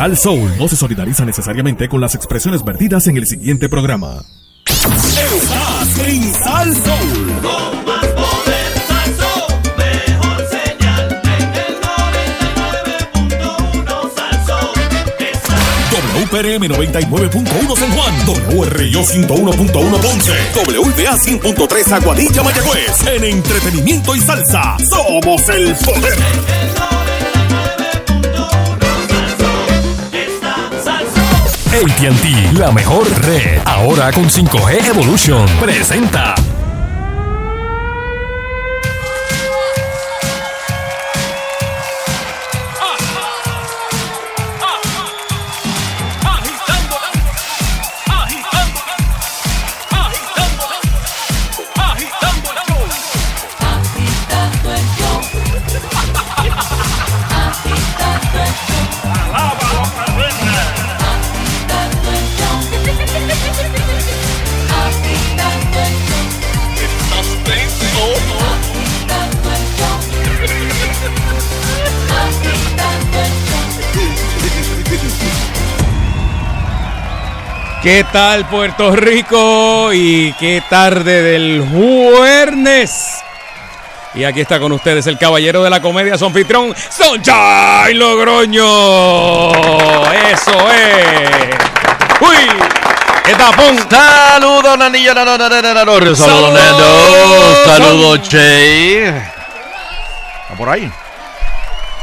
Sal Soul no se solidariza necesariamente con las expresiones vertidas en el siguiente programa. Estás en Sal Soul. Con más poder, Salsón, mejor señal en el 99.1 Salsón. WPRM 99.1 San Juan, WRIO 101.1 Ponce, WBA 100.3 Aguadilla Mayagüez. En entretenimiento y salsa, somos el poder. AT&T, la mejor red. Ahora con 5G Evolution. Presenta. ¿Qué tal Puerto Rico? Y qué tarde del jueves. Y aquí está con ustedes el caballero de la comedia, su anfitrión, Sunshine Logroño. Eso es. ¡Uy! ¡Qué tapón! Saludos, Nanillo, Saludos. Saludos. Saludos, Che. ¿Está por ahí?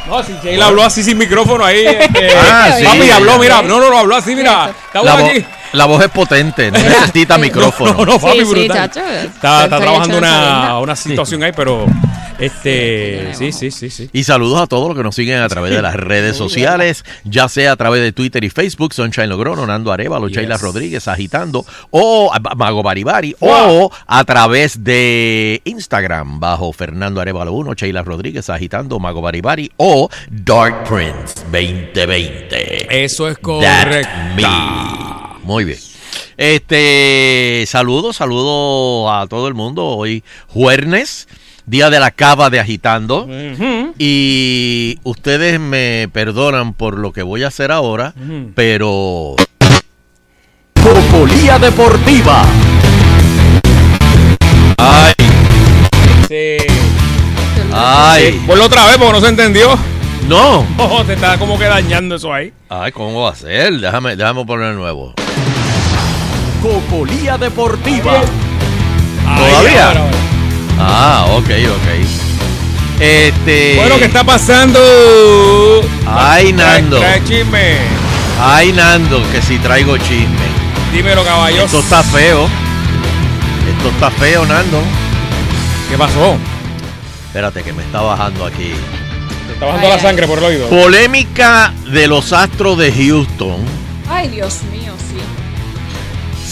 No, si Sheila habló así sin micrófono ahí. este, Ah, sí. Papi habló, mira. No, no, no, habló así, mira. Está La, vo- aquí. la voz es potente, no necesita micrófono. No, no, papi, Sí, sí, brutal. chacho. Está, está trabajando una, una situación ahí, pero este, sí, sí, sí, sí. Y saludos a todos los que nos siguen a través de las redes sociales, ya sea a través de Twitter y Facebook, Sunshine Logrono, Nando Arevalo, Yes. Sheila Rodríguez agitando, o Mago Baribari, o a través de Instagram, bajo Fernando Arevalo 1, Sheila Rodríguez agitando, Mago Baribari, o Dark Prince 2020. Eso es correcto. Muy bien. Este, saludos, saludos a todo el mundo. Hoy jueves, día de la cava de agitando. Y ustedes me perdonan por lo que voy a hacer ahora, pero... Popolía Deportiva. Ay, Sí. ay, Ponlo otra vez porque no se entendió. no. Oh, te está como que dañando eso ahí. Ay, ¿cómo va a ser? Déjame, déjame poner nuevo. Popolía Deportiva. ¿Todavía? Ay, ahora, ahora. Ah, ok, ok. Este. Bueno, ¿qué está pasando? Ay, Trae- Nando. trae chisme. Ay, Nando, que si traigo chisme. Dímelo, caballos. Esto está feo. Esto está feo, Nando. ¿Qué pasó? Espérate, que me está bajando aquí. Te está bajando Ay, la ay. sangre por el oído. Polémica de los astros de Houston Ay, Dios mío, sí.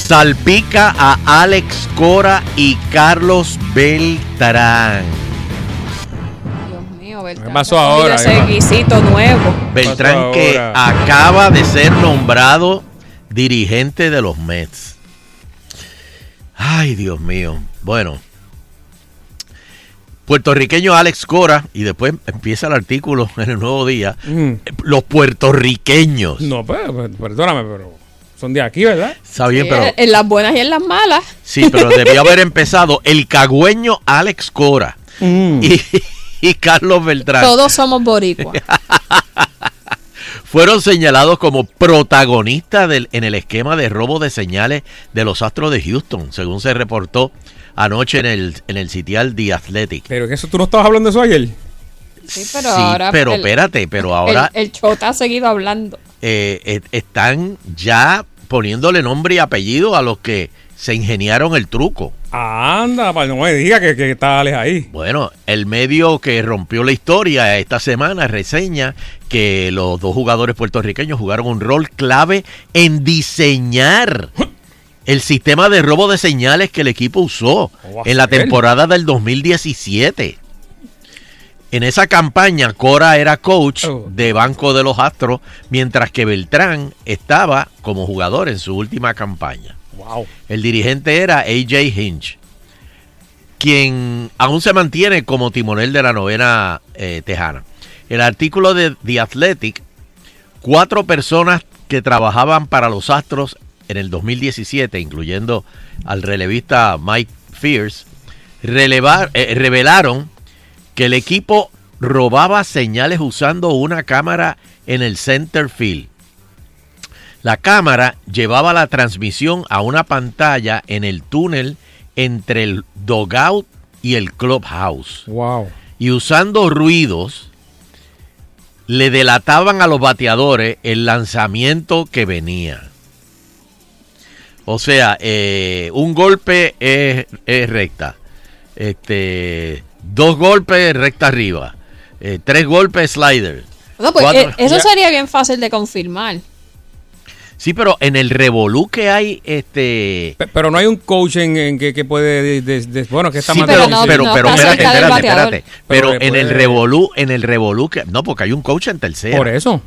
Salpica a Alex Cora y Carlos Beltrán. Dios mío, Beltrán. ¿Qué pasó ahora? Ese guisito nuevo. Beltrán que ahora? acaba de ser nombrado dirigente de los Mets. Ay, Dios mío. Bueno. Puertorriqueño Alex Cora, y después empieza el artículo en el nuevo día. Mm. Los puertorriqueños. No, pues, pues, perdóname, pero son de aquí, ¿verdad? Está bien, Sí, pero. En las buenas y en las malas. Sí, pero debió haber empezado el cagüeño Alex Cora y, y Carlos Beltrán. Todos somos boricuas. fueron señalados como protagonistas del- en el esquema de robo de señales de los Astros de Houston, según se reportó anoche en el, en el sitial The Athletic. Pero que eso tú no estabas hablando de eso ayer. Sí, pero ahora. pero el- espérate, pero ahora El, el chota ha seguido hablando. eh, eh, están ya poniéndole nombre y apellido a los que se ingeniaron el truco. Anda, pa, no me diga que, que está Alex ahí. Bueno, el medio que rompió la historia esta semana reseña que los dos jugadores puertorriqueños jugaron un rol clave en diseñar el sistema de robo de señales que el equipo usó ¿Cómo va a en la temporada del 2017. En esa campaña, Cora era coach Oh. de Banco de los Astros, mientras que Beltrán estaba como jugador en su última campaña. Wow. El dirigente era AJ Hinch, quien aún se mantiene como timonel de la novena eh, tejana. El artículo de The Athletic cuatro personas que trabajaban para los Astros en el 2017, incluyendo al relevista Mike Fierce, relevar- eh, revelaron que el equipo robaba señales usando una cámara en el center field. La cámara llevaba la transmisión a una pantalla en el túnel entre el dugout y el clubhouse Wow. y usando ruidos le delataban a los bateadores el lanzamiento que venía. O sea, eh, un golpe es, es recta, este, dos golpes recta arriba, eh, tres golpes slider. No, pues, Cuatro- eh, eso ya. sería bien fácil de confirmar. Sí, pero en el revolú que hay, este, Pe- Pero no hay un coach en, en que, que puede. de- de- de- bueno, que está Sí, más pero, Pero no- pero, no pero espérate, espérate, espérate. Pero Pero en el revolú, en el revolú que, no, porque hay un coach en tercera. Por eso.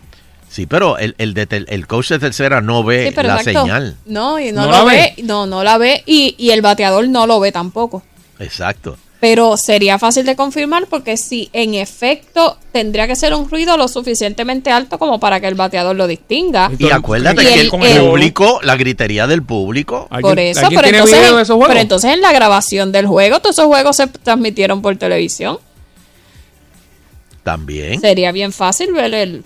Sí, pero el, el, de tel- el coach de tercera no ve Sí, la exacto. señal. No, y no, ¿No lo la ve. ve? No, no la ve. Y, y el bateador no lo ve tampoco. Exacto. Pero sería fácil de confirmar porque si en efecto tendría que ser un ruido lo suficientemente alto como para que el bateador lo distinga. Y acuérdate Y que el- el, con el revolú. público, la gritería del público. ¿Alguien- Por eso, pero entonces, video de esos juegos? pero entonces en la grabación del juego, todos esos juegos se transmitieron por televisión. También. Sería bien fácil ver el,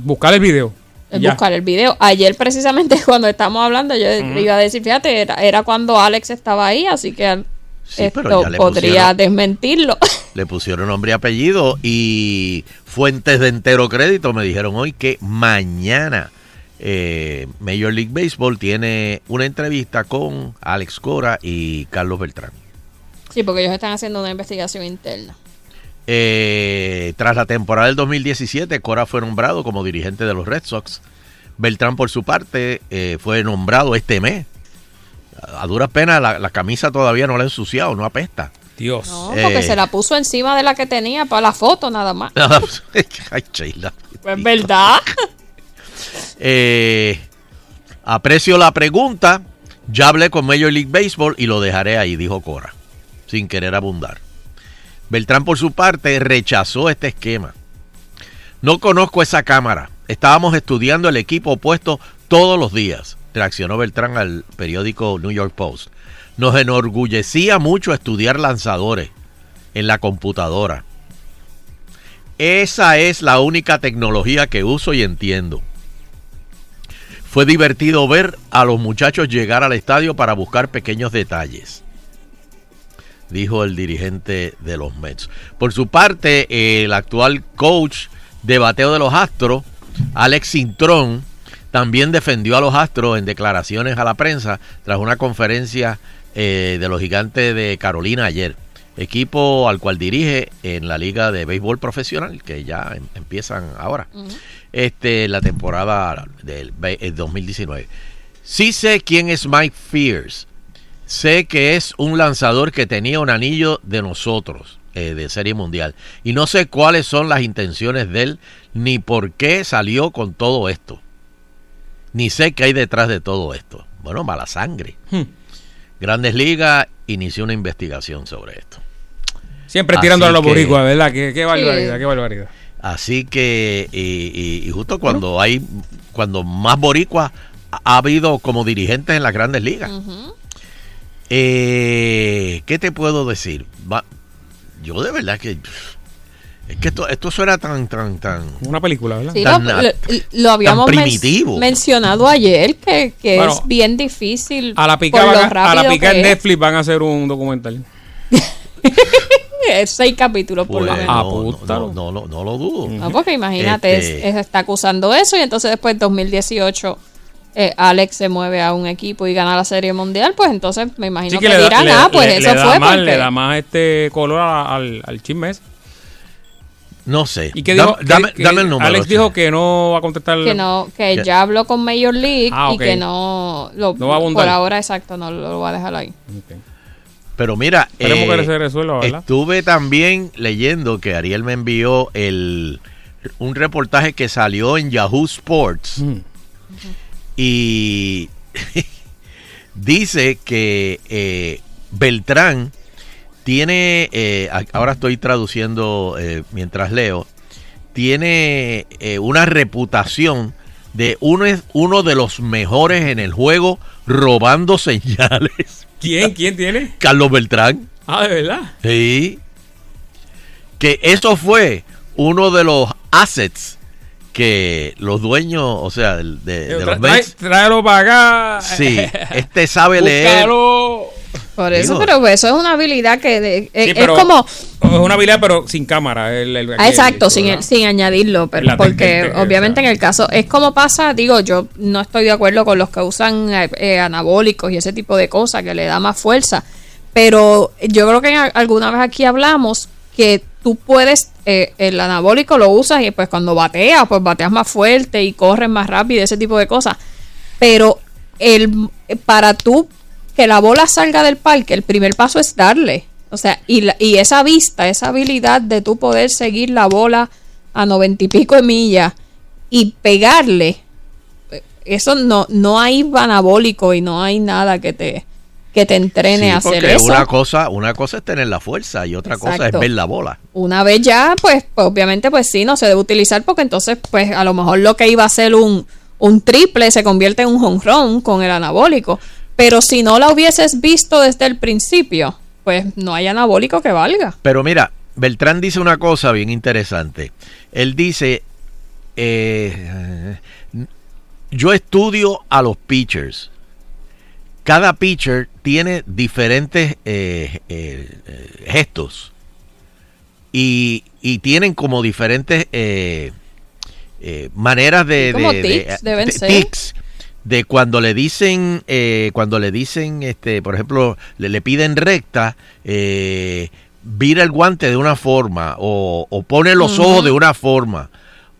buscar el video. el buscar el video. Ayer precisamente cuando estamos hablando, yo iba a decir, fíjate, era, era cuando Alex estaba ahí, así que Sí, pero esto ya le podría pusieron- desmentirlo. Le pusieron nombre y apellido y fuentes de entero crédito me dijeron hoy que mañana eh, Major League Baseball tiene una entrevista con Alex Cora y Carlos Beltrán. sí, porque ellos están haciendo una investigación interna. Eh, tras la temporada del 2017, Cora fue nombrado como dirigente de los Red Sox. Beltrán, por su parte, eh, fue nombrado este mes. A a duras penas, la, la camisa todavía no la ha ensuciado, no apesta. Dios. No, porque Eh. se la puso encima de la que tenía para la foto nada más. Ay, Sheila. Pues verdad. Eh, aprecio la pregunta. Ya hablé con Major League Baseball y lo dejaré ahí, dijo Cora, sin querer abundar. Beltrán, por su parte, rechazó este esquema. No conozco esa cámara. Estábamos estudiando el equipo opuesto todos los días, reaccionó Beltrán al periódico New York Post. Nos enorgullecía mucho estudiar lanzadores en la computadora. Esa es la única tecnología que uso y entiendo. Fue divertido ver a los muchachos llegar al estadio para buscar pequeños detalles, dijo el dirigente de los Mets. Por su parte, el actual coach de bateo de los Astros, Alex Cintrón, también defendió a los Astros en declaraciones a la prensa tras una conferencia eh, de los gigantes de Carolina ayer. Equipo al cual dirige en la Liga de Béisbol Profesional, que ya em- empiezan ahora este, la temporada del ve- eh, 2019. Sí sé quién es Mike Fierce. Sé que es un lanzador que tenía un anillo de nosotros, eh, de Serie Mundial. Y no sé cuáles son las intenciones de él, ni por qué salió con todo esto. Ni sé qué hay detrás de todo esto. Bueno, mala sangre. Hmm. Grandes Ligas inició una investigación sobre esto. Siempre Así tirando a los boricuas, ¿verdad? Qué, qué barbaridad, Sí. qué barbaridad. Así que, y, y- y justo cuando hay, cuando más boricuas ha ha habido como dirigentes en las grandes ligas. Eh, ¿Qué te puedo decir? Va- yo de verdad que es que esto, esto suena tan, tan, tan. Una película, ¿verdad? Sí, lo, Tan, lo- ah, lo habíamos primitivo. mencionado ayer que, que Bueno, es bien difícil. A la pica, a, a la pica en es. Netflix van a hacer un documental. Es seis capítulos por Pues, lo Ah, menos. no, no, apúntalo. no, no, no lo dudo. No, porque imagínate, Este- es- es- está acusando eso y entonces después 2018 eh, Alex se mueve a un equipo y gana la Serie Mundial, pues entonces me imagino Sí que, que le da, dirán, le- ah, pues le- eso fue más, porque... le da más este color al, al chisme ese. No sé. ¿Y qué Dame- dijo? dame, que- dame el número. Alex dijo que no va a contestar. que no que Ya. ya habló con Major League Ah, y que no lo, No va a abundar. por ahora exacto no lo, va a dejar ahí. Pero mira, eh, que se resuelva, ¿verdad? estuve también leyendo que Ariel me envió el un reportaje que salió en Yahoo Sports Mm. y dice que eh, Beltrán tiene, eh, ahora estoy traduciendo eh, mientras leo, tiene eh, una reputación de uno, es uno de los mejores en el juego robando señales. ¿Quién? ¿Quién tiene? Carlos Beltrán. Ah, de verdad. Sí. Que eso fue uno de los assets que los dueños, o sea, de, de Tra- los Mets. tráelo para acá. Sí, este sabe leer. Búscalo. Por eso, Digo- pero eso es una habilidad que de- eh, Sí, es como Es una habilidad, pero sin cámara. el- el- Ah, exacto, sin, sin añadirlo, pero La porque obviamente en el caso es como pasa, digo, yo no estoy de acuerdo con los que usan eh, eh, anabólicos y ese tipo de cosas que le da más fuerza, pero yo creo que alguna vez aquí hablamos que tú puedes, eh, el anabólico lo usas y pues cuando bateas, pues bateas más fuerte y corres más rápido, ese tipo de cosas, pero el para tú que la bola salga del parque, el primer paso es darle. O sea, y, la- y esa vista, esa habilidad de tú poder seguir la bola a noventa y pico de millas y pegarle, eh, eso no, no hay anabólico y no hay nada que te, que te entrene Sí, a hacer eso. una cosa, una cosa es tener la fuerza y otra cosa es ver la bola. Una vez ya, pues, pues, obviamente, pues sí, no se debe utilizar porque entonces, pues, a lo mejor lo que iba a ser un, un triple se convierte en un jonrón con el anabólico. Pero si no la hubieses visto desde el principio, pues no hay anabólico que valga. Pero mira, Beltrán dice una cosa bien interesante. Él dice, eh, yo estudio a los pitchers. Cada pitcher tiene diferentes eh, eh, gestos y, y tienen como diferentes maneras de, como de- tics, de- deben de- ser. tics, de cuando le dicen eh, cuando le dicen este por ejemplo le, le piden recta eh, vira el guante de una forma o, o pone los ojos de una forma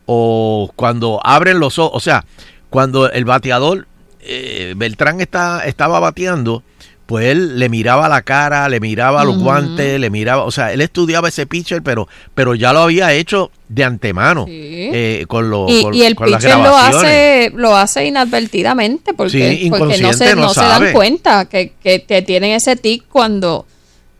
o cuando abren los ojos o sea cuando el bateador eh, Beltrán está, estaba bateando pues él le miraba la cara, le miraba los guantes, le miraba, o sea, él estudiaba ese pitcher, pero, pero ya lo había hecho de antemano Sí. eh, con, los Y, con, y el con pitcher lo hace, lo hace inadvertidamente porque, Sí, porque no se, no no se dan cuenta que, que te tienen ese tic cuando,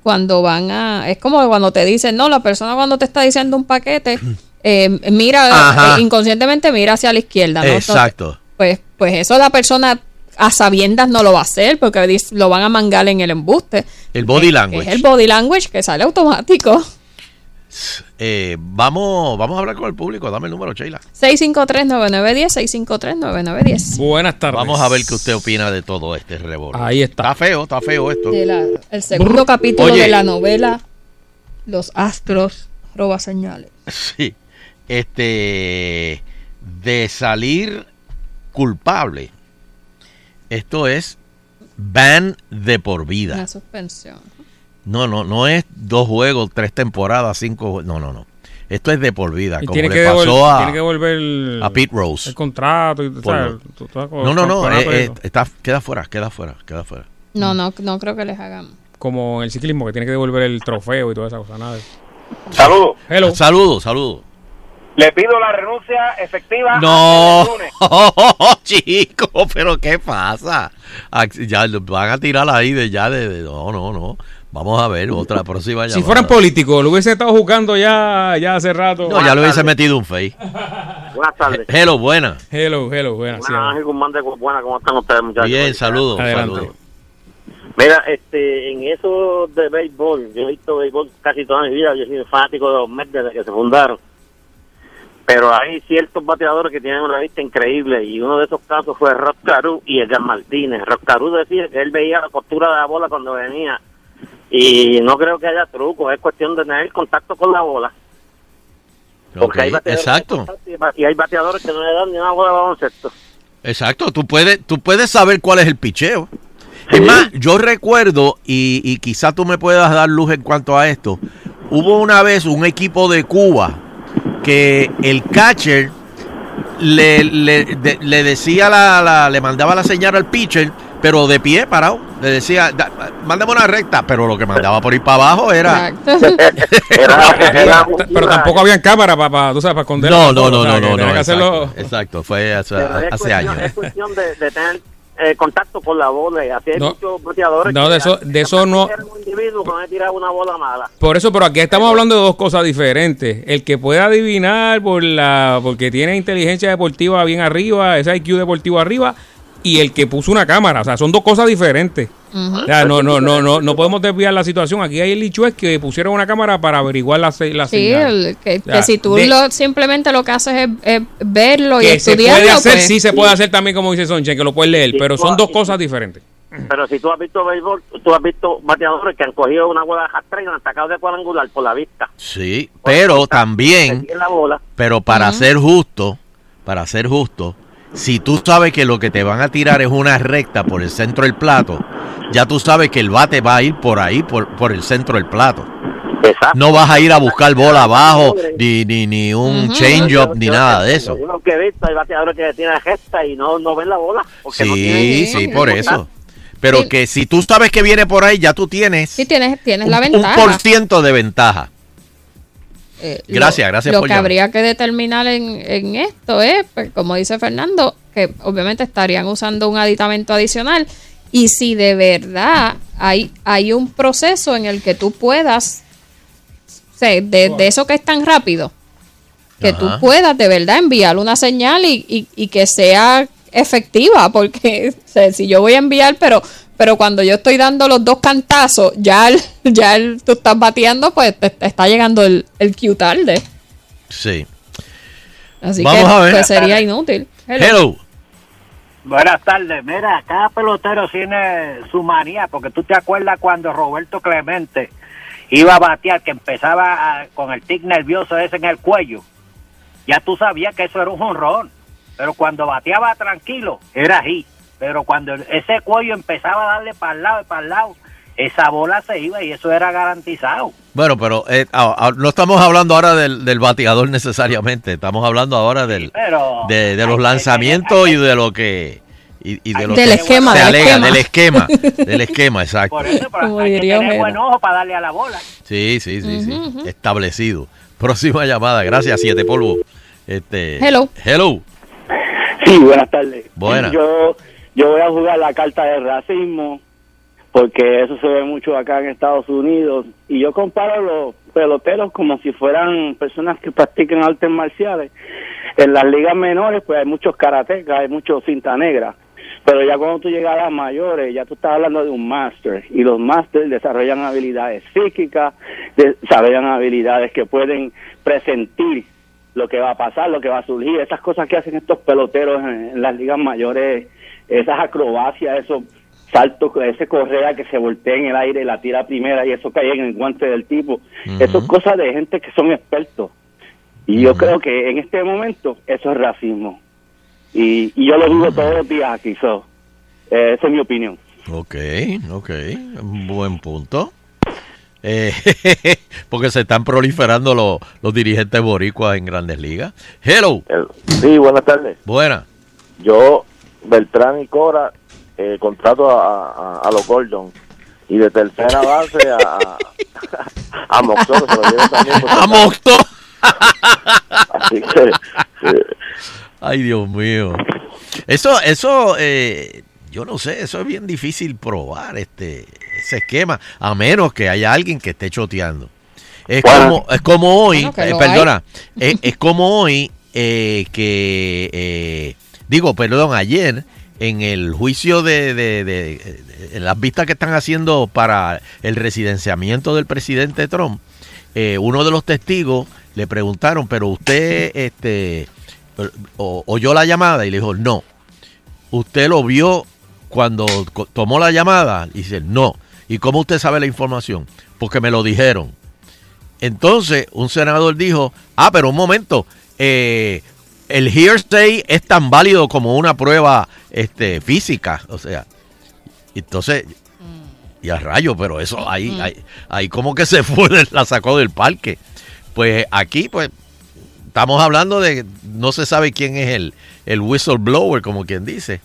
cuando van a... Es como cuando te dicen, no, la persona cuando te está diciendo un paquete, eh, mira, eh, inconscientemente mira hacia la izquierda. ¿no? Entonces, Exacto. pues, pues eso la persona a sabiendas no lo va a hacer porque lo van a mangar en el embuste. El body Que- que language. Es el body language que sale automático. Eh, vamos, vamos a hablar con el público. Dame el número, Sheila. 653-9910, 653-9910. Buenas tardes. Vamos a ver qué usted opina de todo este revolver. Ahí está. Está feo, está feo esto. de la- el segundo capítulo Oye. de la novela Los astros roba señales. Sí. Este, de salir culpable. Esto es ban de por vida. Una suspensión. No, no, no es dos juegos, tres temporadas, cinco. No, no, no. Esto es de por vida, Y como tiene le que, devolver, pasó a, tiene que devolver el, a Pete Rose. el contrato. Y, Por ¿sabes? lo- Tú- tú- tú- No, no, no. eh, eh, está, queda fuera, queda fuera, queda fuera. No, no, no creo que les hagan. Como en el ciclismo, que tiene que devolver el trofeo y toda esa cosa. Nada. Saludos. Hello. Saludos, saludos. Le pido la renuncia efectiva. No, chico, pero ¿qué pasa? Ya lo van a tirar ahí de ya de, de- no, no, no. Vamos a ver otra próxima Si llamada. fueran políticos, lo hubiese estado jugando ya, ya hace rato. No, ya le hubiese metido un face. Buenas tardes. Hello, buena. Hello, hello, buenas. sí, Buenas, Ángel Guzmán de Buena, ¿cómo están ustedes, muchachos? Bien, saludos, Adelante. Mira, este, en eso de béisbol, yo he visto béisbol casi toda mi vida, yo soy fanático de los Mets desde que se fundaron. Pero hay ciertos bateadores que tienen una vista increíble y uno de esos casos fue Rock Caru y Edgar Martínez. Rock Caru decía que él veía la postura de la bola cuando venía y no creo que haya truco, es cuestión de tener contacto con la bola. Porque hay bateadores exacto, y hay bateadores que no le dan ni una bola de baloncesto. exacto. Tú puedes, tú puedes saber cuál es el picheo. Es más, yo recuerdo, y, y quizá tú me puedas dar luz en cuanto a esto, hubo una vez un equipo de Cuba que el catcher le, le, de- le decía la, la- le mandaba la señal al pitcher, pero de pie parado. Le decía, "Da- mándame una recta, pero lo que mandaba por ir para abajo era. Exacto. Era, era Pero tampoco habían cámara para, tú sabes, para esconder. No, no, no, no, no, no, exacto, exacto, fue hace, es hace cuestión- años. Es cuestión de, de tener eh, contacto con la bola. Y así hay No. muchos bateadores. No, que de eso- de eso no- un individuo que me tiraba una bola mala. Por eso, pero aquí estamos hablando de dos cosas diferentes. El que puede adivinar por la porque tiene inteligencia deportiva bien arriba, ese IQ deportivo arriba, y el que puso una cámara. O sea, son dos cosas diferentes. O sea, no, no, no, no, no podemos desviar la situación. Aquí hay el hecho es que pusieron una cámara para averiguar la, la Sí, señal. el- que, que Ya, si tú de- lo, simplemente lo que haces es, es verlo y que se estudiarlo, puede hacer, pues, sí se puede hacer también como dice Sonchen, que lo puedes leer, Sí, pero son tú- dos cosas diferentes. Pero si tú has visto béisbol, tú has visto bateadores que han cogido una bola de jastra y la han sacado de cuadrangular por la vista. Sí, pero también, siguen la bola. pero para ser justo, para ser justo, si tú sabes que lo que te van a tirar es una recta por el centro del plato, ya tú sabes que el bate va a ir por ahí, por, por el centro del plato. Exacto. No vas a ir a buscar bola abajo, ni, ni, ni un change-up, ni nada de eso. Yo que he visto, hay bateadores que tienen gesta y no, no ven la bola. No Sí, tienen- sí, no por eso. Pero Sí. que si tú sabes que viene por ahí, ya tú tienes sí tienes, tienes un, la un ventaja. por ciento de ventaja. Eh, Gracias, lo- gracias Lo por que llamar. habría que determinar en, en esto es, pues, como dice Fernando, que obviamente estarían usando un aditamento adicional y si de verdad hay, hay un proceso en el que tú puedas, o sea, de, de eso que es tan rápido, que tú puedas de verdad enviar una señal y, y- y que sea efectiva, porque o sea, si yo voy a enviar, pero pero cuando yo estoy dando los dos cantazos, ya el- ya el- tú estás bateando, pues te, te está llegando el, el cue tarde. Sí. Así Vamos que a ver. pues sería inútil. Hello. Hello. Buenas tardes. Mira, cada pelotero tiene su manía, porque tú te acuerdas cuando Roberto Clemente iba a batear, que empezaba a- con el tic nervioso ese en el cuello. Ya tú sabías que eso era un jonrón. Pero cuando bateaba tranquilo, era ahí. Pero cuando ese cuello empezaba a darle para el lado y para el lado, esa bola se iba y eso era garantizado. Bueno, pero eh, ah, ah, no estamos hablando ahora del, del bateador necesariamente, estamos hablando ahora del, Pero de, los que- lanzamientos y de lo que y, y de lo Del que esquema, se del alega, esquema. del esquema, del esquema, exacto. Por eso, pero hay que tener buen ojo para darle a la bola. Sí, sí, sí, sí, establecido. Próxima llamada, gracias, siete polvo. Este, Hello. Hello. Sí, buenas tardes. Buenas. Yo, yo voy a jugar la carta del racismo porque eso se ve mucho acá en Estados Unidos y yo comparo los peloteros como si fueran personas que practican artes marciales. En las ligas menores pues hay muchos karatecas, hay muchos cinta negra, pero ya cuando tú llegas a las mayores ya tú estás hablando de un máster y los másteres desarrollan habilidades psíquicas, desarrollan habilidades que pueden presentir lo que va a pasar, lo que va a surgir, esas cosas que hacen estos peloteros en las ligas mayores, esas acrobacias, esos saltos, ese correa que se voltea en el aire y la tira primera y eso cae en el guante del tipo, eso es cosa de gente que son expertos. Y yo creo que en este momento eso es racismo. Y, y yo lo digo todos los días aquí, so, eh, esa es mi opinión. Ok, ok, un buen punto. Eh, porque se están proliferando los, los dirigentes boricuas en grandes ligas. Hello, Sí, buenas tardes. buena. Yo, Beltrán y Cora, eh, contrato a, a, a los Gordon. Y de tercera base a, a, a se lo también. si ¡A acaso. Mocto! Así que, eh, Ay, Dios mío. Eso, eso, eh, yo no sé, eso es bien difícil probar, este, ese esquema, a menos que haya alguien que esté choteando. Es Bueno. como, es como hoy, Bueno, eh, perdona, es, es como hoy eh, que, eh, digo, perdón, ayer en el juicio de, de- las vistas que están haciendo para el residenciamiento del presidente Trump, eh, uno de los testigos le preguntaron, pero usted, este, oyó la llamada y le dijo, no. ¿Usted lo vio cuando tomó la llamada? Y dice, no. ¿Y cómo usted sabe la información? Porque me lo dijeron. Entonces, un senador dijo, ah, pero un momento, eh, el hearsay es tan válido como una prueba este, física. O sea, entonces, y a rayo, pero eso ahí, ahí, ahí como que se fue, la sacó del parque. Pues aquí, pues, estamos hablando de, no se sabe quién es el, el whistleblower, como quien dice,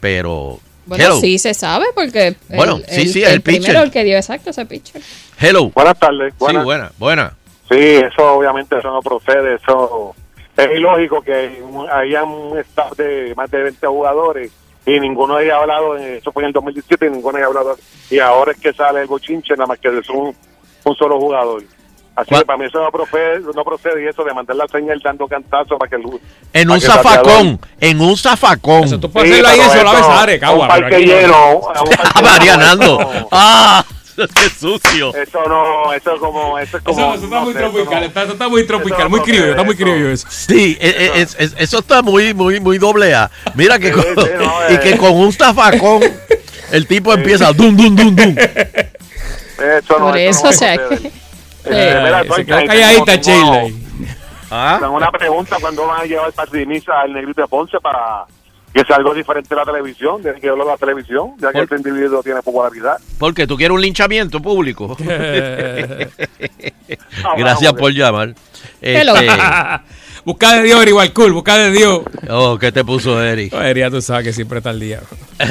pero... Bueno, hello, sí se sabe porque el, Bueno, sí, sí, el pitcher. primero el que dio exacto ese pitcher. hello. buenas tardes. Sí, buena, buena. Sí, eso obviamente eso no procede, eso es ilógico que un- haya un staff de más de 20 jugadores y ninguno de ellos ha hablado, eso fue en el 2017 y ninguno de ellos ha hablado, y ahora es que sale el bochinche, nada más que es un, un solo jugador. Así ¿Cuál? que para mí eso no procede, no procede y eso de mandar la señal dando cantazos para que el En un zafacón, en un zafacón. Eso tú puedes hacerlo ahí en Solá Besares, un Cagua, pero parque lleno, un Ah, Marianando. ¡Ah! ¡Qué sucio! Eso no, eso es como, eso es como. Eso, eso está no muy sé, eso tropical, no- está, eso está muy tropical, no muy criollo, está muy eso. criollo eso. Sí, e- e- es- es- eso está muy, muy, muy doble A. Mira que Sí, con, sí, no, y eh. que con un zafacón el tipo empieza dum dum dum dum. Eso no, Por eso eso, no o sea, que- Eh, se calladita Sheila ahí. ¿Ah? Tengo una pregunta, ¿cuándo van a llevar para Dimisa al Negrito de Ponce para que sea algo diferente de la televisión? Desde que hablo de la televisión, ya que este individuo tiene popularidad. Porque tú quieres un linchamiento público. No, Gracias por llamar. Hello. Este, busca de Dios, igual cool, busca de Dios. oh, ¿qué te puso Eric? Joder, ya tú sabes que siempre está al día.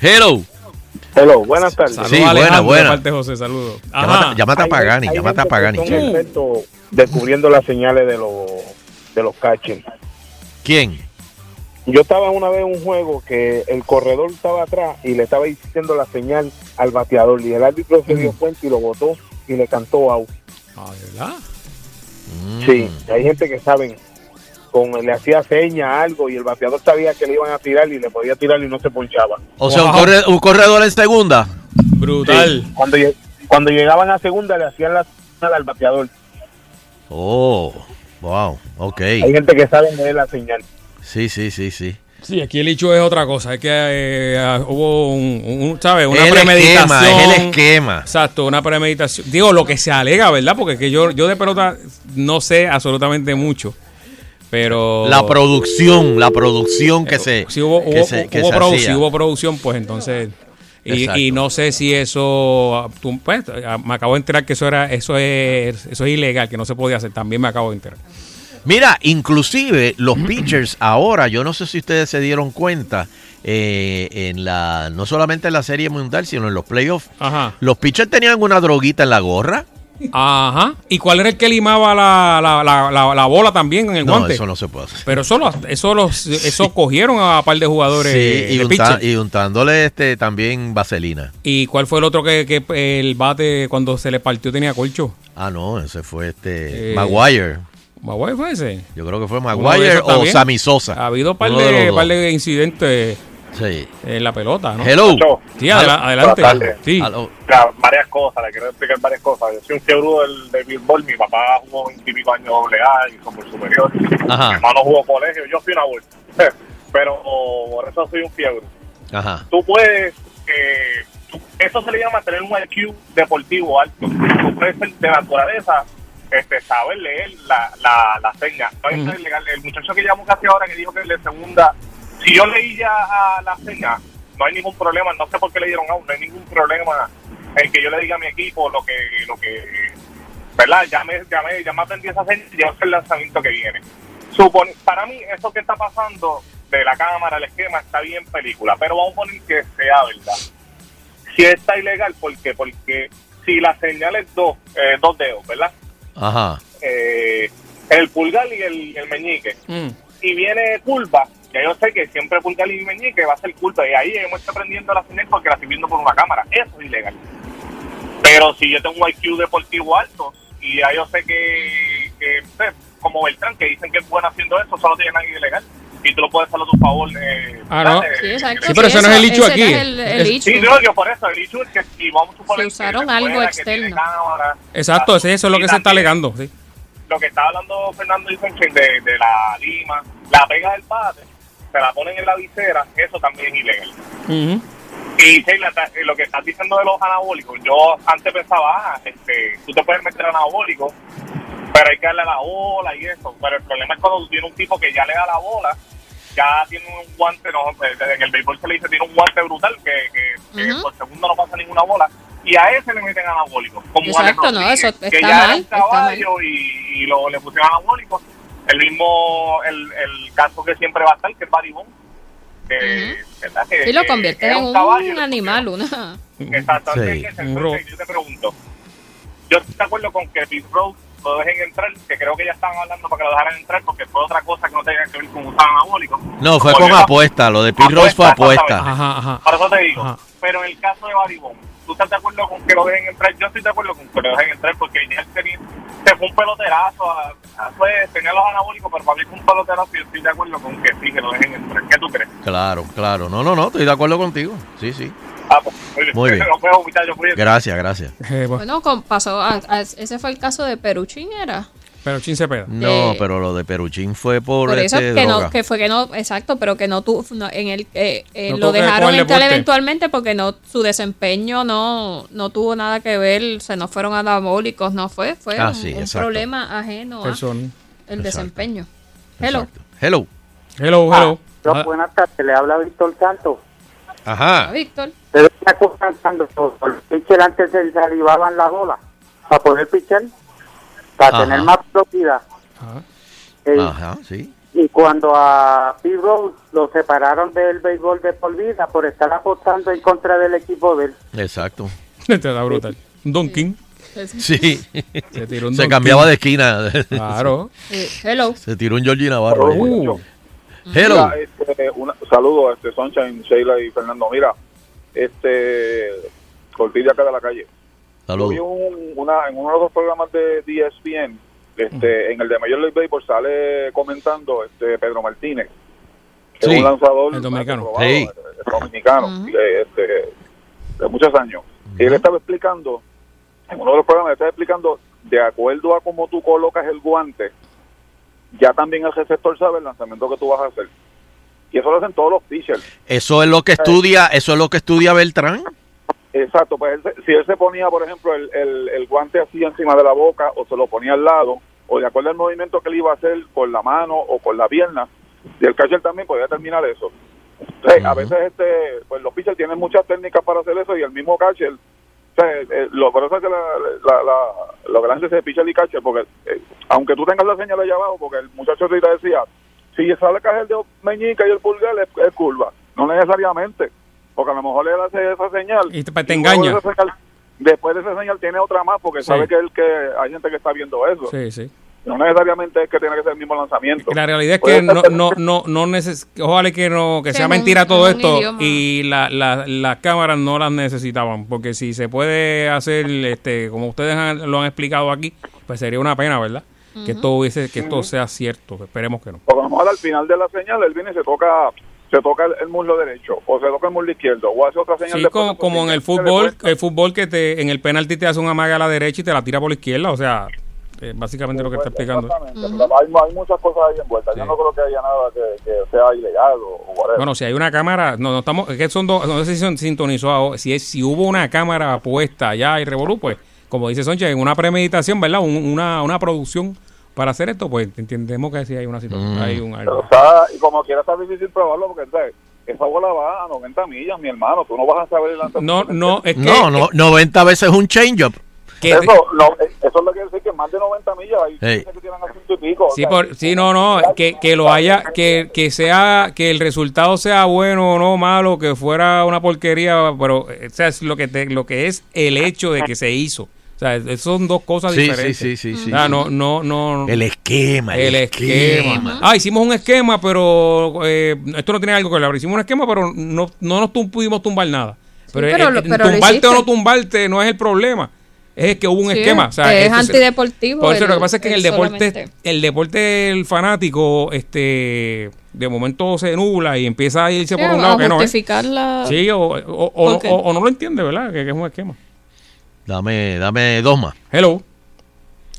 Hello. Hello, buenas tardes. Saludos Sí, a buena, buena. parte José, saludos. Llámate, llámate a Pagani, hay llámate a Pagani. descubriendo las señales de los de los catchers. ¿Quién? Yo estaba una vez en un juego que el corredor estaba atrás y le estaba diciendo la señal al bateador y el árbitro se dio cuenta y lo botó y le cantó out. Ah, ¿de verdad? Sí, hay gente que saben con le hacía seña algo y el bateador sabía que le iban a tirar y le podía tirar y no se ponchaba. O sea, un, Wow. corre- un corredor en segunda. Brutal. Sí, Cuando cuando llegaban a segunda le hacían la señal al bateador. Oh, wow, ok. Hay gente que sabe leer la señal. Sí, sí, sí, sí. Sí, aquí el hecho es otra cosa. Es que eh, ah, hubo un, un- ¿sabes? Una el premeditación. esquema, es el esquema. Exacto, una premeditación. Digo, lo que se alega, ¿verdad? Porque es que yo, yo de pelota no sé absolutamente mucho. Pero. La producción, la producción que se, Si hubo, que hubo, se, que hubo se produ- hacía. si hubo producción, pues entonces. Y, y no sé si eso. pues, ah, me acabo de enterar que eso era eso es eso es ilegal, que no se podía hacer. También me acabo de enterar. Mira, inclusive los pitchers ahora, yo no sé si ustedes se dieron cuenta, eh, en la no solamente en la Serie Mundial, sino en los playoffs, Ajá. los pitchers tenían una droguita en la gorra. Ajá. ¿Y cuál era el que limaba la, la, la, la, la bola también en el No, guante? eso no se puede hacer. Pero eso, lo- eso, los, eso cogieron a un par de jugadores Sí, y, de unta- y untándole este también vaselina. ¿Y cuál fue el otro que, que el bate cuando se le partió tenía colcho? Ah, no, ese fue este Eh, Maguire. Maguire fue ese. Yo creo que fue Maguire o. Sammy Sosa. Ha habido un par de par de incidentes Sí. en la pelota, ¿no? Hello. Sí, adela- adelante. Sí. Claro, varias cosas, le quiero explicar varias cosas. Yo soy un fiebre del, de béisbol, mi papá jugó 20 y pico años doble A y como el superior. Ajá. Mi hermano jugó colegio, yo fui una vuelta. Pero por eso soy un fiebre. Ajá. Tú puedes, eh, tú- eso se le llama tener un IQ deportivo alto. Tú puedes ser de naturaleza, este, saber leer la, la, la seña. No legal. El muchacho que llamó casi ahora que dijo que el de segunda, si yo leí ya a la seña, no hay ningún problema, no sé por qué le dieron aún, no hay ningún problema en que yo le diga a mi equipo lo que, lo que, ¿verdad? Ya me, ya me, ya me aprendí esa y ya sé el lanzamiento que viene. Supone, para mí, eso que está pasando de la cámara, el esquema, está bien película, pero vamos a poner que sea verdad. Si está ilegal, ¿por qué? Porque si la señal es dos, eh, dos dedos, ¿verdad? Ajá. Eh, el pulgar y el, el meñique, Mm. Y viene curva, ya yo sé que siempre pulgar y meñique va a ser curva, y ahí hemos estado aprendiendo la señal porque la estoy viendo por una cámara, eso es ilegal. Pero si yo tengo un IQ deportivo alto, y ya yo sé que, que como Beltrán, que dicen que es bueno haciendo eso, solo tiene nadie ilegal. Y tú lo puedes hacer a tu favor. Eh, Ah, ¿no? Sí, exacto. Sí, pero ese no es el eso- hecho aquí. no es el, el Es- hecho. Sí, no, yo por eso, el issue es que si vamos a suponer Se usaron que algo externo. cámara, Exacto, ese- eso es lo que se está alegando. Sí. Lo que estaba hablando Fernando Lisenchen de, de la lima, la pega del bate, se la ponen en la visera, eso también es ilegal. Ujú. Y Sheila, eh, lo que estás diciendo de los anabólicos, yo antes pensaba, ah, este, tú te puedes meter anabólico, pero hay que darle a la bola y eso. Pero el problema es cuando tú tienes un tipo que ya le da la bola, ya tiene un guante, no, eh, en el béisbol se le dice, tiene un guante brutal que, que, que Ujú. por segundo no pasa ninguna bola. Y a ese le meten anabólicos. Como Exacto, Alex no, eso que está ya era mal, un está mal. caballo y, y lo, le pusieron anabólicos. El mismo, el, el caso que siempre va a estar, que es Baribón. Que, ¿verdad? que, Sí, lo que convierte era en un caballo le animal, una... Exactamente. Sí. Entonces, Un yo te pregunto, yo estoy de acuerdo con que Pete Rose lo dejen entrar, que creo que ya estaban hablando para que lo dejaran entrar porque fue otra cosa que no tenía que ver con usar anabólicos. No, fue Porque con apuesta. Lo de Pete Rose fue Apuesta. Ajá, ajá. Por eso te digo. Ajá. Pero en el caso de Baribón, ¿tú estás de acuerdo con que lo dejen entrar? Yo estoy de acuerdo con que lo dejen entrar porque él tenía, se fue un peloterazo. A, tenía los anabólicos, pero para mí fue un peloterazo y yo estoy de acuerdo con que sí, que lo dejen entrar. ¿Qué tú crees? Claro, claro. No, no, no, estoy de acuerdo contigo. Sí, sí. Ah, pues, muy bien. Muy. Nos. Gracias, gracias. Eh, bueno, Bueno, con- pasó, a- a- ese fue el caso de Peruchín, ¿era? pero Chin Cepeda. No, Eh, pero lo de Peruchín fue por, Por eso este, que droga. no, que fue que no, exacto, pero que no tuvo, no, en el, eh, eh, No lo dejaron entrar eventualmente porque no, su desempeño no, no tuvo nada que ver, se no fueron anabólicos, no fue, fue Ah, un, sí, un problema ajeno el Exacto. desempeño. Hello. Exacto. Hello. Hello, hello. Ah, buenas tardes, le habla Víctor Santos. Ah, Ajá. Víctor. Pero una cosa cuando los pitchers antes se salivaban la bola para poder pichar, para Ajá. tener más velocidad. ajá. Eh, Ajá, sí. Y cuando a Pete Rose lo separaron del béisbol de por vida por estar apostando en contra del equipo de él. Exacto. Este da brutal. Un Donkin. Sí. Se tiró un Se Don cambiaba King. de esquina. Claro. Eh, hello. Se tiró un Georgie Navarro. Uh, Hello. Mira, este, una- saludos, este, Sunshine, Sheila y Fernando. Mira, este, Cortilla acá de la calle. Saludos. un- una, en uno de los programas de ESPN, este, en el de Major League Baseball sale comentando este Pedro Martínez, que Sí, es un lanzador el dominicano. aprobado, Sí. eh, dominicano, Ujú. eh, este, de muchos años. Y él estaba explicando, en uno de los programas, estaba explicando, de acuerdo a cómo tú colocas el guante, ya también el receptor sabe el lanzamiento que tú vas a hacer. Y eso lo hacen todos los pitchers. Eso es lo que estudia, eso es lo que estudia Beltrán. Exacto, pues él si él se ponía, por ejemplo, el, el, el guante así encima de la boca o se lo ponía al lado, o de acuerdo al movimiento que él iba a hacer con la mano o con la pierna, y el catcher también podía terminar eso. Entonces, A veces este, pues los pitchers tienen muchas técnicas para hacer eso y el mismo catcher, sea, eh, lo, por eso es que la, la, la- lo grande es de pitcher y catcher, porque eh, aunque tú tengas la señal allá abajo, porque el muchacho ahorita decía, si sale caer el de meñica y el pulgar es, es curva, no necesariamente, porque a lo mejor él hace esa señal Y te- te engaña. después de esa señal tiene otra más porque Sí. sabe que él que hay gente que está viendo eso. sí, sí. No necesariamente es que tiene que ser el mismo lanzamiento. La realidad es que no, no, no, no neces ojalá que no, que sea mentira todo esto y la, la, las cámaras no las necesitaban, porque si se puede hacer, este, como ustedes han- lo han explicado aquí, pues sería una pena, ¿verdad? Que esto hubiese, que esto sea cierto, esperemos que no. Porque a lo mejor al final de la señal él viene y se toca se toca el, el muslo derecho o se toca el muslo izquierdo o hace otra señal Sí, después, como, como en el fútbol, el fútbol que te, en el penalti te hace una maga a la derecha y te la tira por la izquierda, o sea, eh, básicamente lo que está explicando. Exactamente, pero hay, hay muchas cosas ahí envueltas. Yo no creo que haya nada que, que sea ilegal o, o whatever. Bueno, si hay una cámara, no, no estamos, es que son dos, no sé si se sintonizó, ahora, si es, si hubo una cámara puesta allá y revolú, pues, como dice Sonche, en una premeditación, ¿verdad? Un- una, una producción para hacer esto, pues entendemos que sí hay una situación, Mm. hay un Pero algo. está, y como quiera está difícil probarlo porque ¿sabes? esa bola va a 90 millas, mi hermano. Tú no vas a saber el No, lanzamiento. no, es que, No, no, 90 veces un change-up. Que- Eso, no, eh, eso es lo que quiere decir que más de 90 millas hay que tienen a ciento y pico. o Sí, sea, por, sí, no, no, que, que lo haya, que, que sea, que el resultado sea bueno o no malo, que fuera una porquería, pero, eh, o sea, es lo que te- lo que es el hecho de que se hizo. O sea, son dos cosas Sí, sí, diferentes. sí, sí, sí, sí. no, no, no. El esquema, el esquema. Ah, hicimos un esquema, pero eh, esto no tiene algo que ver. Hicimos un esquema, pero no, no nos tum- pudimos tumbar nada. Pero, pero lo- el pero lo tumbarte o no tumbarte no es el problema. Es que hubo un Sí, esquema. O sea, es antideportivo Por eso lo que pasa es que en el deporte, solamente. el deporte, el fanático, este, de momento se nubla y empieza a irse Sí, por un lado que no es. la- Sí, o, o, o- no lo entiende, ¿verdad? Que, que es un esquema. Dame, dame dos más. Hello.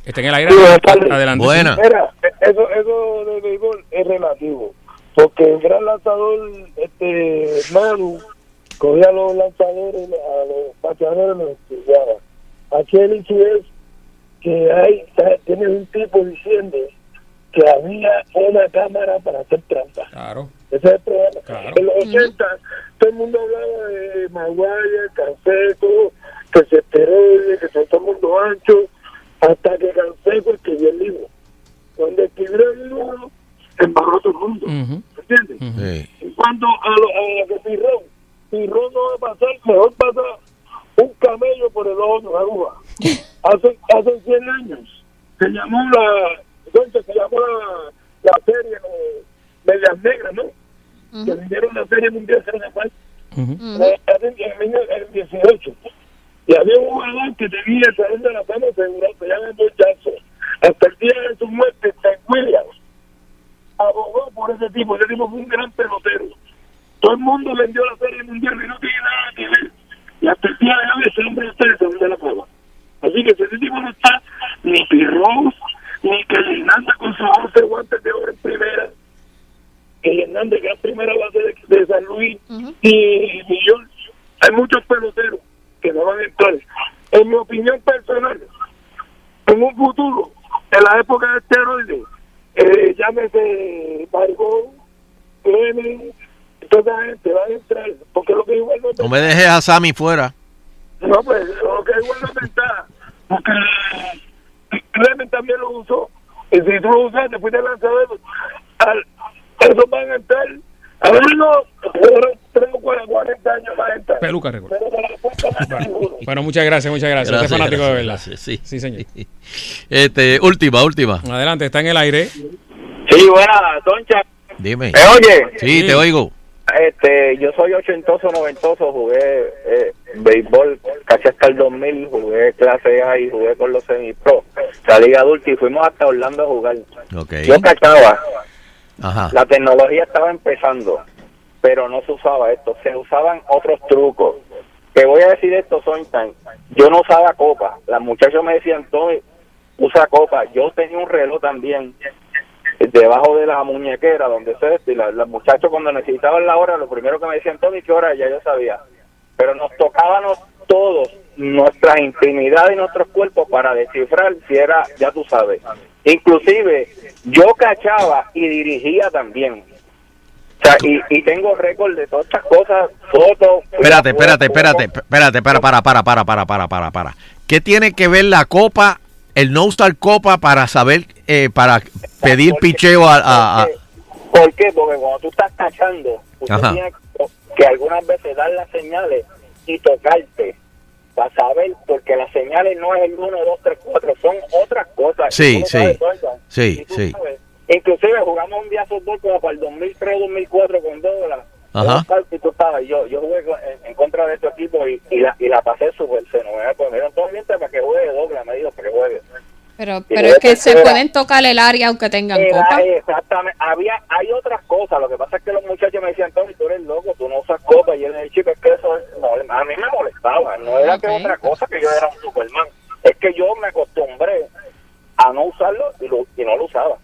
Está en el aire. Sí. Adelante. Buena. Mira, eso, eso de béisbol es relativo. Porque el gran lanzador, este, Manu, cogía a los lanzadores, a los bateadores, los estudiaba. Aquí el hecho es que hay, tiene un tipo diciendo que había una cámara para hacer trampa. Claro. Ese es el problema. Claro. En los 80, todo el mundo hablaba de Maguire, Canseco, que se esteroide, que se todo el mundo ancho, hasta que Canseco escribió el libro. Cuando escribió el libro, embarró todo el mundo. Ujú. ¿Entiendes? Sí. Y cuando a lo, a lo que Pirrón, Pirrón no va a pasar, mejor pasa un camello por el ojo de una aguja. Hace, hace 100 años, se llamó la, entonces se llamó la, la serie Medias Negras, ¿no? Que vinieron la serie mundial eh, en, el 18. Y había un jugador que tenía el salón de la fama asegurado, se llama. Hasta el día de su muerte, Ted Williams abogó por ese tipo. Ese tipo fue un gran pelotero. Todo el mundo vendió la serie mundial y no tiene nada que ver. Y hasta el día de hoy ese hombre está el de la fama. Así que si ese tipo no está, ni Pirrós, ni que Hernández con sus 11 guantes de oro en primera, que Hernández que es primera base de, de San Luis, y Millón. Hay muchos peloteros que no van a entrar. En mi opinión personal, en un futuro, en la época de esteroides, eh, llámese Bargón, Clemens, toda gente va a entrar, porque lo que igual no es No me dejes a Sammy fuera. no, pues lo que igual no es ventaja, porque Clemen también lo usó, y si tú lo usaste, fuiste lanzador, al, esos van a entrar, a ver, no, ahora 3 o 40 años más entrar. Peluca, recuerdo. De. Bueno, muchas gracias, muchas gracias. Usted es fanático de verdad. gracias, sí. Sí, señor. Este, última, última. Adelante, está en el aire. Sí, buena, Doncha. Dime. ¿Me oye? Sí, te oigo. Este, yo soy ochentoso, noventoso, jugué eh, béisbol casi hasta el 2000, jugué clase A y jugué con los semi-pro. Salí adulto y fuimos hasta Orlando a jugar. Ok. Yo cachaba, Ajá. la tecnología estaba empezando, pero no se usaba esto, se usaban otros trucos. Te voy a decir esto, Sointan, yo no usaba copa, las muchachos me decían, Tony, usa copa, yo tenía un reloj también debajo de la muñequera donde se y la, los muchachos cuando necesitaban la hora lo primero que me decían Tony qué hora ya yo sabía pero nos tocábamos todos nuestras intimidades y nuestros cuerpos para descifrar si era ya tú sabes inclusive yo cachaba y dirigía también o sea, y, tengo récord de todas estas cosas, fotos. Espérate, espérate, espérate, espérate, para, para, para, para, para, para, para. ¿Qué tiene que ver la copa el No Star Copa para saber, eh, para pedir picheo a, a- a- ¿Por qué? Porque cuando tú estás cachando, usted Ajá. tiene que algunas veces dar las señales y tocarte para saber, porque las señales no es el 1, 2, 3, 4, son otras cosas. Sí, sí. Sí, sí. sabes. Inclusive jugamos un día fútbol como para el 2003, 2004 con Douglas. Ajá. Y tú sabes, yo, yo jugué en, en contra de este equipo y, y, la, y la pasé súper seno. Pues me dieron todo el viento para que juegue Douglas, me dijo para que juegue. Pero, pero es que se pueden tocar el área aunque tengan copa. Exactamente. Había, hay otras cosas. Lo que pasa es que los muchachos me decían, Tony, tú eres loco, tú no usas copa. Y él me chico, es que eso es- no, a mí me molestaba. No era que otra cosa que yo era un Superman. Es que yo me acostumbré a no usarlo y, lo- y no lo usaba.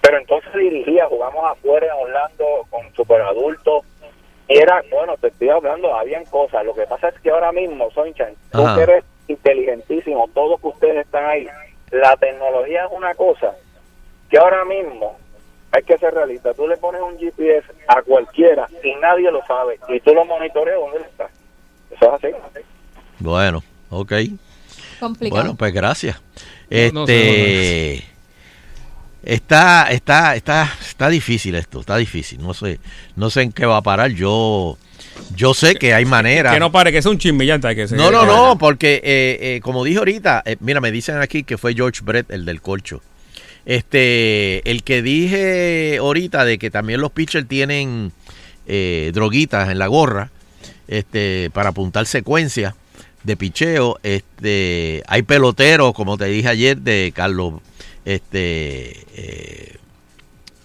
Pero entonces dirigía, jugamos afuera en Orlando con superadultos. Y era, bueno, te estoy hablando, habían cosas. Lo que pasa es que ahora mismo, Sonchan, tú que eres inteligentísimo, todos que ustedes están ahí, la tecnología es una cosa que ahora mismo hay que ser realista. Tú le pones un GPS a cualquiera y nadie lo sabe. Y tú lo monitoreas dónde él está. Eso es así. Bueno, ok. Complicado. Bueno, pues gracias. No, no sé, Este está, está, está, está difícil esto, está difícil. No sé, no sé en qué va a parar. Yo, yo sé que hay manera. Que no pare, que es un chismillante. Que se- No, no, no, porque eh, eh, como dije ahorita, eh, mira, me dicen aquí que fue George Brett, el del colcho. Este, el que dije ahorita de que también los pitchers tienen eh, droguitas en la gorra, este, para apuntar secuencias de picheo, este, hay peloteros, como te dije ayer, de Carlos, este, eh,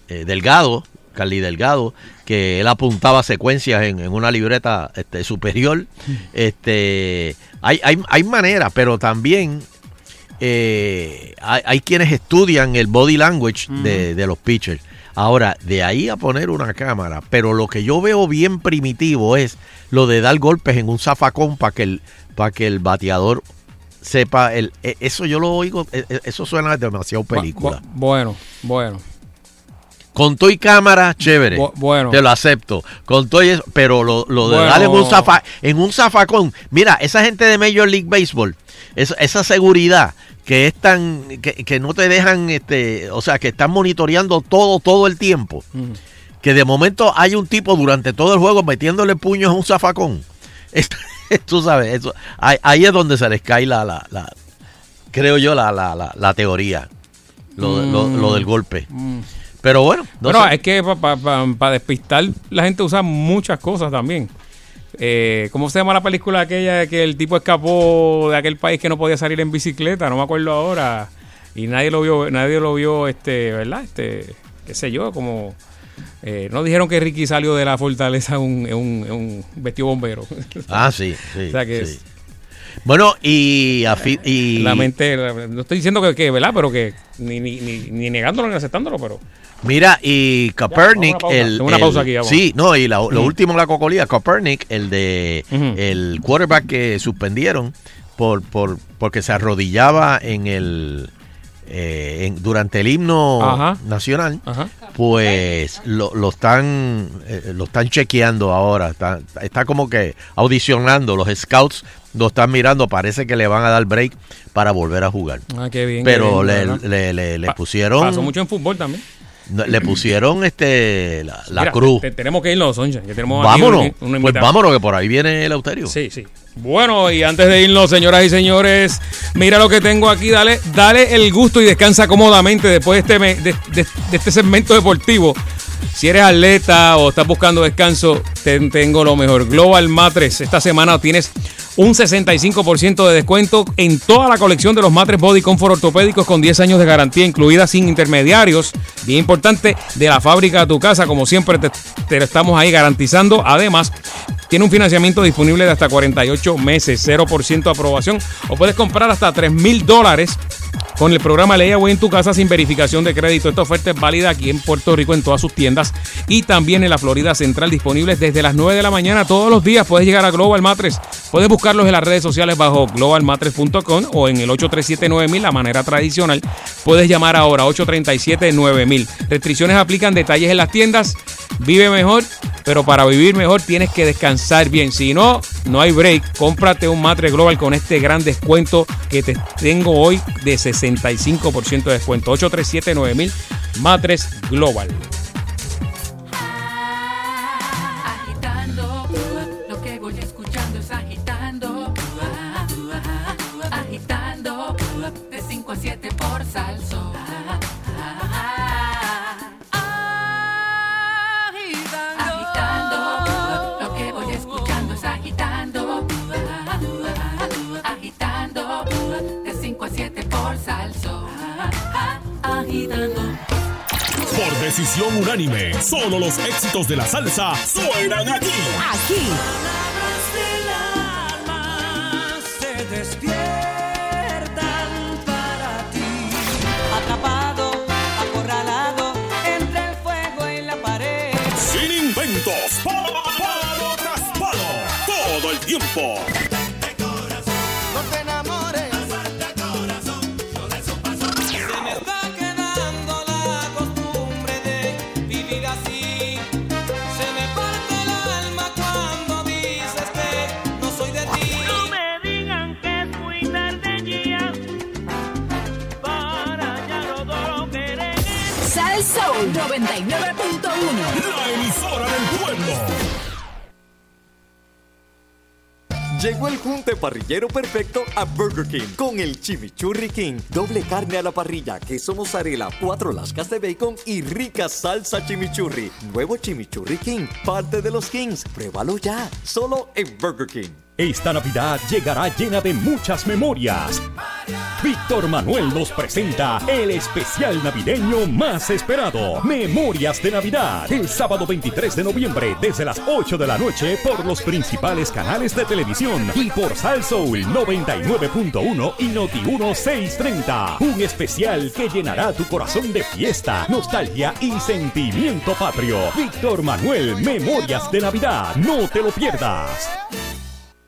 eh, Delgado, Carly Delgado, que él apuntaba secuencias en, en una libreta este, superior. Este, hay, hay, hay maneras, pero también eh, hay, hay quienes estudian el body language de, de los pitchers. Ahora, de ahí a poner una cámara, pero lo que yo veo bien primitivo es lo de dar golpes en un zafacón para que el, para que el bateador sepa el e- eso yo lo oigo e- e- eso suena demasiado película Bu- bueno, bueno. con todo y cámara, chévere. Bu- bueno. Te lo acepto. Con todo y eso, pero lo, lo de Bueno. darle en un, zafa- en un zafacón. Mira, esa gente de Major League Baseball, esa, esa seguridad que es tan, que, que no te dejan, este, o sea, que están monitoreando todo, todo el tiempo. Que de momento hay un tipo durante todo el juego metiéndole puños a un zafacón. Es- tú sabes, eso, ahí, ahí es donde se les cae la, la, la- creo yo, la, la, la, la teoría. lo, lo- Mm. lo del golpe. Mm. Pero bueno, no Bueno, sé. es que para despistar la gente usa muchas cosas también. Eh, ¿Cómo se llama la película aquella de que el tipo escapó de aquel país que no podía salir en bicicleta? No me acuerdo ahora. Y nadie lo vio, nadie lo vio, este, ¿verdad? Este, qué sé yo, como... eh, no dijeron que Ricky salió de la fortaleza en un, un, vestido bombero. Ah, sí, sí, O sea que sí. Bueno, y, y la mente, la- no estoy diciendo que, que, ¿verdad? Pero que ni, ni, ni, ni negándolo ni aceptándolo, pero... Mira, y Copernic, vamos a una pausa. el, Tengo una el- pausa aquí, vamos. sí, no, y la- lo Ujú. último en la cocolía, Copernic, el de el quarterback que suspendieron por, por porque se arrodillaba en el eh, en- durante el himno Ajá. nacional, Ajá. pues lo, lo están eh, lo están chequeando ahora, está, está como que audicionando, los scouts lo están mirando, parece que le van a dar break para volver a jugar. Ah, qué bien. Pero qué le, le, le- le pusieron Pasó mucho en fútbol también. No, Le pusieron este la, la Mira, cruz. te- tenemos que irnos, Sonja. Que tenemos aquí Vámonos. un- un pues vámonos, que por ahí viene el Auterio. Sí, sí. Bueno, y antes de irnos, señoras y señores, mira lo que tengo aquí. Dale, dale el gusto y descansa cómodamente después de este, de- de este segmento deportivo. Si eres atleta o estás buscando descanso, te tengo lo mejor. Global Matres. Esta semana tienes un 65% de descuento en toda la colección de los matres Body Comfort ortopédicos con 10 años de garantía incluida sin intermediarios. Bien importante, de la fábrica a tu casa, como siempre te, te lo estamos ahí garantizando. Además, tiene un financiamiento disponible de hasta 48 meses, 0% aprobación o puedes comprar hasta 3 mil dólares con el programa Layaway en tu casa sin verificación de crédito. Esta oferta es válida aquí en Puerto Rico en todas sus tiendas y también en la Florida Central disponibles desde las 9 de la mañana todos los días. Puedes llegar a Global Matres. Puedes buscarlos en las redes sociales bajo globalmatres.com o en el 837-9000, la manera tradicional. Puedes llamar ahora 837-9000. Restricciones aplican, detalles en las tiendas. Vive mejor, pero para vivir mejor tienes que descansar bien. Si no, no hay break. Cómprate un Matre Global con este gran descuento que te tengo hoy de 65% de descuento. 837-9000 Matres Global. Decisión unánime, solo los éxitos de la salsa suenan aquí. Aquí. se despiertan para ti. Atrapado, acorralado, entre el fuego y la pared. Sin inventos, palo tras palo, todo el tiempo. Llegó el junte parrillero perfecto a Burger King con el Chimichurri King. Doble carne a la parrilla, queso mozzarella, cuatro lascas de bacon y rica salsa chimichurri. Nuevo Chimichurri King, parte de los Kings. Pruébalo ya, solo en Burger King. Esta Navidad llegará llena de muchas memorias. Víctor Manuel nos presenta el especial navideño más esperado, Memorias de Navidad, el sábado 23 de noviembre desde las 8 de la noche por los principales canales de televisión y por Sal Soul 99.1 y Noti 1630. Un especial que llenará tu corazón de fiesta, nostalgia y sentimiento patrio. Víctor Manuel, Memorias de Navidad, no te lo pierdas.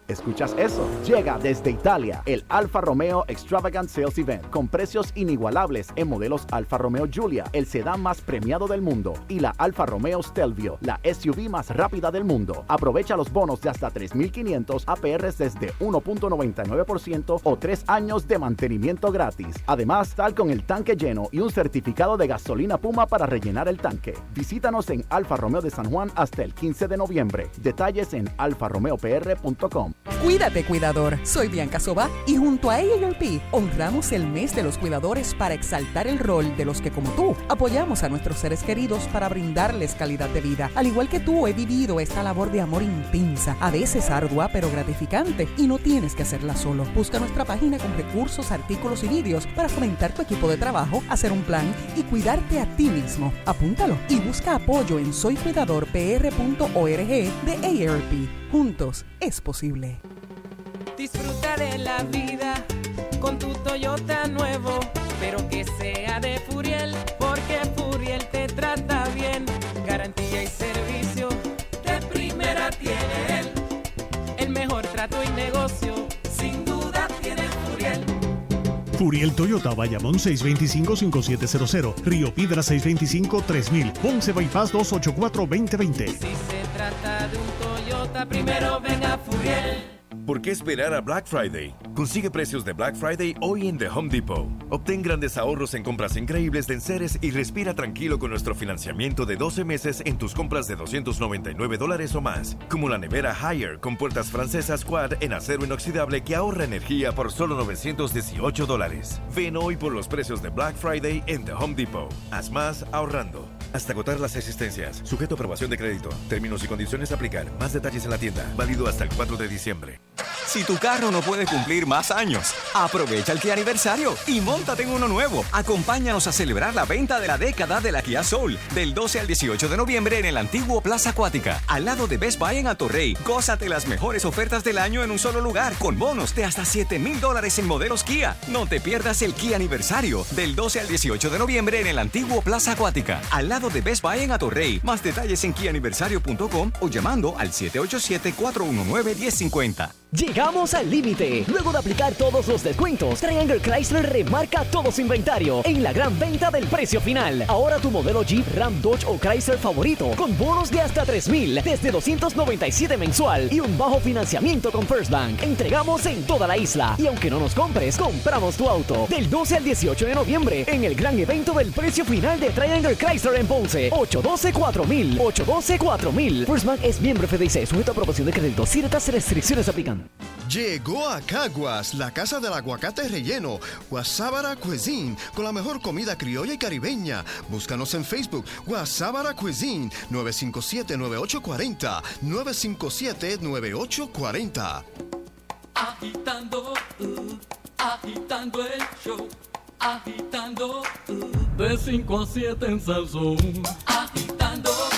¿Escuchas eso? Llega desde Italia el Alfa Romeo Extravagant Sales Event con precios inigualables en modelos Alfa Romeo Giulia, el sedán más premiado del mundo, y la Alfa Romeo Stelvio, la SUV más rápida del mundo. Aprovecha los bonos de hasta 3.500 APRs desde 1.99% o 3 años de mantenimiento gratis. Además, sal con el tanque lleno y un certificado de gasolina Puma para rellenar el tanque. Visítanos en Alfa Romeo de San Juan hasta el 15 de noviembre. Detalles en alfaromeopr.com. Cuídate, cuidador. Soy Bianca Soba y junto a AARP honramos el mes de los cuidadores para exaltar el rol de los que, como tú, apoyamos a nuestros seres queridos para brindarles calidad de vida. Al igual que tú, he vivido esta labor de amor intensa, a veces ardua pero gratificante, y no tienes que hacerla solo. Busca nuestra página con recursos, artículos y vídeos para fomentar tu equipo de trabajo, hacer un plan y cuidarte a ti mismo. Apúntalo y busca apoyo en soycuidadorpr.org de AARP. Juntos es posible. Disfruta de la vida con tu Toyota nuevo, pero que sea de Furiel, porque Furiel te trata bien. Garantía y servicio de primera tiene él. El mejor trato y negocio, Furiel Toyota, Bayamón 625-5700, Río Piedra 625-3000, Ponce Bypass 284-2020. Si se trata de un Toyota, primero ven a Furiel. ¿Por qué esperar a Black Friday? Consigue precios de Black Friday hoy en The Home Depot. Obtén grandes ahorros en compras increíbles de enseres y respira tranquilo con nuestro financiamiento de 12 meses en tus compras de 299 dólares o más. Como la nevera Higher con puertas francesas Quad en acero inoxidable que ahorra energía por solo 918 dólares. Ven hoy por los precios de Black Friday en The Home Depot. Haz más ahorrando. Hasta agotar las existencias. Sujeto a aprobación de crédito. Términos y condiciones aplicar. Más detalles en la tienda. Válido hasta el 4 de diciembre. Si tu carro no puede cumplir más años, aprovecha el Kia aniversario y montate en uno nuevo. Acompáñanos a celebrar la venta de la década de la Kia Soul del 12 al 18 de noviembre en el antiguo Plaza Acuática, al lado de Best Buy en Atorrey. Gózate las mejores ofertas del año en un solo lugar con bonos de hasta 7 mil dólares en modelos Kia. No te pierdas el Kia aniversario del 12 al 18 de noviembre en el antiguo Plaza Acuática, al lado de Best Buy en Atorrey. Más detalles en kianiversario.com o llamando al 787-419-1050. Llegamos al límite. Luego de aplicar todos los descuentos, Triangle Chrysler remarca todo su inventario en la gran venta del precio final. Ahora tu modelo Jeep, Ram, Dodge o Chrysler favorito con bonos de hasta 3000 desde 297 mensual y un bajo financiamiento con First Bank. Entregamos en toda la isla y aunque no nos compres, compramos tu auto. Del 12 al 18 de noviembre en el gran evento del precio final de Triangle Chrysler en Ponce. 812-4000. 812-4000. First Bank es miembro FDIC, sujeto a aprobación de crédito. Ciertas restricciones aplican. Llegó a Caguas, la casa del aguacate relleno, Guasábara Cuisine, con la mejor comida criolla y caribeña. Búscanos en Facebook, Guasábara Cuisine, 957-9840, 957-9840. Agitando, uh, agitando el show. Agitando, uh, de 5 a 7 en Salsón. Agitando, agitando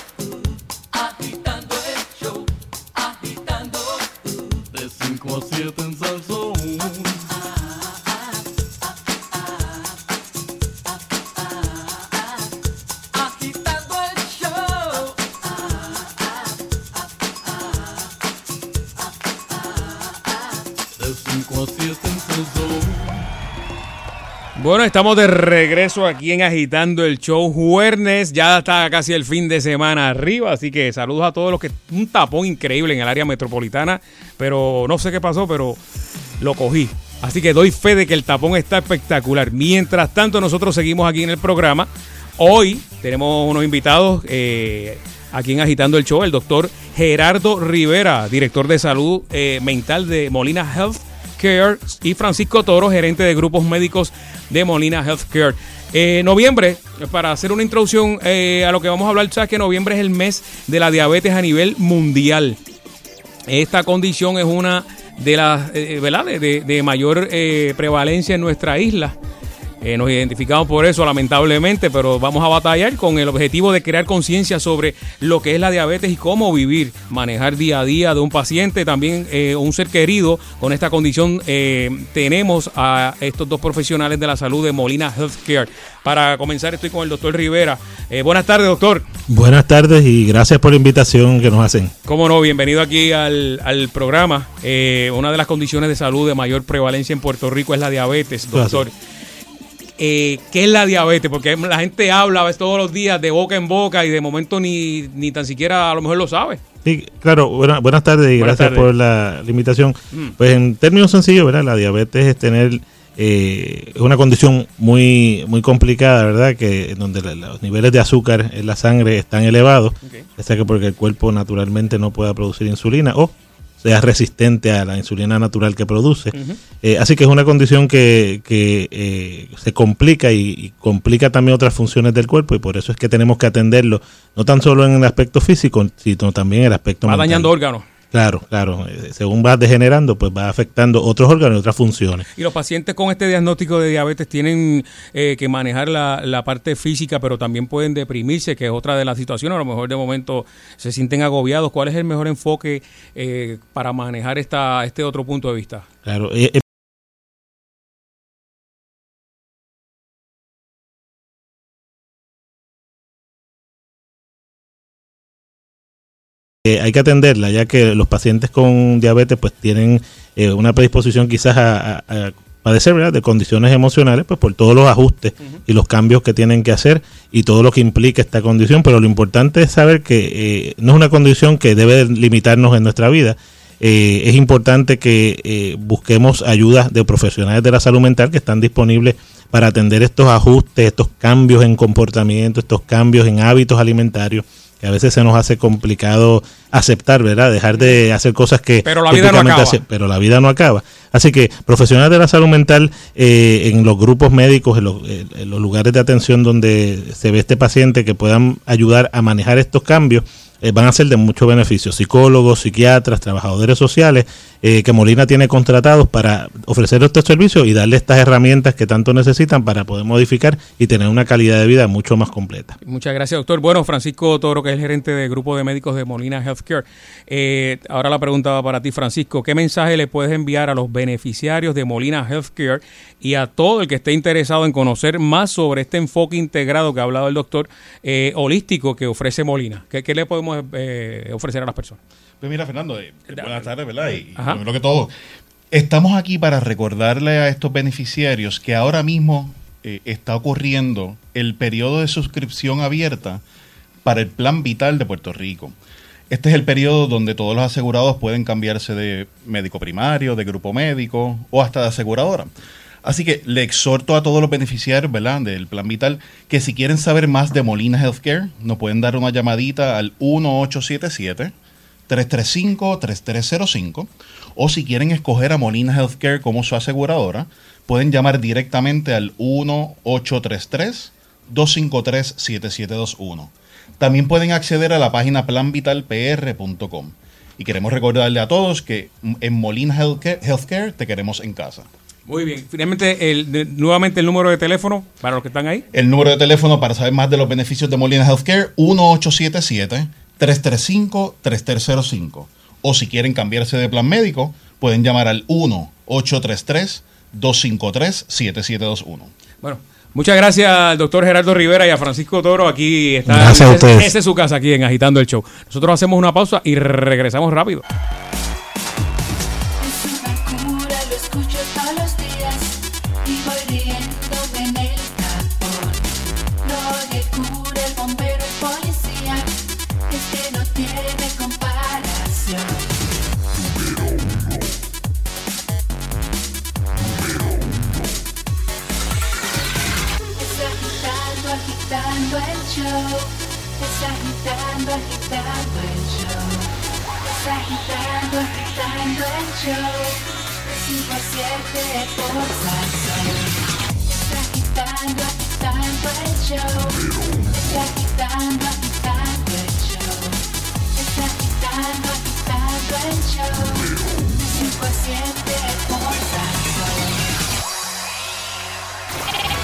de 5 a 7 Bueno, estamos de regreso aquí en Agitando el Show Juernes. Ya está casi el fin de semana arriba, así que saludos a todos los que... Un tapón increíble en el área metropolitana, pero no sé qué pasó, pero lo cogí. Así que doy fe de que el tapón está espectacular. Mientras tanto, nosotros seguimos aquí en el programa. Hoy tenemos unos invitados eh, aquí en Agitando el Show, el doctor Gerardo Rivera, director de salud eh, mental de Molina Health Care y Francisco Toro, gerente de grupos médicos de Molina Healthcare. Eh, noviembre, para hacer una introducción eh, a lo que vamos a hablar, sabes que noviembre es el mes de la diabetes a nivel mundial. Esta condición es una de las, eh, ¿verdad? De, mayor prevalencia en nuestra isla. Eh, nos identificamos por eso, lamentablemente, pero vamos a batallar con el objetivo de crear conciencia sobre lo que es la diabetes y cómo vivir, manejar día a día de un paciente, también eh, un ser querido con esta condición. Eh, tenemos a estos dos profesionales de la salud de Molina Healthcare. Para comenzar, estoy con el doctor Rivera. Buenas tardes, doctor. Buenas tardes y gracias por la invitación que nos hacen. Cómo no, bienvenido aquí al, al programa. Una de las condiciones de salud de mayor prevalencia en Puerto Rico es la diabetes, doctor. Eh, ¿Qué es la diabetes? Porque la gente habla ves, todos los días de boca en boca y de momento ni, ni tan siquiera a lo mejor lo sabe. Sí, claro, buena- buenas tardes y Buenas gracias tardes. por la, la invitación. Mm. Pues en términos sencillos, ¿verdad? La diabetes es tener eh, es una condición muy muy complicada, ¿verdad? Que en donde la- los niveles de azúcar en la sangre están elevados, ya sea que porque el cuerpo naturalmente no pueda producir insulina o sea resistente a la insulina natural que produce. Eh, así que es una condición que, que eh, se complica y, y complica también otras funciones del cuerpo y por eso es que tenemos que atenderlo, no tan solo en el aspecto físico, sino también en el aspecto Va mental. dañando órganos. Claro, claro. Eh, Según va degenerando, pues va afectando otros órganos y otras funciones. Y los pacientes con este diagnóstico de diabetes tienen eh, que manejar la, la parte física, pero también pueden deprimirse, que es otra de las situaciones. A lo mejor de momento se sienten agobiados. ¿Cuál es el mejor enfoque eh, para manejar esta, este otro punto de vista? Claro. eh, eh, hay que atenderla, ya que los pacientes con diabetes pues tienen eh, una predisposición quizás a, a- a padecer ¿verdad? de condiciones emocionales, pues por todos los ajustes y los cambios que tienen que hacer y todo lo que implica esta condición. Pero lo importante es saber que eh, no es una condición que debe limitarnos en nuestra vida. Eh, es importante que eh, busquemos ayuda de profesionales de la salud mental que están disponibles para atender estos ajustes, estos cambios en comportamiento, estos cambios en hábitos alimentarios que a veces se nos hace complicado aceptar, ¿verdad? Dejar de hacer cosas que Pero la vida no acaba. hace- pero la vida no acaba. Así que profesionales de la salud mental eh, en los grupos médicos, en los, en- en los lugares de atención donde se ve este paciente que puedan ayudar a manejar estos cambios, eh, van a ser de mucho beneficio. Psicólogos, psiquiatras, trabajadores sociales eh, que Molina tiene contratados para ofrecer estos servicios y darle estas herramientas que tanto necesitan para poder modificar y tener una calidad de vida mucho más completa. Muchas gracias, doctor. Bueno, Francisco Toro, que es el gerente del grupo de médicos de Molina Healthcare. Eh, ahora la pregunta va para ti, Francisco. ¿Qué mensaje le puedes enviar a los beneficiarios de Molina Healthcare y a todo el que esté interesado en conocer más sobre este enfoque integrado que ha hablado el doctor eh, holístico que ofrece Molina? ¿Qué, qué le podemos eh, ofrecer a las personas? Pues mira, Fernando, eh, buenas tardes, ¿verdad? Y Ajá. primero que todo, estamos aquí para recordarle a estos beneficiarios que ahora mismo eh, está ocurriendo el periodo de suscripción abierta para el Plan Vital de Puerto Rico. Este es el periodo donde todos los asegurados pueden cambiarse de médico primario, de grupo médico o hasta de aseguradora. Así que le exhorto a todos los beneficiarios ¿verdad? del Plan Vital que si quieren saber más de Molina Healthcare, nos pueden dar una llamadita al 1877 335-3305 o si quieren escoger a Molina Healthcare como su aseguradora, pueden llamar directamente al 1-833-253-7721. También pueden acceder a la página planvitalpr.com. Y queremos recordarle a todos que en Molina Healthcare, Healthcare te queremos en casa. Muy bien. Finalmente, el, de- nuevamente el número de teléfono para los que están ahí. El número de teléfono para saber más de los beneficios de Molina Healthcare, 1877-335-3305. O si quieren cambiarse de plan médico, pueden llamar al 1-833-253-7721. Bueno, muchas gracias al doctor Gerardo Rivera y a Francisco Toro. Aquí está. Gracias a ustedes. Esa es su casa aquí en Agitando el Show. Nosotros hacemos una pausa y regresamos rápido. Días y voy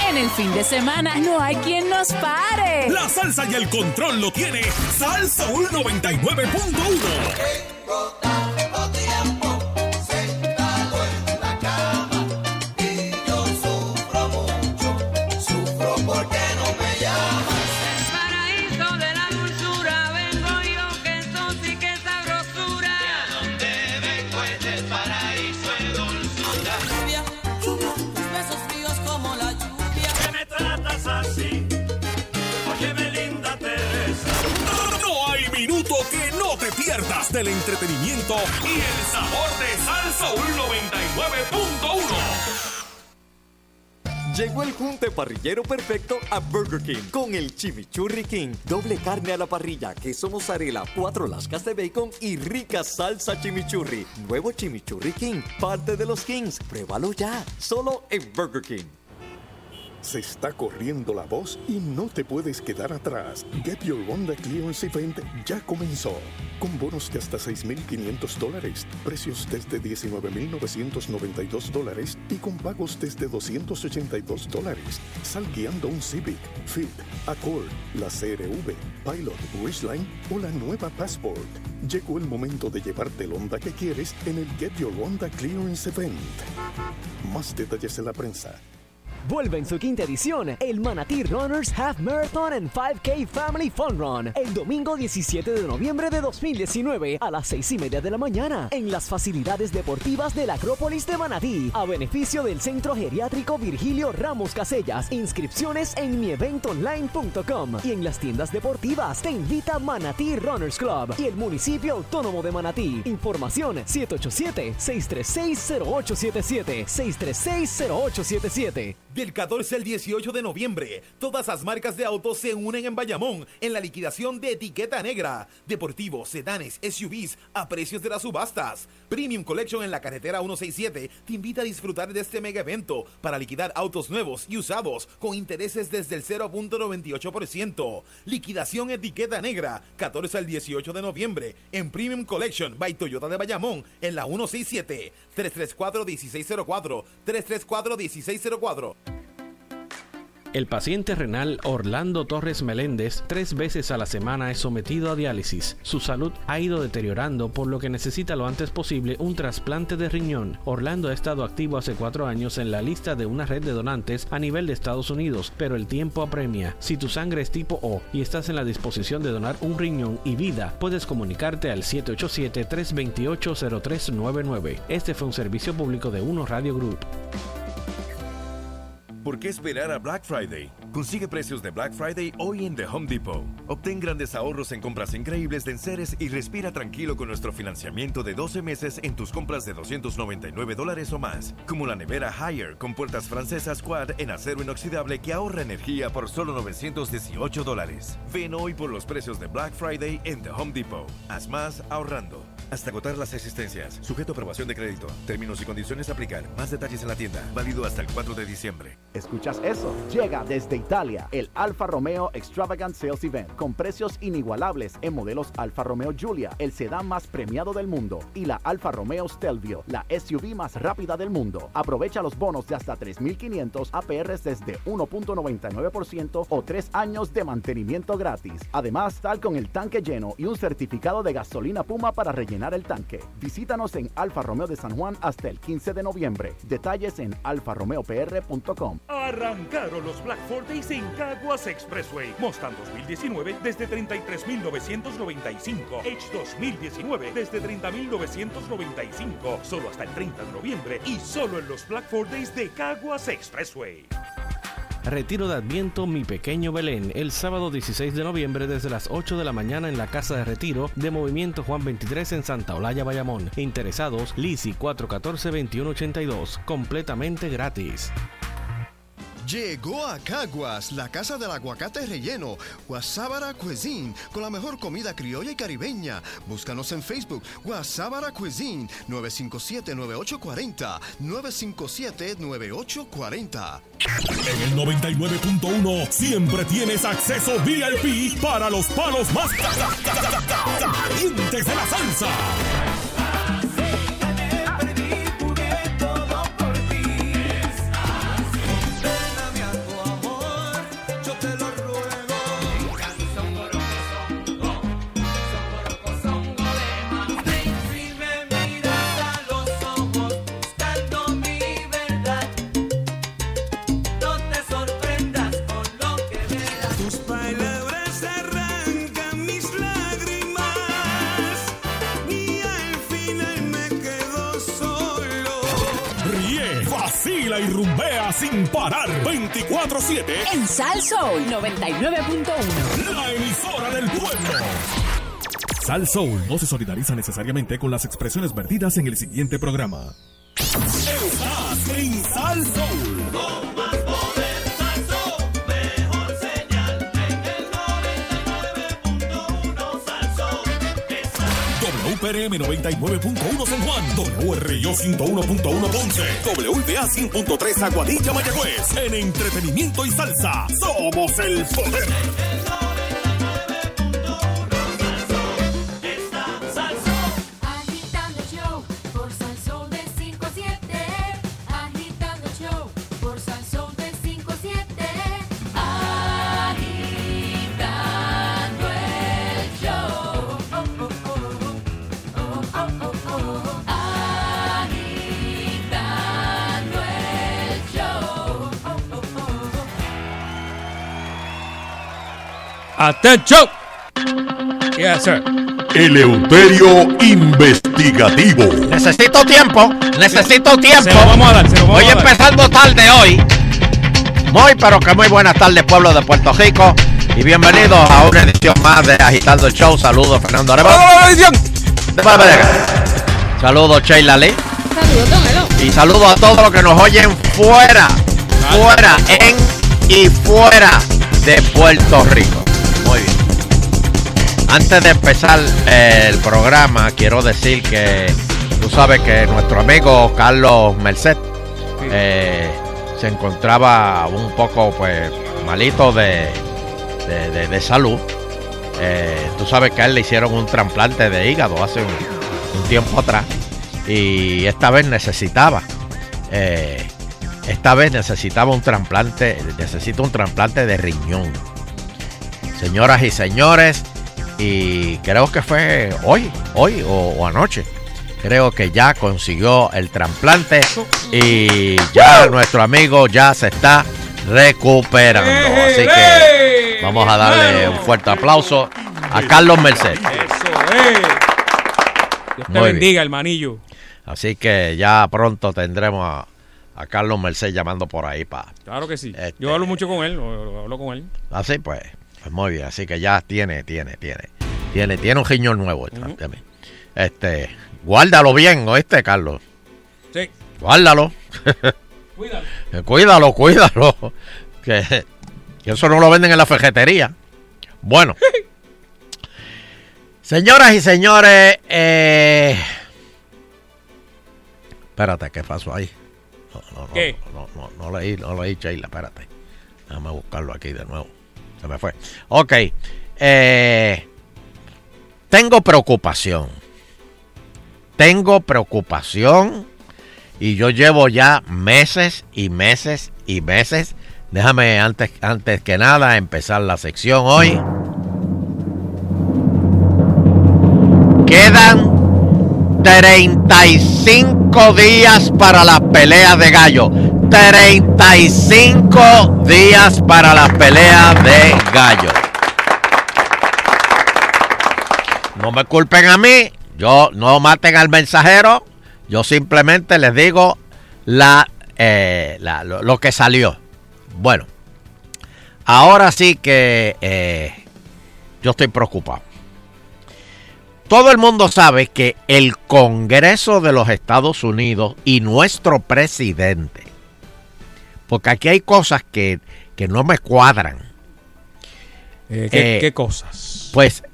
En el fin de semana no hay quien nos pare. La salsa y el control lo tiene Salsa 99.1. junte parrillero perfecto a Burger King con el Chimichurri King. Doble carne a la parrilla, queso mozzarella, cuatro lascas de bacon y rica salsa chimichurri. Nuevo Chimichurri King, parte de los Kings. Pruébalo ya, solo en Burger King. Se está corriendo la voz y no te puedes quedar atrás. Get Your Honda Clearance Event ya comenzó. Con bonos de hasta 6.500 dólares, precios desde 19.992 dólares y con pagos desde 282 dólares. Sal guiando un Civic, Fit, Accord, la CRV, Pilot, Ridgeline o la nueva Passport. Llegó el momento de llevarte el Honda que quieres en el Get Your Honda Clearance Event. Más detalles en la prensa. Vuelve en su quinta edición el Manatee Runners Half Marathon and 5K Family Fun Run el domingo 17 de noviembre de 2019 a las 6 y media de la mañana en las facilidades deportivas de la Acrópolis de Manatí a beneficio del Centro Geriátrico Virgilio Ramos Casellas. Inscripciones en mieventonline.com y en las tiendas deportivas te invita Manatí Runners Club y el municipio autónomo de Manatí. Información 787-636-0877 636-0877 Del 14 al 18 de noviembre, todas las marcas de autos se unen en Bayamón en la liquidación de etiqueta negra. Deportivos, sedanes, SUVs a precios de las subastas. Premium Collection en la carretera 167 te invita a disfrutar de este mega evento para liquidar autos nuevos y usados con intereses desde el 0.98%. Liquidación etiqueta negra, 14 al 18 de noviembre en Premium Collection by Toyota de Bayamón en la 167 334 1604 334 1604. El paciente renal Orlando Torres Meléndez tres veces a la semana es sometido a diálisis. Su salud ha ido deteriorando por lo que necesita lo antes posible un trasplante de riñón. Orlando ha estado activo hace cuatro años en la lista de una red de donantes a nivel de Estados Unidos, pero el tiempo apremia. Si tu sangre es tipo O y estás en la disposición de donar un riñón y vida, puedes comunicarte al 787-328-0399. Este fue un servicio público de Uno Radio Group. ¿Por qué esperar a Black Friday? Consigue precios de Black Friday hoy en The Home Depot. Obtén grandes ahorros en compras increíbles de enseres y respira tranquilo con nuestro financiamiento de 12 meses en tus compras de 299 dólares o más. Como la nevera Higher con puertas francesas Quad en acero inoxidable que ahorra energía por solo 918 dólares. Ven hoy por los precios de Black Friday en The Home Depot. Haz más ahorrando. Hasta agotar las existencias. Sujeto a aprobación de crédito. Términos y condiciones aplicar. Más detalles en la tienda. Válido hasta el 4 de diciembre. ¿Escuchas eso? Llega desde Italia el Alfa Romeo Extravagant Sales Event con precios inigualables en modelos Alfa Romeo Giulia, el sedán más premiado del mundo, y la Alfa Romeo Stelvio, la SUV más rápida del mundo. Aprovecha los bonos de hasta 3.500 APRs desde 1.99% o 3 años de mantenimiento gratis. Además, tal con el tanque lleno y un certificado de gasolina Puma para rellenar el tanque. Visítanos en Alfa Romeo de San Juan hasta el 15 de noviembre. Detalles en alfaromeopr.com. Arrancaron los Black Ford en Caguas Expressway. Mustang 2019 desde 33.995. Edge 2019 desde 30.995. Solo hasta el 30 de noviembre y solo en los Black Ford Days de Caguas Expressway. Retiro de Adviento Mi Pequeño Belén, el sábado 16 de noviembre desde las 8 de la mañana en la Casa de Retiro de Movimiento Juan 23 en Santa Olaya, Bayamón. Interesados, Lisi 414-2182, completamente gratis. Llegó a Caguas, la casa del aguacate relleno, Guasábara Cuisine, con la mejor comida criolla y caribeña. Búscanos en Facebook, Guasábara Cuisine, 957-9840, 957-9840. En el 99.1 siempre tienes acceso VIP para los palos más ca- ca- ca- ca- calientes de la salsa. Sin parar 24-7 En Sal Soul 99.1. La emisora del pueblo. Sal Soul no se solidariza necesariamente con las expresiones vertidas en el siguiente programa. Estás en Sal Soul. WPRM 99.1 San Juan, WRIO 101.1 Ponce, WBA 100.3 Aguadilla Mayagüez. En entretenimiento y salsa, somos el poder. ¡Atención! Yes, sir. Eleuterio Investigativo. Necesito tiempo, necesito tiempo. Se lo vamos a dar, se lo vamos Voy a dar. empezando tarde hoy. Muy, pero que muy buenas tardes, pueblo de Puerto Rico. Y bienvenidos a una edición más de Agitando el Show. Saludos, Fernando Arevalo. Saludos, Sheila Lee. Saludos. Y saludos a todos los que nos oyen fuera, fuera, en y fuera de Puerto Rico. Antes de empezar el programa, quiero decir que tú sabes que nuestro amigo Carlos Merced eh, se encontraba un poco pues malito de, de- de- de salud. Eh, tú sabes que a él le hicieron un trasplante de hígado hace un, un tiempo atrás y esta vez necesitaba eh, esta vez necesitaba un trasplante necesita un trasplante de riñón señoras y señores y creo que fue hoy hoy o, o anoche creo que ya consiguió el trasplante y ya nuestro amigo ya se está recuperando así que vamos a darle un fuerte aplauso a Carlos Merced Dios te Muy bendiga, hermanillo. Así que ya pronto tendremos a, a Carlos Merced llamando por ahí para. Claro que sí. Este- Yo hablo mucho con él, hablo con él. Así pues, pues muy bien. Así que ya tiene, tiene, tiene. Tiene, tiene un riñón nuevo. también. Este, guárdalo bien, ¿oíste, Carlos? Sí. Guárdalo. Cuídalo. Cuídalo, cuídalo. Que, que eso no lo venden en la ferretería. Bueno. Señoras y señores, eh, espérate, ¿qué pasó ahí? No, no, no, ¿Qué? no, no, no, no leí, no leí, Sheila, espérate. Déjame buscarlo aquí de nuevo. Se me fue. Ok. eh, tengo preocupación. Tengo preocupación. Y yo llevo ya meses y meses y meses. Déjame antes, antes que nada empezar la sección hoy. Quedan 35 días para las peleas de gallo. 35 días para las peleas de gallo. No me culpen a mí. Yo no maten al mensajero. Yo simplemente les digo la, eh, la- lo, lo que salió. Bueno, ahora sí que eh, yo estoy preocupado. Todo el mundo sabe que el Congreso de los Estados Unidos y nuestro presidente, porque aquí hay cosas que, que no me cuadran. Eh, ¿qué, qué cosas? Pues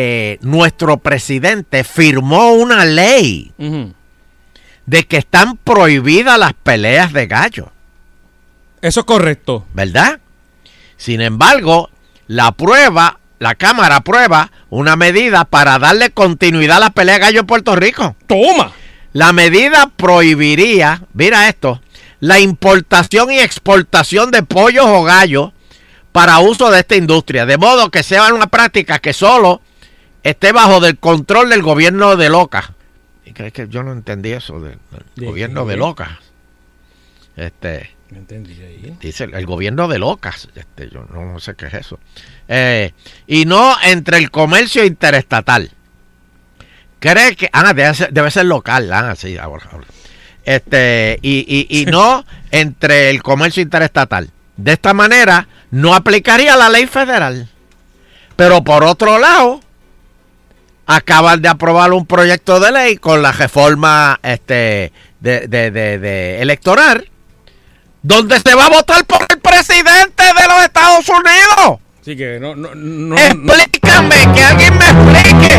eh, nuestro presidente firmó una ley de que están prohibidas las peleas de gallo. Eso es correcto. ¿Verdad? Sin embargo, la prueba, la Cámara aprueba una medida para darle continuidad a la pelea de gallo en Puerto Rico. ¡Toma! La medida prohibiría, mira esto, la importación y exportación de pollos o gallos para uso de esta industria, de modo que sea una práctica que solo esté bajo del control del gobierno de Locas. Y que, que yo no entendí eso del, del ¿De gobierno de Locas. Este, No entendí ahí. dice el, el gobierno de Locas. Este, yo no, no sé qué es eso. Eh, y no entre el comercio interestatal. Cree que. Ah, debe ser, debe ser local. Ah, sí, ahora, ahora. Este, y, y, y no entre el comercio interestatal. De esta manera, no aplicaría la ley federal. Pero por otro lado, acaban de aprobar un proyecto de ley con la reforma este, de, de- de- de electoral, donde se va a votar por el presidente de los Estados Unidos. Así que no, no, no, no- Explícame, que alguien me explique.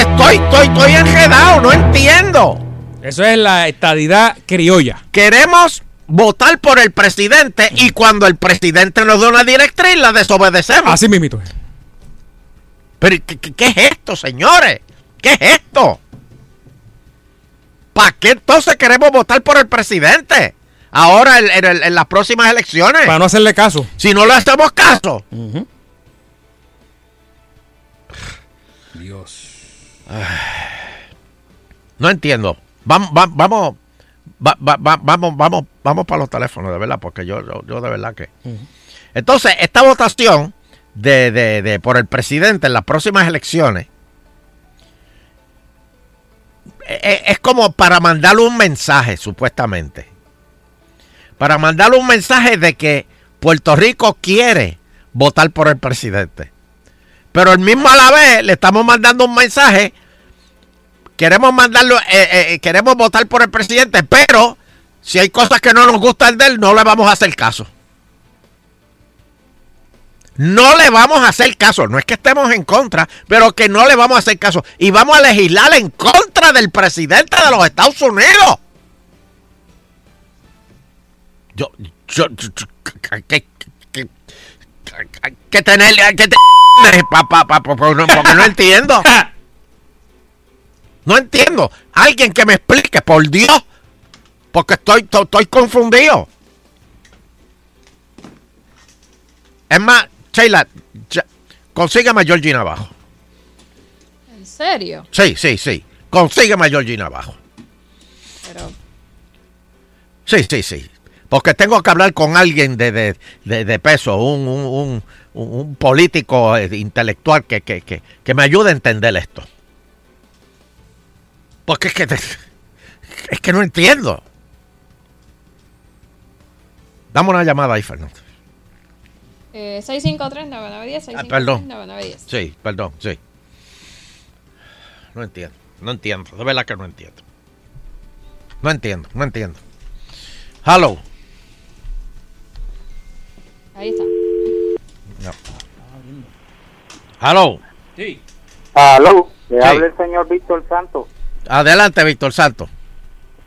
estoy, estoy enredado, no entiendo. Eso es la estadidad criolla. Queremos votar por el presidente y cuando el presidente nos da una directriz la desobedecemos. Así mismito. Pero ¿qué, qué- qué es esto, señores? ¿Qué es esto? ¿Para qué entonces queremos votar por el presidente? Ahora en, en- en las próximas elecciones. Para no hacerle caso. Si no le hacemos caso. Dios. No entiendo. Vamos, va- vamos, va- va- va- vamos, vamos, vamos para los teléfonos, de verdad, porque yo, yo, yo de verdad que. Entonces, esta votación de, de- de- por el presidente en las próximas elecciones e- e- es como para mandarle un mensaje, supuestamente. Para mandarle un mensaje de que Puerto Rico quiere votar por el presidente. Pero el mismo a la vez le estamos mandando un mensaje queremos mandarlo, eh, eh, queremos votar por el presidente, pero si hay cosas que no nos gustan de él, no le vamos a hacer caso. No le vamos a hacer caso, no es que estemos en contra, pero que no le vamos a hacer caso. Y vamos a legislar en contra del presidente de los Estados Unidos. Yo, yo, yo- yo- que, que, tener, que te- pa- pa- pa- pa- porque no- porque no entiendo. No entiendo. Alguien que me explique, por Dios. Porque estoy, to- estoy confundido. Es más, Sheila, ya- consígueme a Georgina abajo. ¿En serio? Sí, sí, sí. Consígueme a Georgina abajo. Pero Sí, sí, sí. Porque tengo que hablar con alguien de, de, de- de peso, un- un- un político eh, intelectual que, que, que, que me ayude a entender esto. Porque es que, es que no entiendo. Dame una llamada ahí, Fernando. Eh, 653-9910, Ah, perdón. 653-9910. Sí, perdón, sí. No entiendo, no entiendo. De verdad que no entiendo. No entiendo, no entiendo. Hello. Ahí está. No. Hello. Sí. Aló, le Sí. habla el señor Víctor Santos. Adelante, Víctor Santos.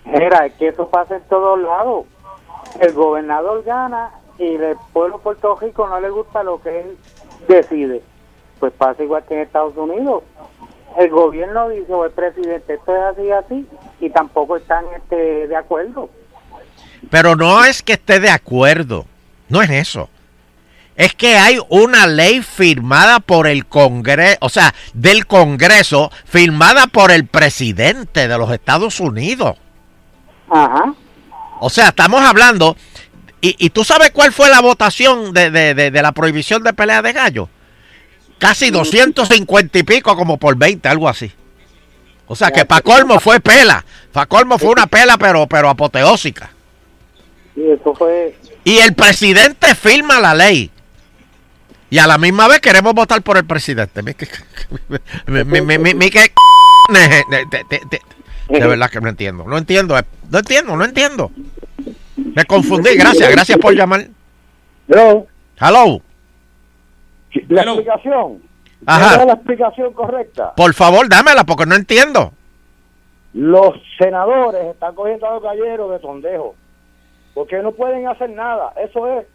Mira, es que eso pasa en todos lados. El gobernador gana y el pueblo de Puerto Rico no le gusta lo que él decide. Pues pasa igual que en Estados Unidos. El gobierno dice, o el presidente, esto es así, así, y tampoco están este, de acuerdo. Pero no es que esté de acuerdo. No es eso. Es que hay una ley firmada por el Congreso, o sea, del Congreso, firmada por el presidente de los Estados Unidos. Ajá. O sea, estamos hablando. ¿Y, y tú sabes cuál fue la votación de, de- de- de la prohibición de pelea de gallo? Casi 250 y pico, como por 20, algo así. O sea, que para colmo fue pela. Para colmo fue una pela, pero, pero apoteósica. Y eso fue... Y el presidente firma la ley. Y a la misma vez queremos votar por el presidente. Mi- que- mi- mi- mi- mi- mi- que- de, de- de- de- de verdad que no entiendo. No entiendo. eh, No entiendo, no entiendo. Me confundí. Gracias, gracias por llamar. Hello. Hello. La explicación. Ajá. ¿Esa es la explicación correcta? Por favor, dámela porque no entiendo. Los senadores están cogiendo a los galleros de sondejo. Porque no pueden hacer nada. Eso es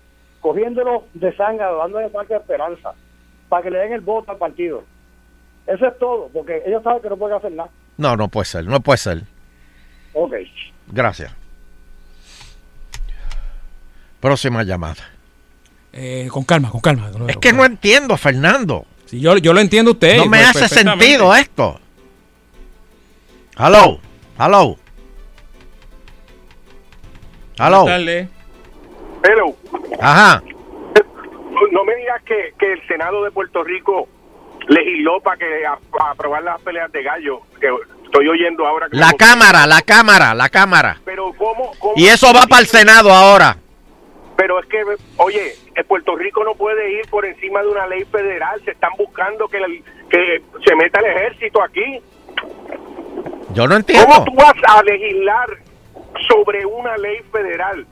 cogiéndolos de sangre, dándole falta de esperanza. Para que le den el voto al partido. Eso es todo. Porque ellos saben que no pueden hacer nada. No, no puede ser, no puede ser. Ok. Gracias. Próxima llamada. Eh, con calma, con calma. Es que no entiendo, Fernando. Si yo, yo lo entiendo a usted. No me pues, hace sentido esto. Hello, hello. Hello. Hello. Ajá. No me digas que, que el Senado de Puerto Rico legisló para que a- a aprobar las peleas de gallo, que estoy oyendo ahora. Que La como- cámara, la cámara, la cámara. Pero cómo, cómo- Y eso va para el Senado ahora. Pero es que, oye, Puerto Rico no puede ir por encima de una ley federal. Se están buscando que, la- que se meta el ejército aquí. Yo no ¿Cómo entiendo. tú vas a legislar sobre una ley federal?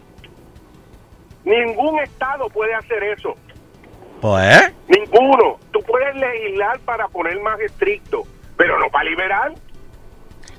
Ningún estado puede hacer eso. Pues. Ninguno. Tú puedes legislar para poner más estricto, pero no para liberar.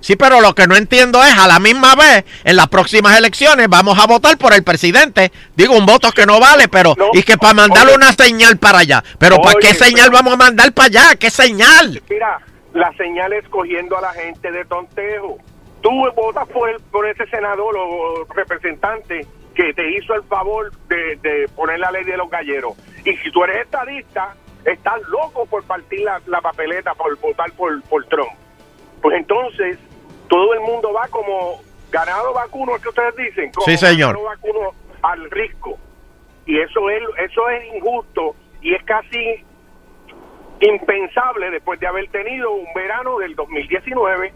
Sí, pero lo que no entiendo es, a la misma vez, en las próximas elecciones vamos a votar por el presidente. Digo, un voto que no vale, pero... y que para mandarle una señal para allá. Pero ¿para qué señal pero- vamos a mandar para allá? ¿Qué señal? Mira, la señal es cogiendo a la gente de tontejo. Tú votas por, el, por ese senador o representante que te hizo el favor de, de poner la ley de los galleros. Y si tú eres estadista, estás loco por partir la, la papeleta, por votar por, por Trump. Pues entonces, todo el mundo va como ganado vacuno, es que ustedes dicen, como Sí, señor. ganado vacuno al risco. Y eso es, eso es injusto y es casi impensable después de haber tenido un verano del 2019.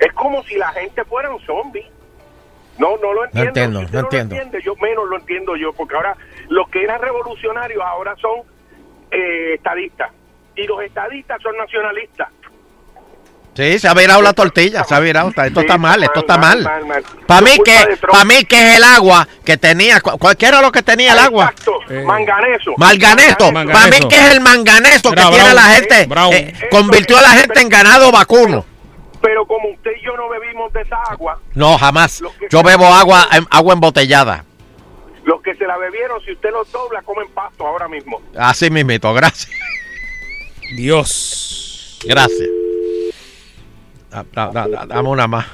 Es como si la gente fuera un zombie. No, no lo entiendo. entiendo, Si no lo entiendo. entiende, yo menos lo entiendo yo, porque ahora los que eran revolucionarios ahora son eh, estadistas. Y los estadistas son nacionalistas. Sí, se ha virado la tortilla, se ha virado. Esto Sí, está mal, esto está mal. mal, mal. Para mí que, para mí que es el agua que tenía, cu- cualquiera lo que tenía el agua. Exacto, manganeso. Manganeso. Para mí que es el manganeso que tiene la gente, Brown. eh, convirtió a la gente en ganado vacuno. Pero como usted y yo no bebimos de esa agua, No, jamás. Yo bebo agua, agua embotellada. los que se la bebieron, si usted los dobla, comen pasto ahora mismo. Así mismito, gracias. Dios. Gracias. Da- da- da- da- dame una más.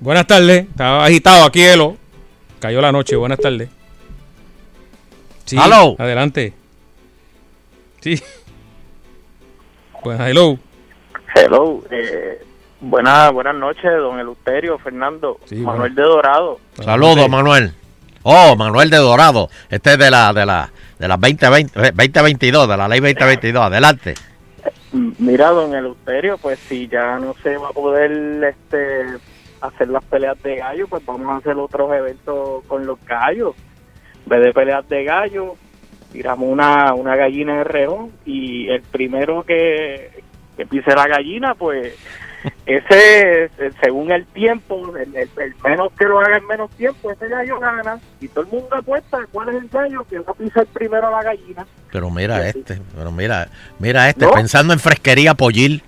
Buenas tardes. Estaba agitado aquí, Elo. Cayó la noche. Buenas tardes. Sí, Hello. Adelante. Sí. Pues, hello. Hello, eh, buenas buenas noches, don Eleuterio, Fernando, Manuel de Dorado. Saludos, Manuel. Oh, Manuel de Dorado. Este es de la de la de las 2020, eh, 2022, de la ley 2022. Adelante. Mira, don Eleuterio, pues si ya no se va a poder este hacer las peleas de gallo, pues vamos a hacer otros eventos con los gallos. En vez de peleas de gallo, tiramos una, una gallina de rejón y el primero que, que pise la gallina, pues ese, eh, según el tiempo, el, el- el menos que lo haga en menos tiempo, ese gallo gana. Y todo el mundo apuesta cuál es el gallo que va a pisar primero la gallina. Pero mira este, pero mira, mira este, ¿No? pensando en fresquería pollil.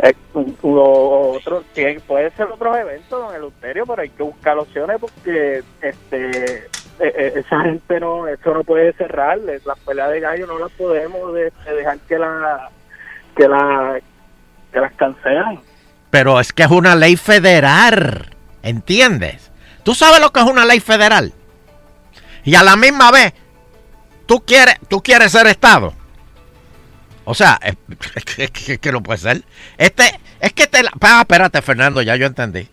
Eh, otro, puede ser otros eventos, don Eleuterio, pero hay que buscar opciones porque este eh, eh, esa gente no, eso no puede cerrar, eh, las peleas de gallo no las podemos de- de dejar que la que la que las cancelen. Pero es que es una ley federal, ¿entiendes? ¿Tú sabes lo que es una ley federal? Y a la misma vez, tú quieres, tú quieres ser Estado. O sea, es, que- no puede ser. Este, es que te la, ah, espérate, Fernando, ya yo entendí.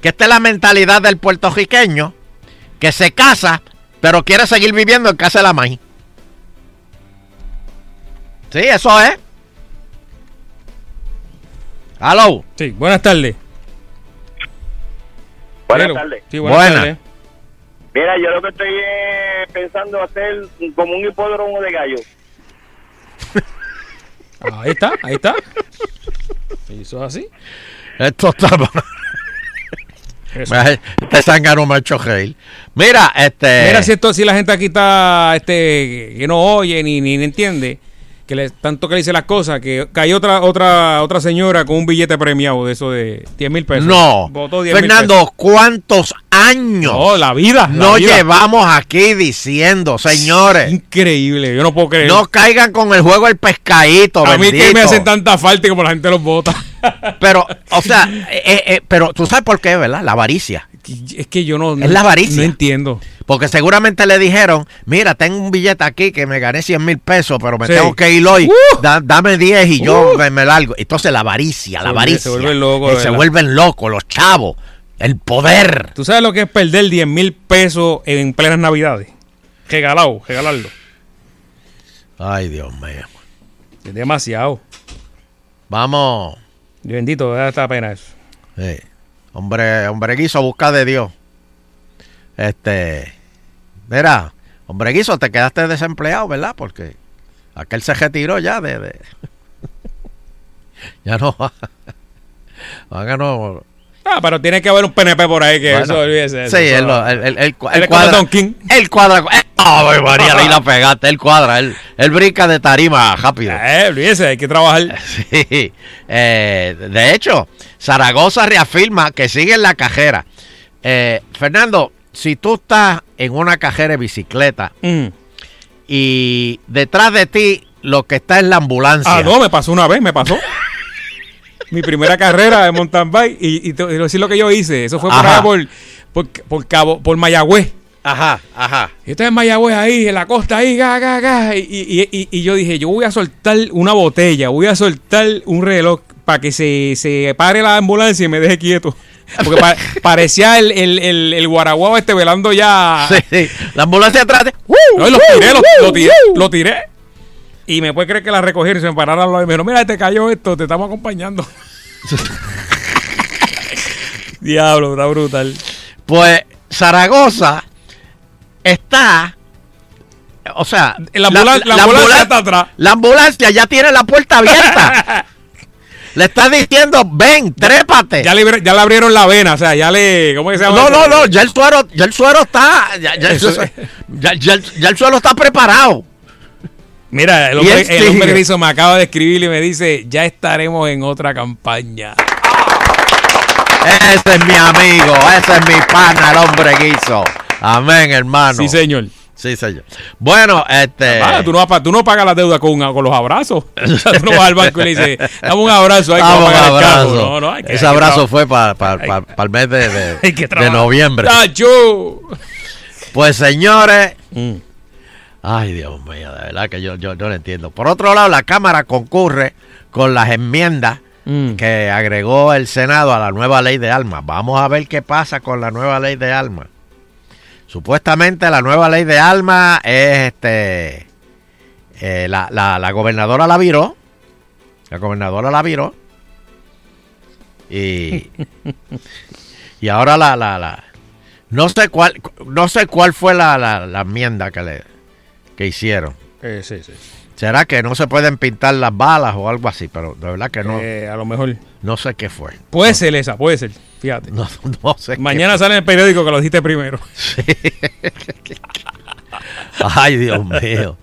Que esta es la mentalidad del puertorriqueño que se casa, pero quiere seguir viviendo en casa de la maíz. Sí, eso es. Aló. Sí, buenas tardes. Buenas Hello. tardes. Sí, buenas Buenas. tardes. Mira, yo lo que estoy eh, pensando hacer como un hipódromo de gallo. Ahí está, ahí está. Y eso es así. Esto está. Este zángano macho reír. Mira, este. Mira si esto, si la gente aquí está, este, que no oye ni, ni entiende, que le, tanto que le dice las cosas, que cayó otra, otra, otra señora con un billete premiado de eso de 10 mil pesos. No. Votó 10 mil Fernando, pesos. ¿cuántos años? No, la vida. la No vida. llevamos aquí diciendo, señores. Increíble, yo no puedo creer. No caigan con el juego el pescadito. A mí que me hacen tanta falta y como la gente los vota. Pero, o sea, eh, eh, pero tú sabes por qué, ¿verdad? La avaricia. Es que yo no. Es la avaricia. No entiendo. Porque seguramente le dijeron, mira, tengo un billete aquí que me gané 100 mil pesos, pero me Sí. tengo que ir hoy. Uh. Da- dame 10 y yo Uh. me, me largo. Entonces la avaricia, Se la avaricia. se vuelven locos, Eh, se vuelven locos los chavos. El poder. ¿Tú sabes lo que es perder 10 mil pesos en plenas navidades? Regalado, regalarlo. Ay, Dios mío. Es demasiado. Vamos. Bendito, da esta pena eso. Sí. Hombre, hombre guiso, busca de Dios. Este. Mira, hombre guiso, te quedaste desempleado, ¿verdad? Porque aquel se retiró ya de. ya no va. Van a. Ah, pero tiene que haber un PNP por ahí que Bueno, eso olvídese. Sí, eso, él, él- Él él es como cuadra. Don King. Él cuadra. eh, ¡Ay, María! Ahí la pegaste. Él cuadra. Él, él brinca de tarima rápido. Eh, olvídese, hay que trabajar. Sí. Eh, de hecho, Zaragoza reafirma que sigue en la cajera. Eh, Fernando, si tú estás en una cajera de bicicleta Mm. y detrás de ti lo que está es la ambulancia. Ah, no, me pasó una vez, me pasó. Mi primera carrera de mountain bike y, y te voy a decir lo que yo hice. Eso fue por allá por, por, por Cabo, por Mayagüez. Ajá, ajá. Yo estaba en Mayagüez ahí, en la costa ahí, ga, ga, ga, y, y- y- y yo dije, yo voy a soltar una botella, voy a soltar un reloj para que se, se pare la ambulancia y me deje quieto. Porque pa- parecía el, el, el, el guaraguao este velando ya. Sí, sí. La ambulancia atrás de. No, y lo tiré, lo, lo tiré, lo tiré. Y me puede creer que la recogieron y se me pararon lado y me dijeron, mira, te cayó esto, te estamos acompañando. Diablo, está brutal. Pues Zaragoza está. O sea, La ambulan- la ambulancia está atrás. La ambulancia ya tiene la puerta abierta. le está diciendo, ven, trépate. Ya le, ya le abrieron la vena, o sea, ya le. ¿Cómo que se llama? No, no, no, ya el suero, ya el suero está, ya, ya el, ya- ya el suelo está preparado. Mira, el hombre, él el hombre sigue. que hizo me acaba de escribir y me dice, ya estaremos en otra campaña. Ese es mi amigo, ese es mi pana, el hombre que hizo. Amén, hermano. Sí, señor. Sí, señor. Bueno, este. Ah, tú, no, pa- tú no pagas la deuda con, con los abrazos. Tú no vas al banco y le dices, dame un abrazo ahí que el carro. abrazo. No, no, hay que- Ese hay abrazo fue para el mes de, de- hay noviembre. ¡Tacho! Pues señores. Mm. Ay, Dios mío, de verdad que yo, yo no lo entiendo. Por otro lado, la Cámara concurre con las enmiendas Mm. que agregó el Senado a la nueva ley de armas. Vamos a ver qué pasa con la nueva ley de armas. Supuestamente la nueva ley de armas es este. eh, la, la- la gobernadora la viró. La gobernadora la viró. Y. y ahora la, la, la- no sé cuál no sé cuál fue la, la, la enmienda que le que hicieron. Eh, sí, sí. ¿Será que no se pueden pintar las balas o algo así? Pero de verdad que no. Eh, a lo mejor. No sé qué fue. Puede ser esa, puede ser. Fíjate. No, no sé. qué Mañana sale en el periódico que lo dijiste primero. Ay, Dios mío.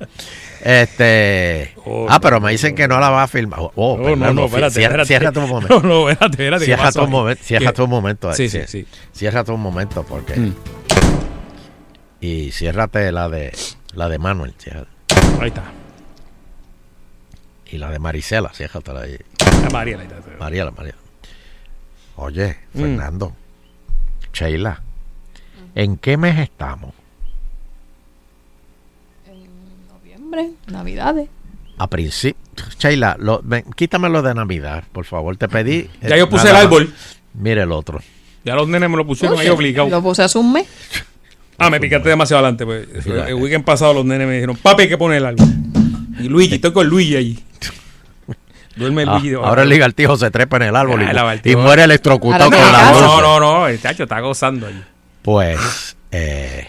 Este. ah, pero me dicen que no la va a filmar. Oh, oh, No, no, no, espérate, cierra, cierra tu momento. No, no, espérate, espérate, ¿qué Cierra tu ahí? momento. Cierra tu momento. Sí, sí, sí. Cierra tu momento porque. Mm. Y ciérrate la de la de Manuel. Ahí está. Y la de Marisela, ciérratela ahí. Ah, Mariela, ahí está. Mariela, Mariela. Oye, Mm. Fernando. Sheila. ¿En qué mes estamos? Noviembre, Navidades. A principio. Sheila, lo, ven, quítame lo de Navidad, por favor. Te pedí. Ya eh, yo puse nada el árbol. Mire el otro. Ya los nenes me lo pusieron ahí obligado. Lo puse hace un mes. Ah, me picaste demasiado adelante. Pues. El weekend pasado los nenes me dijeron, papi, hay que poner el árbol. Y Luigi, estoy con Luigi allí. Duerme el Ah, Luigi. ahora el ligartijo se trepa en el árbol Ah, y, muere electrocutado con la luz. No, no, no, el chacho está gozando allí. Pues eh,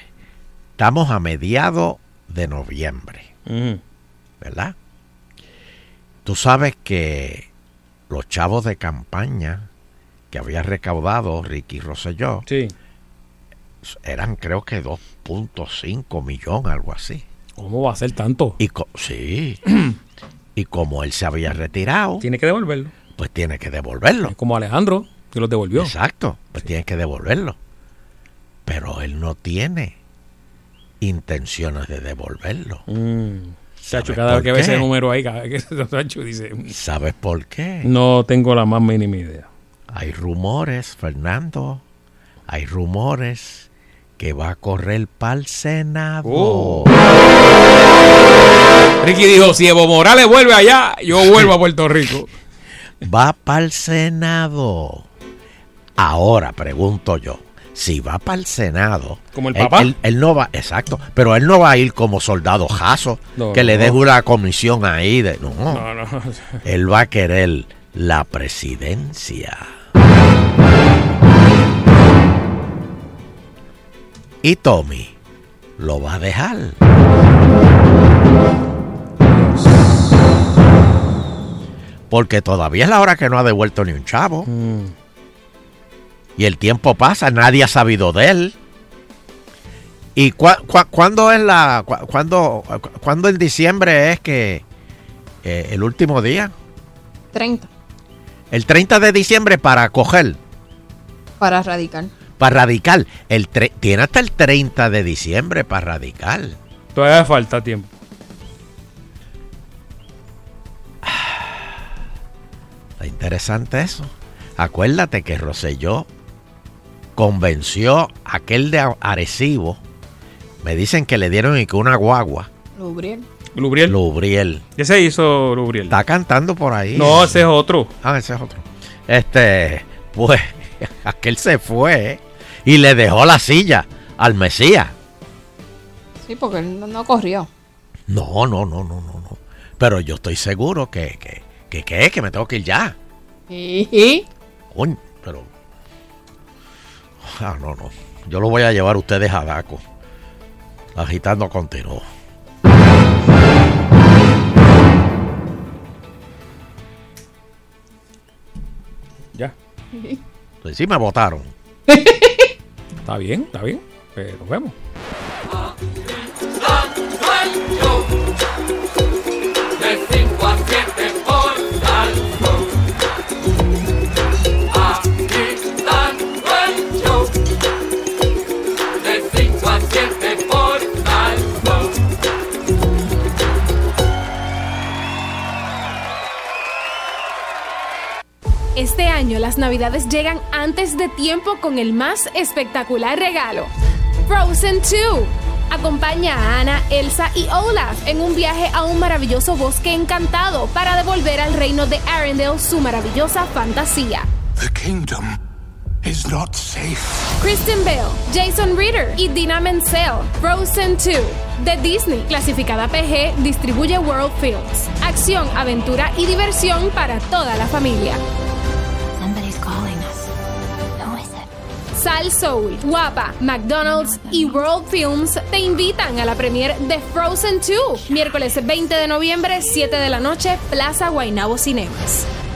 estamos a mediados de noviembre. ¿verdad? Tú sabes que los chavos de campaña que había recaudado Ricky Rosselló Sí. Eran creo que 2.5 millones, algo así. ¿Cómo va a ser tanto? Y co- sí. y como él se había retirado, Tiene que devolverlo. pues tiene que devolverlo. Como Alejandro, que los devolvió. Exacto, pues tiene que devolverlo. Pero él no tiene intenciones de devolverlo. Mm. Chacho, ¿Sabes cada vez que ve ese número ahí, cada vez que Chacho dice, ¿Sabes por qué? no tengo la más mínima idea. Hay rumores, Fernando. Hay rumores que va a correr para el Senado. Oh. Ricky dijo, si Evo Morales vuelve allá, yo vuelvo a Puerto Rico. Va para el Senado. Ahora pregunto yo, si va para el Senado, Como el él- papá. Él, él no va, exacto, pero él no va a ir como soldado jaso, No, que le no. deje una comisión ahí de no. No, no. Él va a querer la presidencia. Y Tommy lo va a dejar. Porque todavía es la hora que no ha devuelto ni un chavo. Mm. Y el tiempo pasa, nadie ha sabido de él. ¿Y cuándo es la. cuándo en diciembre es que. eh, el último día? 30 El 30 de diciembre para coger, para radical. Para radical. El tre- tiene hasta el 30 de diciembre para radical. Todavía falta tiempo. Está interesante eso. Acuérdate que Roselló convenció a aquel de Arecibo. Me dicen que le dieron y que una guagua. Lubriel. Lubriel. Lubriel. ¿Qué se hizo Lubriel? Está cantando por ahí. No, ese es otro. Ah, ese es otro. Este, pues, aquel se fue y le dejó la silla al Mesías. Sí, porque él no, corrió. No, no, no, no, no, no. Pero yo estoy seguro que, que, que, que, que me tengo que ir ya. Y Coño, pero. Ah, no, no. Yo lo voy a llevar a ustedes a Daco. Agitando continuo. Ya. Pues sí me votaron. Está bien, está bien. Pero nos vemos. Este año las navidades llegan antes de tiempo con el más espectacular regalo. Frozen 2. Acompaña a Anna, Elsa y Olaf en un viaje a un maravilloso bosque encantado para devolver al reino de Arendelle su maravillosa fantasía. The kingdom is not safe. Kristen Bell, Jason Reeder y Dina Menzel. Frozen 2 de Disney, clasificada PG, distribuye World Films. Acción, aventura y diversión para toda la familia. Sal Soul, Guapa, McDonald's y World Films te invitan a la premier de Frozen 2, miércoles 20 de noviembre, 7 de la noche, Plaza Guaynabo Cinemas.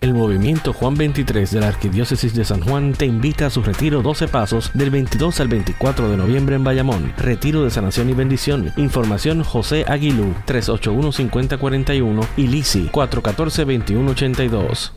El movimiento Juan 23 de la Arquidiócesis de San Juan te invita a su retiro 12 Pasos del 22 al 24 de noviembre en Bayamón. Retiro de sanación y bendición. Información José Aguilú 381-5041 y Lisi 414-2182.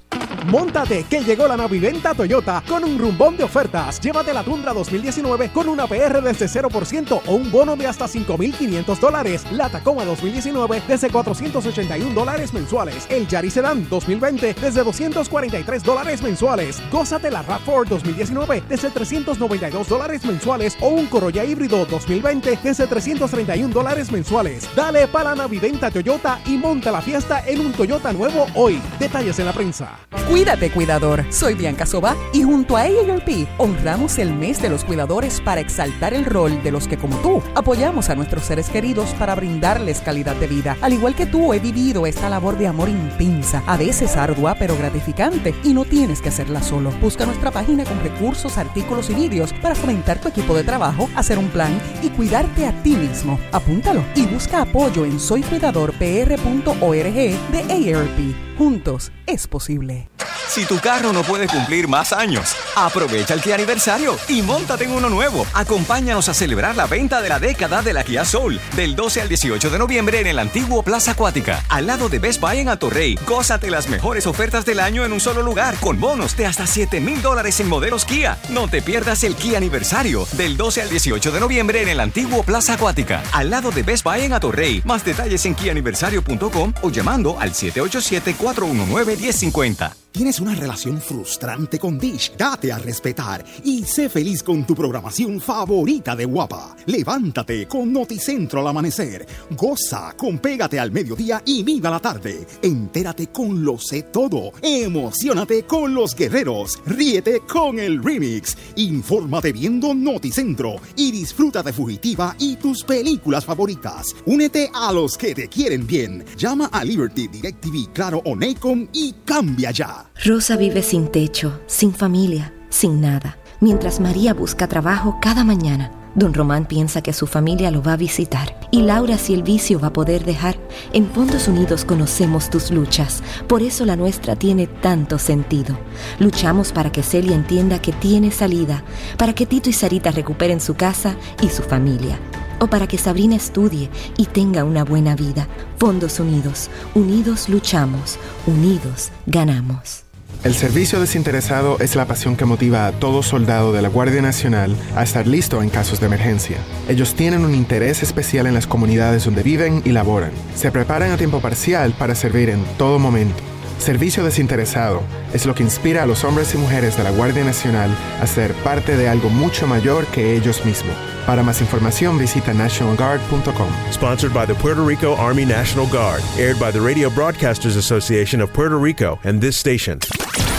Móntate que llegó la Naviventa Toyota con un rumbón de ofertas. Llévate la Tundra 2019 con una PR desde 0% o un bono de hasta 5.500 dólares. La Tacoma 2019 desde 481 dólares mensuales. El Yaris Sedan 2020 desde 243 dólares mensuales. Gózate la RAV4 2019 desde 392 dólares mensuales o un Corolla híbrido 2020 desde 331 dólares mensuales. Dale para la Naviventa Toyota y monta la fiesta en un Toyota nuevo hoy. Detalles en la prensa. Cuídate, cuidador. Soy Bianca Soba y junto a AARP honramos el mes de los cuidadores para exaltar el rol de los que, como tú, apoyamos a nuestros seres queridos para brindarles calidad de vida. Al igual que tú, he vivido esta labor de amor intensa, a veces ardua pero gratificante, y no tienes que hacerla solo. Busca nuestra página con recursos, artículos y vídeos para fomentar tu equipo de trabajo, hacer un plan y cuidarte a ti mismo. Apúntalo y busca apoyo en soycuidadorpr.org de AARP. Juntos es posible. Si tu carro no puede cumplir más años, aprovecha el Kia aniversario y montate en uno nuevo. Acompáñanos a celebrar la venta de la década de la Kia Soul del 12 al 18 de noviembre en el antiguo Plaza Acuática, al lado de Best Buy en Atorrey. Gózate las mejores ofertas del año en un solo lugar con bonos de hasta 7 mil dólares en modelos Kia. No te pierdas el Kia aniversario del 12 al 18 de noviembre en el antiguo Plaza Acuática, al lado de Best Buy en Atorrey. Más detalles en kianiversario.com o llamando al 787-419-1050. ¿Tienes una relación frustrante con Dish? Date a respetar y sé feliz con tu programación favorita de Guapa. Levántate con Noticentro al amanecer. Goza con Pégate al mediodía y viva la tarde. Entérate con Lo sé todo. Emocionate con los guerreros. Ríete con el remix. Infórmate viendo Noticentro y disfruta de Fugitiva y tus películas favoritas. Únete a los que te quieren bien. Llama a Liberty, DirecTV, Claro o Nacom y cambia ya. Rosa vive sin techo, sin familia, sin nada, mientras María busca trabajo cada mañana Don Román piensa que su familia lo va a visitar y Laura si el vicio va a poder dejar. En Fondos Unidos conocemos tus luchas, por eso la nuestra tiene tanto sentido. Luchamos para que Celia entienda que tiene salida, para que Tito y Sarita recuperen su casa y su familia, o para que Sabrina estudie y tenga una buena vida. Fondos Unidos, unidos luchamos, unidos ganamos. El servicio desinteresado es la pasión que motiva a todo soldado de la Guardia Nacional a estar listo en casos de emergencia. Ellos tienen un interés especial en las comunidades donde viven y laboran. Se preparan a tiempo parcial para servir en todo momento. Servicio desinteresado es lo que inspira a los hombres y mujeres de la Guardia Nacional a ser parte de algo mucho mayor que ellos mismos. Para más información visita nationalguard.com. Sponsored by the Puerto Rico Army National Guard, aired by the Radio Broadcasters Association of Puerto Rico and this station.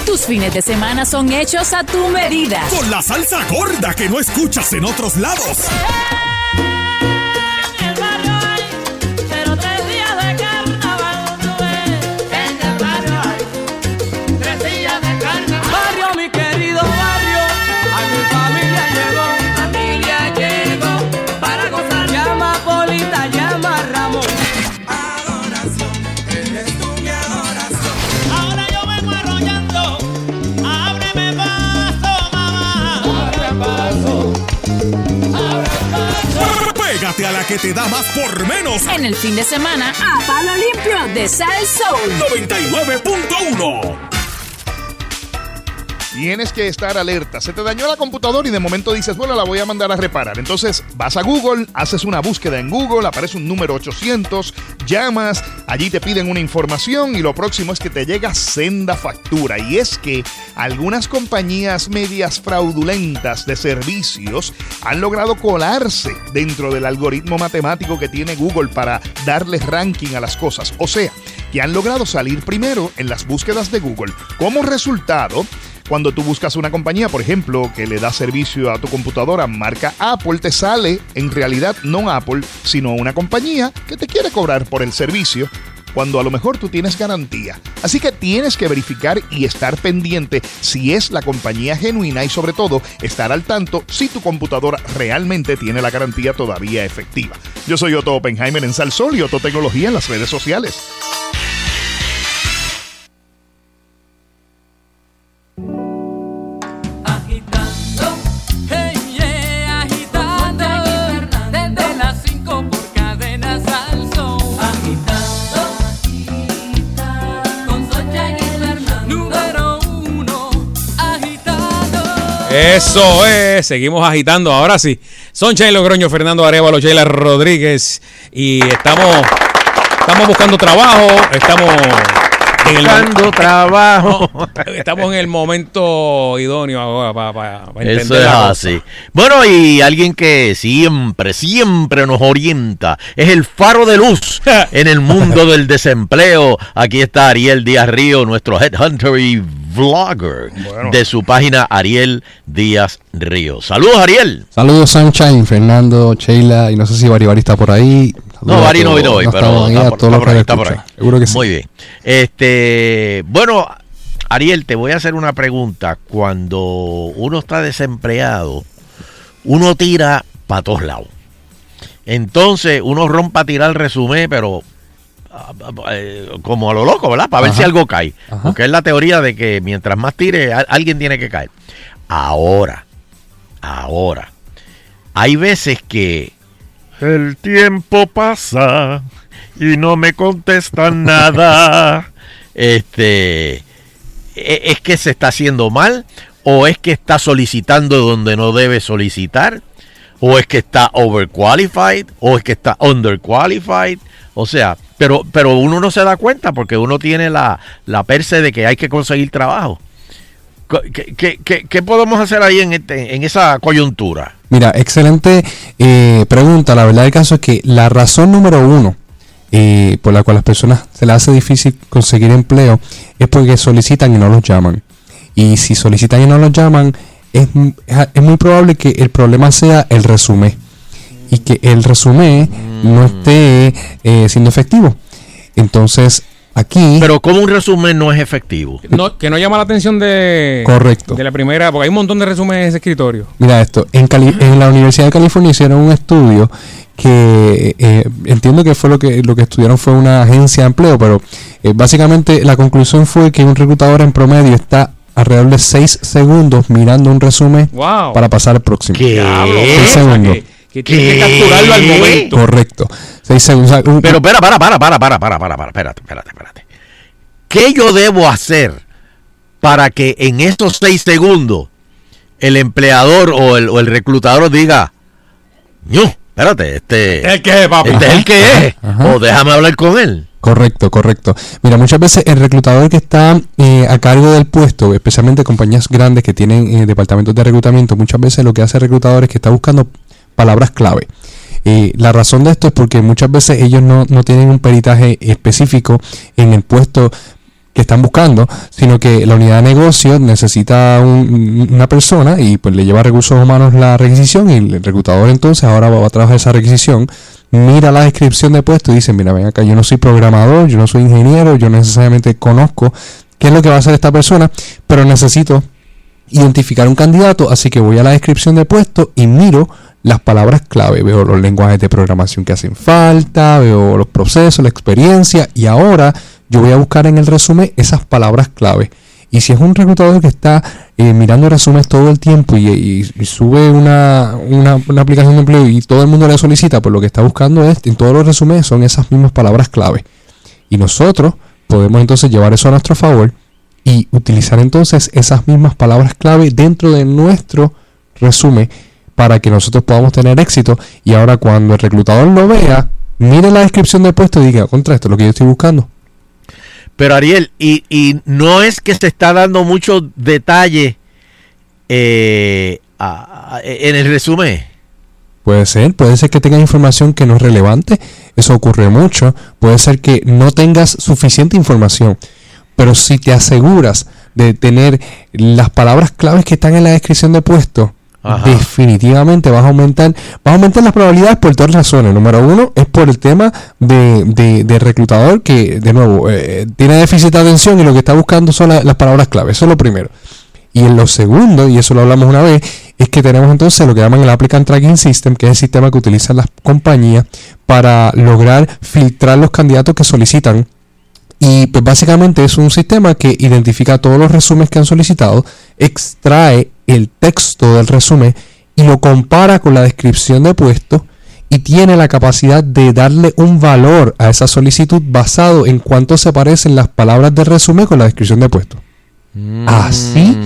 Tus fines de semana son hechos a tu medida. Con la salsa gorda que no escuchas en otros lados. Pero Pégate a la que te da más por menos. En el fin de semana, a palo limpio de Sal Soul. 99.1. Tienes que estar alerta. Se te dañó la computadora y de momento dices, bueno, la voy a mandar a reparar. Entonces vas a Google, haces una búsqueda en Google, aparece un número 800, llamas, allí te piden una información y lo próximo es que te llega senda factura. Y es que algunas compañías medias fraudulentas de servicios han logrado colarse dentro del algoritmo matemático que tiene Google para darle ranking a las cosas. O sea, que han logrado salir primero en las búsquedas de Google. Como resultado, cuando tú buscas una compañía, por ejemplo, que le da servicio a tu computadora marca Apple, te sale en realidad no Apple, sino una compañía que te quiere cobrar por el servicio cuando a lo mejor tú tienes garantía. Así que tienes que verificar y estar pendiente si es la compañía genuina y sobre todo estar al tanto si tu computadora realmente tiene la garantía todavía efectiva. Yo soy Otto Oppenheimer en Salsol y Otto Tecnología en las redes sociales. Eso es, seguimos agitando. Ahora sí, son Chelo Logroño, Fernando Arevalo, Sheila Rodríguez. Y estamos, estamos buscando trabajo, estamos en el Buscando trabajo. Estamos en el momento idóneo ahora para, para- para entender Eso es así. Bueno, y alguien que siempre, siempre nos orienta es el faro de luz en el mundo del desempleo. Aquí está Ariel Díaz Río, nuestro headhunter y vlogger de su página Ariel Díaz Río. Saludos, Ariel. Saludos Sunshine, Fernando, Sheila y no sé si Bari Bari está por ahí. No, Saludos Bari no vino hoy, pero estamos ahí, está por- está ahí, que está por escuchan. ahí. Seguro que sí. Muy bien. Este, bueno, Ariel, te voy a hacer una pregunta. Cuando uno está desempleado, uno tira para todos lados. Entonces, uno rompa a tirar el resumen, pero como a lo loco, ¿verdad? Para ver Ajá. si algo cae. Porque es la teoría de que mientras más tire, alguien tiene que caer. Ahora, ahora, hay veces que el tiempo pasa y no me contestan nada. Este, e- ¿es que se está haciendo mal? ¿O es que está solicitando donde no debe solicitar? ¿O es que está overqualified? ¿O es que está underqualified? O sea, pero, pero uno no se da cuenta porque uno tiene la, la perse de que hay que conseguir trabajo. ¿Qué, qué- podemos hacer ahí en, este- en esa coyuntura? Mira, excelente eh, pregunta. La verdad del caso es que la razón número uno eh, por la cual a las personas se les hace difícil conseguir empleo es porque solicitan y no los llaman. Y si solicitan y no los llaman, es, es muy probable que el problema sea el resumen y que el resumen no esté eh, siendo efectivo. Entonces, Aquí. Pero como un resumen no es efectivo. No, que no llama la atención de. Correcto. De la primera, porque hay un montón de resúmenes en ese escritorio. Mira esto, en, Cali- en la Universidad de California hicieron un estudio que eh, entiendo que fue lo que lo que estudiaron fue una agencia de empleo, pero eh, básicamente la conclusión fue que un reclutador en promedio está alrededor de 6 segundos mirando un resumen Wow. para pasar al próximo. O sea, segundos. que- que tiene que capturarlo al momento. Correcto. 6 segundos. Pero espera, para, para, para, para, para, para, para, espérate, espérate, espérate. ¿Qué yo debo hacer para que en estos seis segundos el empleador o el, o el reclutador diga, no, espérate, este, ¿El qué, papi? este es el que es, Ajá. o déjame hablar con él. Correcto, correcto. Mira, muchas veces el reclutador que está eh, a cargo del puesto, especialmente compañías grandes que tienen eh, departamentos de reclutamiento, muchas veces lo que hace el reclutador es que está buscando palabras clave. Eh, la razón de esto es porque muchas veces ellos no, no tienen un peritaje específico en el puesto que están buscando, sino que la unidad de negocio necesita un- una persona y pues le lleva recursos humanos la requisición y el reclutador entonces ahora va a trabajar esa requisición, mira la descripción de puesto y dice, mira, ven acá, yo no soy programador, yo no soy ingeniero, yo necesariamente conozco qué es lo que va a hacer esta persona, pero necesito identificar un candidato, así que voy a la descripción de puesto y miro las palabras clave, veo los lenguajes de programación que hacen falta, veo los procesos, la experiencia y ahora yo voy a buscar en el resumen esas palabras clave. Y si es un reclutador que está eh, mirando resúmenes todo el tiempo y, sube una, una, una aplicación de empleo y todo el mundo le solicita, pues lo que está buscando es, en todos los resúmenes son esas mismas palabras clave. Y nosotros podemos entonces llevar eso a nuestro favor y utilizar entonces esas mismas palabras clave dentro de nuestro resumen para que nosotros podamos tener éxito y ahora cuando el reclutador lo vea, mire la descripción del puesto y diga, contra esto es lo que yo estoy buscando. Pero Ariel, y, y no es que se está dando mucho detalle eh, a- a- en el resumen. Puede ser, puede ser que tengas información que no es relevante, eso ocurre mucho, puede ser que no tengas suficiente información, pero si te aseguras de tener las palabras claves que están en la descripción de puesto, Definitivamente vas a aumentar, vas a aumentar las probabilidades por dos razones. Número uno es por el tema de, de- reclutador que, de nuevo, eh, tiene déficit de atención y lo que está buscando son la- las palabras claves. Eso es lo primero. Y en lo segundo, y eso lo hablamos una vez, es que tenemos entonces lo que llaman el Applicant Tracking System, que es el sistema que utilizan las compañías para lograr filtrar los candidatos que solicitan. Y pues básicamente es un sistema que identifica todos los resúmenes que han solicitado, extrae el texto del resumen y lo compara con la descripción de puesto y tiene la capacidad de darle un valor a esa solicitud basado en cuánto se parecen las palabras del resumen con la descripción de puesto. Así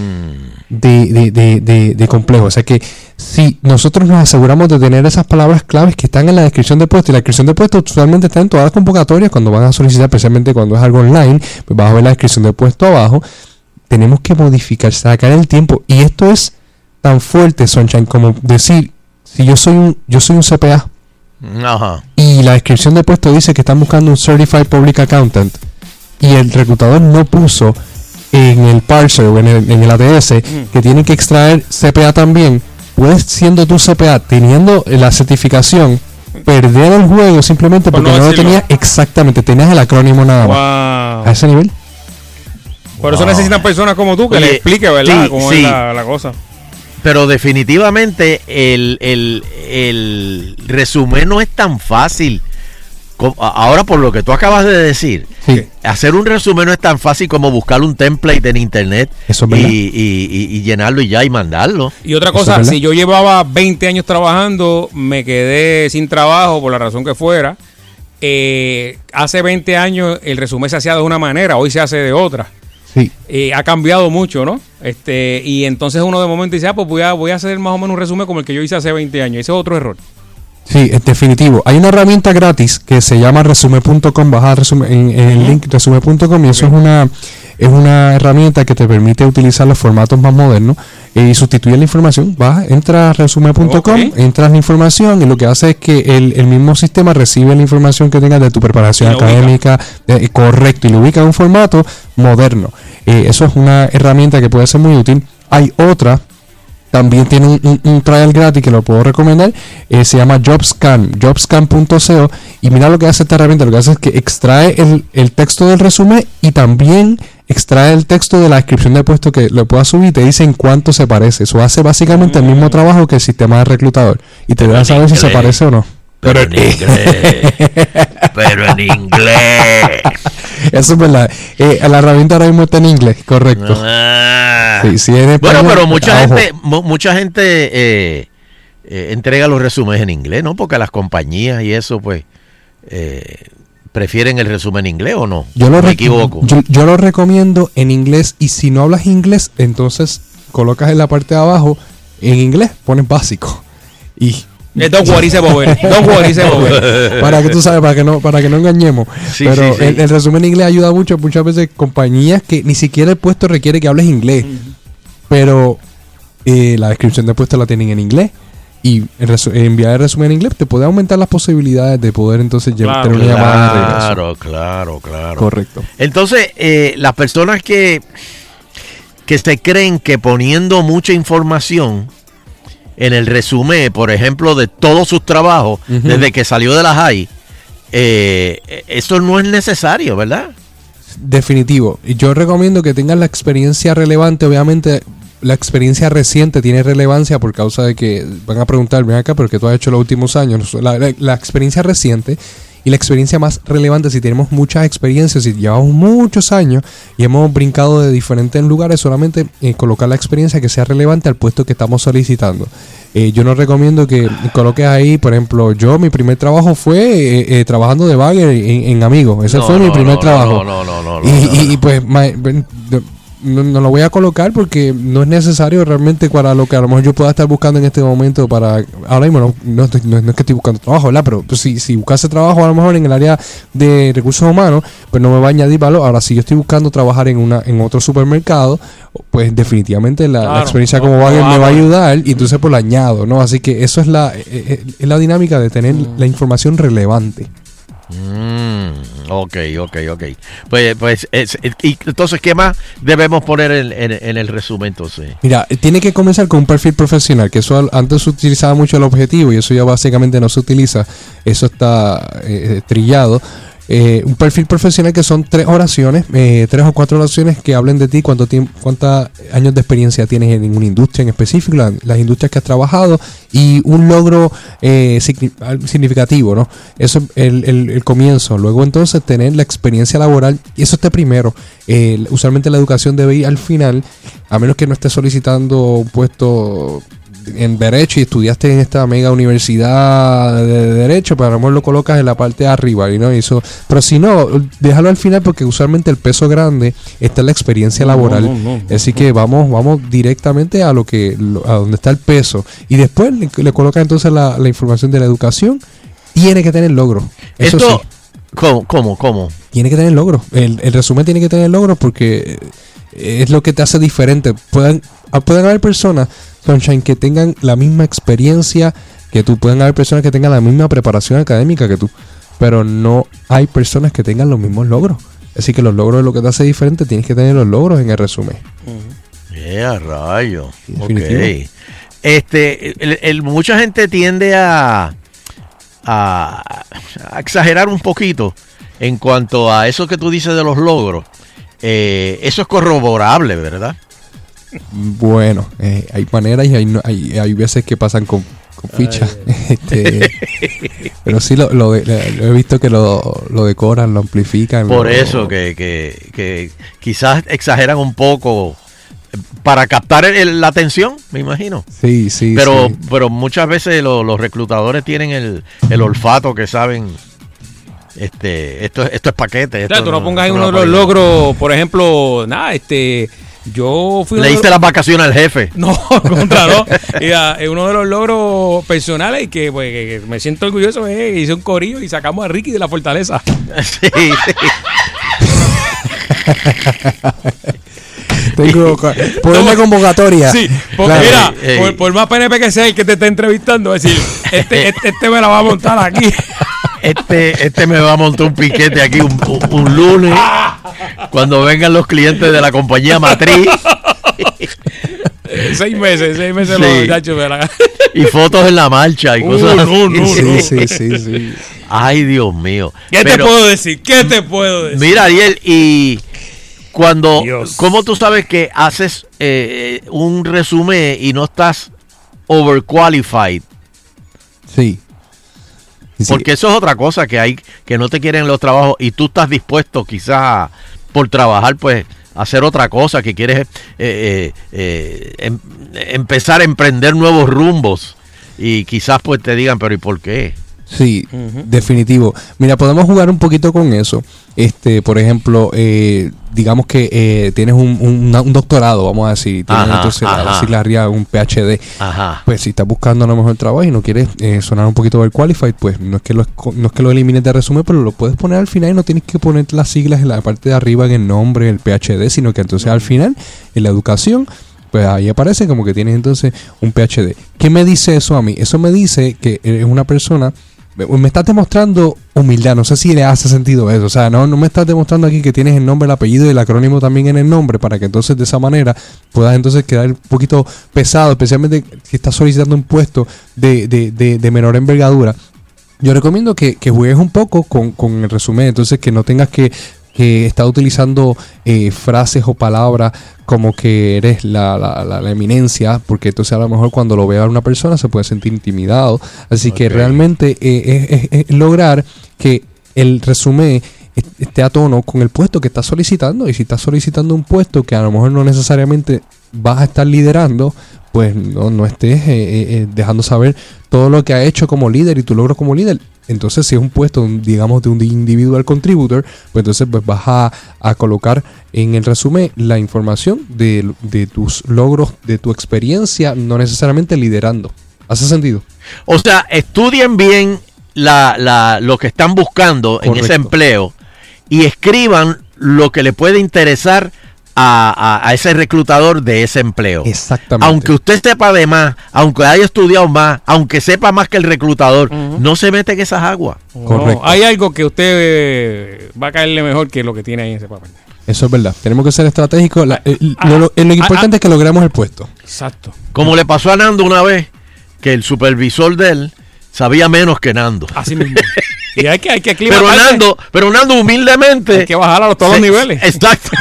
de, de, de, de- de complejo. O sea que si nosotros nos aseguramos de tener esas palabras claves que están en la descripción de puesto, y la descripción de puesto usualmente está en todas las convocatorias, cuando van a solicitar, especialmente cuando es algo online, pues vas a ver la descripción de puesto abajo. Tenemos que modificar, sacar el tiempo. Y esto es tan fuerte, Sunshine, como decir, si yo soy un, yo soy un CPA Ajá. y la descripción de puesto dice que están buscando un Certified Public Accountant y el reclutador no puso en el parser o en el, en el ATS que tienen que extraer CPA también, puedes siendo tu CPA teniendo la certificación perder el juego simplemente Por porque no no, lo tenías exactamente, tenías el acrónimo nada más. Wow. A ese nivel. Por eso Wow. necesitan personas como tú que Oye, le explique, ¿verdad? sí, Cómo sí. es la, la cosa. Pero definitivamente el, el, el resumen no es tan fácil. Ahora, por lo que tú acabas de decir, hacer un resumen no es tan fácil como buscar un template en internet Eso es y, verdad. y- y- y llenarlo y ya y mandarlo. Y otra es cosa, si yo llevaba 20 años trabajando, me quedé sin trabajo por la razón que fuera. eh, hace 20 años el resumen se hacía de una manera, hoy se hace de otra. Sí. Eh, ha cambiado mucho, ¿no? Este, y entonces uno de momento dice, ah, pues voy a, voy a hacer más o menos un resumen como el que yo hice hace 20 años. Ese es otro error. Sí, es definitivo. Hay una herramienta gratis que se llama resume.com, baja resume, en, en el link resume.com y eso es una es una herramienta que te permite utilizar los formatos más modernos y sustituye la información. Vas, entras a resume.com, entras la información y lo que hace es que el, el mismo sistema recibe la información que tengas de tu preparación académica, eh, correcto, y lo ubica en un formato moderno. Eh, eso es una herramienta que puede ser muy útil. Hay otra también tiene un, un- un trial gratis que lo puedo recomendar. eh, se llama JobScan, jobscan.co. Y mira lo que hace esta herramienta. Lo que hace es que extrae el, el texto del resumen y también extrae el texto de la descripción de puesto que lo puedas subir y te dice en cuánto se parece. Eso hace básicamente el mismo trabajo que el sistema de reclutador. Y te deja saber si se parece o no. Pero en inglés. Pero en inglés. Eso es verdad. Eh, la herramienta ahora mismo está en inglés, correcto. Ah. Sí, sí, en Bueno, pero mucha a ojo. gente, mu- mucha gente eh, eh, entrega los resúmenes en inglés, ¿no? Porque las compañías y eso, pues, eh, prefieren el resumen en inglés o no. Yo lo, me equivoco. Yo, yo lo recomiendo en inglés y si no hablas inglés, entonces colocas en la parte de abajo en inglés, pones básico. Y Eh, don't worry, se mover. Don't worry, se mover. para que tú sabes, para que no, para que no engañemos. Sí, Pero sí, sí. El, el resumen en inglés ayuda mucho. Muchas veces compañías que ni siquiera el puesto requiere que hables inglés. Pero eh, la descripción del puesto la tienen en inglés. Y enviar el resumen en inglés te puede aumentar las posibilidades de poder entonces llevar- tener una llamada de regreso. Claro, claro, claro. Correcto. Entonces, eh, las personas que, que se creen que poniendo mucha información en el resumen, por ejemplo, de todos sus trabajos, desde que salió de la high, eh, eso no es necesario, ¿verdad? Definitivo. Y Yo recomiendo que tengan la experiencia relevante. Obviamente, la experiencia reciente tiene relevancia por causa de que van a preguntar, ven acá, pero que tú has hecho los últimos años. La, la- la experiencia reciente y la experiencia más relevante, si tenemos muchas experiencias, si llevamos muchos años y hemos brincado de diferentes lugares, solamente eh, colocar la experiencia que sea relevante al puesto que estamos solicitando. Eh, yo no recomiendo que coloques ahí, por ejemplo, yo mi primer trabajo fue eh, eh, trabajando de bagger en, en Amigos. Ese No, fue mi primer no, trabajo. no, no, no, no, y, no, y- y, pues ma- no, no lo voy a colocar porque no es necesario realmente para lo que a lo mejor yo pueda estar buscando en este momento para ahora mismo no, no, no- es que estoy buscando trabajo ¿verdad? pero pues, si, si buscase trabajo a lo mejor en el área de recursos humanos pues no me va a añadir valor. Ahora si yo estoy buscando trabajar en una en otro supermercado pues definitivamente la, experiencia como bagger me va a ayudar y entonces pues la añado ¿no? así que eso es la eh, eh, es la dinámica de tener la información relevante. Mm, ok, ok, ok. Pues, pues es- es- y entonces, ¿qué más debemos poner en, el resumen entonces? Mira, eh, tiene que comenzar con un perfil profesional, que eso antes se utilizaba mucho el objetivo y eso ya básicamente no se utiliza, eso está eh, trillado. Eh, un perfil profesional que son tres oraciones, eh, tres o cuatro oraciones que hablen de ti, cuánto tiempo, cuántos años de experiencia tienes en una industria en específico, la- las industrias que has trabajado y un logro eh, significativo, ¿no? Eso es el, el- el comienzo. Luego entonces tener la experiencia laboral y eso está primero. Usualmente la educación debe ir al final, a menos que no estés solicitando un puesto en derecho y estudiaste en esta mega universidad de derecho, pero a lo mejor lo colocas en la parte de arriba, y ¿no? Y eso, pero si no, déjalo al final porque usualmente el peso grande está en la experiencia No, laboral. no, no, no, Así que vamos, vamos directamente a lo que lo- a donde está el peso y después le, le colocas entonces la, la información de la educación. Tiene que tener logro. Eso Esto, sí. ¿cómo, cómo, cómo? Tiene que tener logros. El, el resumen tiene que tener logros porque eh, es lo que te hace diferente. Pueden, ah, pueden haber personas, Sunshine, que tengan la misma experiencia que tú. Pueden haber personas que tengan la misma preparación académica que tú. Pero no hay personas que tengan los mismos logros. Así que los logros es lo que te hace diferente. Tienes que tener los logros en el resumen. A rayo. definitivo. Ok. Este, el- el- mucha gente tiende a, a, a exagerar un poquito en cuanto a eso que tú dices de los logros. Eh, eso es corroborable, ¿verdad? Bueno, eh, hay maneras y hay, no- hay, hay veces que pasan con, con fichas. Este, pero sí, lo, lo, he visto que lo, lo decoran, lo amplifican. Por lo- eso que, que- que quizás exageran un poco eh, para captar el- el- la atención, me imagino. Sí, sí, Pero, sí. pero muchas veces lo- los reclutadores tienen el, el olfato que saben. Este, esto, es- esto es paquete. Esto sea, tú no pongas en esto uno de los logros, por ejemplo, nada, este, yo fui... Le diste los- las vacaciones al jefe. No, contra no. Mira, eh, uno de los logros personales y que, pues, que me siento orgulloso es que hice un corillo y sacamos a Ricky de la fortaleza. Sí, Tengo co- poner la convocatoria. Sí, por- Claro. mira, Ey. por, por más PNP que sea el que te está entrevistando, es decir, este, este, este me la va a montar aquí. Este, este me va a montar un piquete aquí un, un- un lunes cuando vengan los clientes de la compañía matriz. seis meses, seis meses Sí. los muchachos de la- Y fotos en la marcha y Uh, cosas no, así. no, Sí, no. sí, sí, sí. Ay, Dios mío. ¿Qué te puedo decir? ¿Qué te puedo decir? Mira, Ariel, y cuando, Dios. ¿cómo tú sabes que haces eh, un resumen y no estás overqualified? Sí. Porque eso es otra cosa que hay, que no te quieren los trabajos y tú estás dispuesto quizás por trabajar, pues, hacer otra cosa, que quieres eh, eh, eh, em- empezar a emprender nuevos rumbos y quizás pues te digan, pero ¿y por qué? Sí, definitivo. Mira, podemos jugar un poquito con eso. Este, por ejemplo, eh, digamos que eh, tienes un, un- un doctorado, vamos a decir, tienes Ajá, entonces un PhD. Ajá. Pues si estás buscando a lo mejor trabajo y no quieres eh, sonar un poquito del qualified, pues no es que lo no es que lo elimines de resumen, pero lo puedes poner al final y no tienes que poner las siglas en la parte de arriba en el nombre, el PhD, sino que entonces al final en la educación pues ahí aparece como que tienes entonces un PhD. ¿Qué me dice eso a mí? Eso me dice que eres una persona me estás demostrando humildad, no sé si le hace sentido eso, o sea, no, no me estás demostrando aquí que tienes el nombre, el apellido y el acrónimo también en el nombre para que entonces de esa manera puedas entonces quedar un poquito pesado, especialmente si estás solicitando un puesto de, de, de, de menor envergadura. Yo recomiendo que, que juegues un poco con, con el resumen, entonces que no tengas que, que estar utilizando eh, frases o palabras como que eres la, la, la- la eminencia, porque entonces a lo mejor cuando lo vea una persona se puede sentir intimidado. Así que realmente, realmente es, es- es lograr que el resumen est- esté a tono con el puesto que estás solicitando. Y si estás solicitando un puesto que a lo mejor no necesariamente vas a estar liderando, pues no, no estés eh, eh, eh, dejando saber todo lo que ha hecho como líder y tu logro como líder. Entonces, si es un puesto, digamos, de un individual contributor, pues entonces pues vas a, a colocar en el resumen la información de, de tus logros, de tu experiencia, no necesariamente liderando. ¿Hace sentido? O sea, estudien bien la, la- lo que están buscando en ese empleo y escriban lo que le puede interesar a, a- a ese reclutador de ese empleo. Exactamente. Aunque usted sepa de más, aunque haya estudiado más, aunque sepa más que el reclutador, no se mete en esas aguas. Correcto. Hay algo que usted eh, va a caerle mejor que lo que tiene ahí en ese papel. Eso es verdad. Tenemos que ser estratégicos. La- eh, lo, lo- lo ah, importante es que logremos el puesto. Exacto. Como le pasó a Nando una vez, que el supervisor de él sabía menos que Nando. Así mismo. y hay que, hay que Pero. Nando, pero Nando humildemente. Hay que bajar a los- todos los se- niveles. Exacto.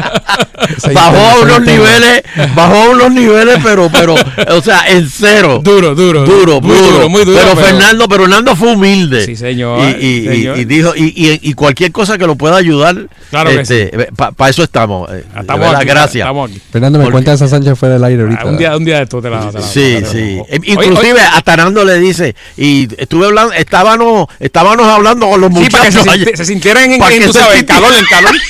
Bajó a unos niveles, bajó a unos niveles, pero, pero, o sea, en cero. Duro, duro. Duro, muy duro, duro, muy duro. Pero, Fernando, pero Fernando fue humilde. Sí, señor, Y, y- y- señor. y dijo, y, y- y cualquier cosa que lo pueda ayudar, Claro que para eso estamos. eh, Estamos verdad, aquí, gracias. estamos aquí. Fernando, me Porque- cuenta esa Sánchez fuera del aire ahorita. Ah, un día, un día de esto te la, te la- Sí, te la- sí. Eh, Inclusive oye, hasta Nando le dice, y estuve hablando, estábamos, estábamos hablando con los Sí, para que se, muchachos. sintieran en, en, tú sabes, sinti- calor, en calor.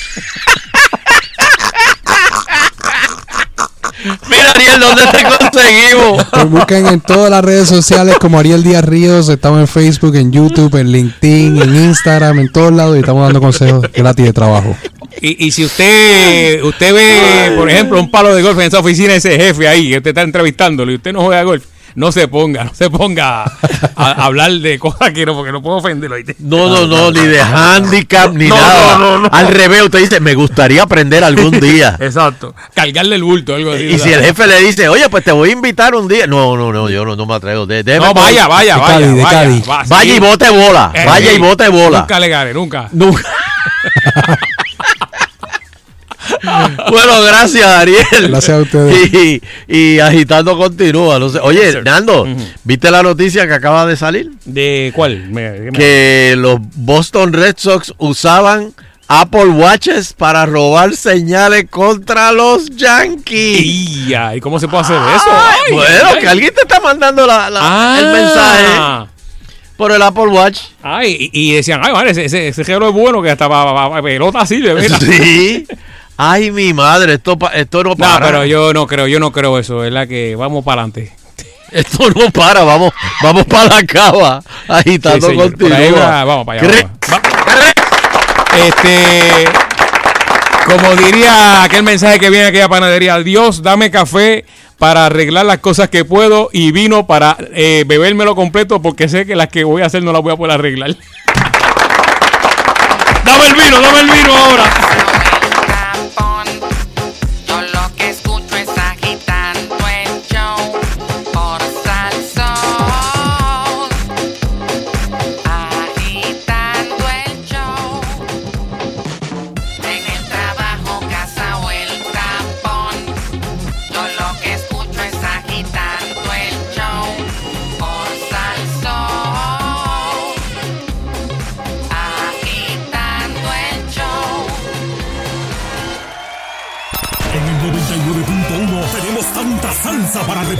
Mira, Ariel, ¿dónde te conseguimos? Nos buscan en todas las redes sociales como Ariel Díaz Ríos. Estamos en Facebook, en YouTube, en LinkedIn, en Instagram, en todos lados y estamos dando consejos gratis de trabajo. Y, y si usted usted ve, por ejemplo, un palo de golf en esa oficina, ese jefe ahí, que usted está entrevistándolo y usted no juega golf, no se ponga, no se ponga a, a hablar de cosas que no, porque no puedo ofenderlo. No, no, no, ni de handicap, ni No, nada. no, no, no. Al revés, usted dice, me gustaría aprender algún día. Exacto. Cargarle el bulto, algo así. Y si el jefe le dice, oye, pues te voy a invitar un día. No, no, no, yo no, no me atrevo. De- No, vaya, vaya, De vaya. De vaya, Cádiz. va, Vaya y bote bola. Eh, vaya y sí. bote bola. Nunca le gane, nunca. Nunca. bueno, gracias, Ariel. Gracias a ustedes. Y, y agitando continúa. No sé. Oye. Nando. ¿viste la noticia que acaba de salir? ¿De cuál? Me- me- Que los Boston Red Sox usaban Apple Watches para robar señales contra los Yankees. Y, ya, ¿y cómo se puede hacer eso? Ay, Ay, bueno, ay, que alguien te está mandando la- la- el Ah. mensaje por el Apple Watch. Ay, y, y decían, ay, vale, ese, ese, es bueno que hasta para pelota sirve, mira. Sí. Ay, mi madre, esto, esto no No, para. pero yo no creo, yo no creo eso, ¿verdad? Que vamos para adelante. Esto no para, vamos, vamos para la cava. Agitando Sí, continúa. va, vamos para allá. Vamos. Este, como diría aquel mensaje que viene de aquella panadería, Dios, dame café para arreglar las cosas que puedo y vino para eh, bebérmelo completo porque sé que las que voy a hacer no las voy a poder arreglar. dame el vino, dame el vino ahora.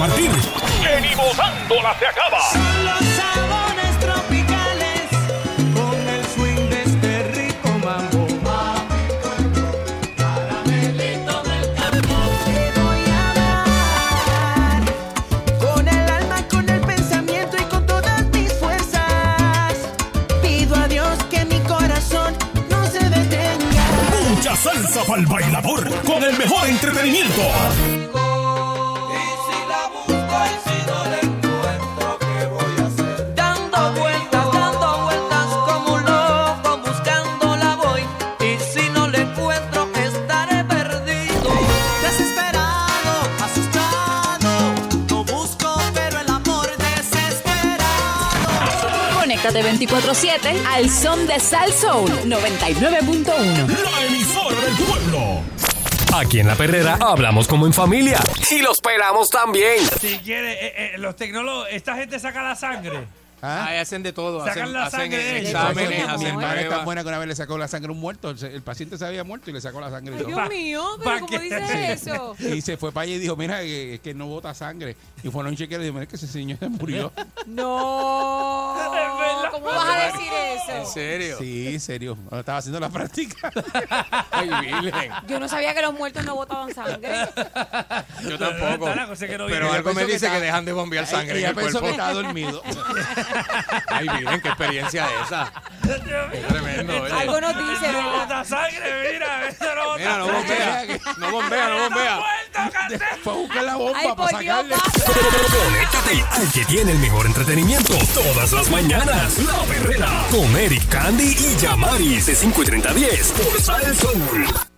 Repartir. En se acaba. Son los sabores tropicales con el swing de este rico mambo. Caramelito del campo. Te voy a dar con el alma, con el pensamiento y con todas mis fuerzas. Pido a Dios que mi corazón no se detenga. Mucha salsa para el bailador con el mejor entretenimiento. Conéctate 24-7 al son de Sal Soul 99.1. La emisora del pueblo. Aquí en La Perrera hablamos como en familia y los pelamos también. Si quiere, eh, eh, los tecnólogos, esta gente saca la sangre. Ahí hacen de todo. Sacan hacen, la hacen sangre de ellos. exámenes, Mi hacen hermana pruebas. es tan buena que una vez le sacó la sangre a un muerto. El, el paciente se había muerto y le sacó la sangre. y todo. Dios mío, pero ¿cómo dice eso? Y se fue para allá y dijo, mira, que, que no bota sangre. Y fue a un chequeo y dijo, mira, que ese señor se murió. No. ¿Cómo vas a decir eso? ¿En serio? Sí, en serio. Estaba haciendo la práctica. Ay, Virgen. Yo no sabía que los muertos no botaban sangre. Yo tampoco. Pero algo me que dice que dejan de bombear Ay, sangre en ella el pensó cuerpo. que estaba dormido. Ay, Virgen, qué experiencia es esa. Qué tremendo, oye. Algo nos dice, No ¿verdad? bota sangre, mira, eso no bota Mira, no sangre. bombea. No bombea, no bombea. Fue a buscar la bomba Ay, para por Dios, sacarle. Conéctate al que tiene el mejor entretenimiento todas las mañanas. La Perrera con Eric Candy y Yamaris de 5 y 30 a 10 por Sal Soul.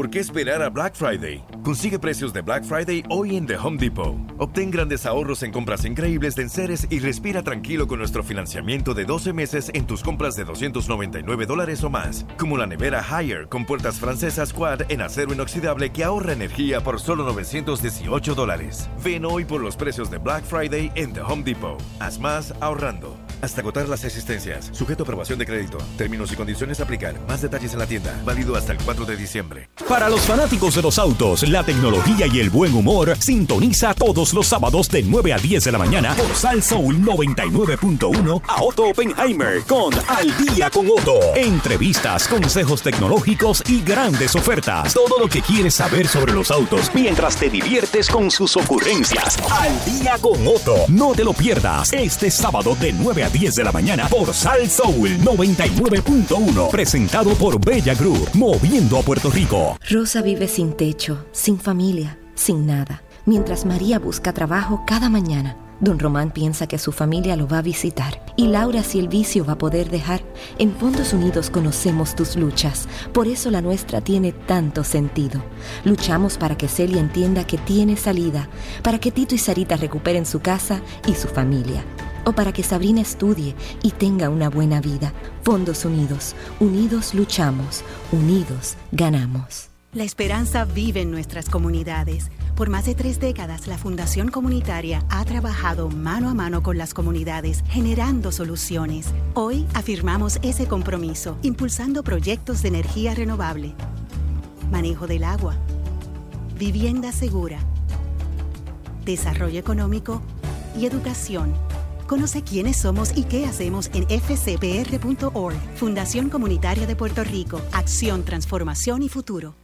¿Por qué esperar a Black Friday? Consigue precios de Black Friday hoy en The Home Depot. Obtén grandes ahorros en compras increíbles de enseres y respira tranquilo con nuestro financiamiento de 12 meses en tus compras de 299 dólares o más. Como la nevera Higher con puertas francesas Quad en acero inoxidable que ahorra energía por solo 918 dólares. Ven hoy por los precios de Black Friday en The Home Depot. Haz más ahorrando. Hasta agotar las existencias. Sujeto a aprobación de crédito. Términos y condiciones aplicar. Más detalles en la tienda. Válido hasta el 4 de diciembre. Para los fanáticos de los autos, la tecnología y el buen humor, sintoniza todos los sábados de 9 a 10 de la mañana por Sal Soul 99.1 a Otto Oppenheimer con Al Día con Otto. Entrevistas, consejos tecnológicos y grandes ofertas. Todo lo que quieres saber sobre los autos mientras te diviertes con sus ocurrencias. Al Día con Otto. No te lo pierdas este sábado de 9 a 10 de la mañana por Sal Soul 99.1. Presentado por Bella Group, moviendo a Puerto Rico. Rosa vive sin techo, sin familia, sin nada. Mientras María busca trabajo cada mañana, don Román piensa que su familia lo va a visitar. Y Laura si el vicio va a poder dejar. En Fondos Unidos conocemos tus luchas, por eso la nuestra tiene tanto sentido. Luchamos para que Celia entienda que tiene salida, para que Tito y Sarita recuperen su casa y su familia. O para que Sabrina estudie y tenga una buena vida. Fondos Unidos, unidos luchamos, unidos ganamos. La esperanza vive en nuestras comunidades. Por más de tres décadas, la Fundación Comunitaria ha trabajado mano a mano con las comunidades, generando soluciones. Hoy afirmamos ese compromiso, impulsando proyectos de energía renovable, manejo del agua, vivienda segura, desarrollo económico y educación. Conoce quiénes somos y qué hacemos en fcpr.org. Fundación Comunitaria de Puerto Rico. Acción, transformación y futuro.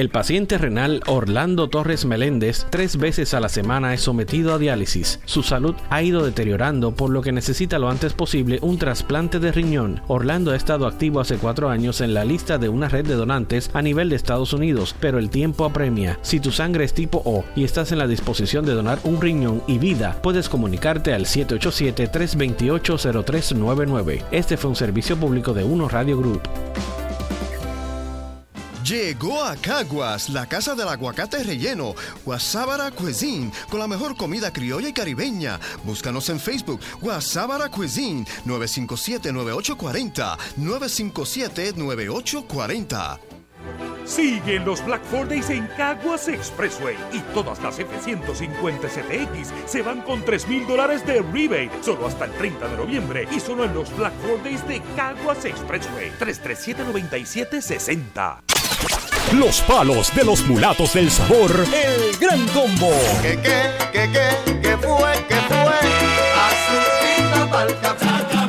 El paciente renal Orlando Torres Meléndez tres veces a la semana es sometido a diálisis. Su salud ha ido deteriorando por lo que necesita lo antes posible un trasplante de riñón. Orlando ha estado activo hace cuatro años en la lista de una red de donantes a nivel de Estados Unidos, pero el tiempo apremia. Si tu sangre es tipo O y estás en la disposición de donar un riñón y vida, puedes comunicarte al 787-328-0399. Este fue un servicio público de Uno Radio Group. Llegó a Caguas, la casa del aguacate relleno, Guasábara Cuisine, con la mejor comida criolla y caribeña. Búscanos en Facebook, Guasábara Cuisine, 957-9840, 957-9840. Siguen los Black Ford Days en Caguas Expressway y todas las F-150 se van con 3 mil dólares de rebate solo hasta el 30 de noviembre y solo en los Black Ford Days de Caguas Expressway 337-9760. Los palos de los mulatos del sabor, el gran combo. ¿Qué, qué, qué, qué, qué fue, qué fue? Azulita palca.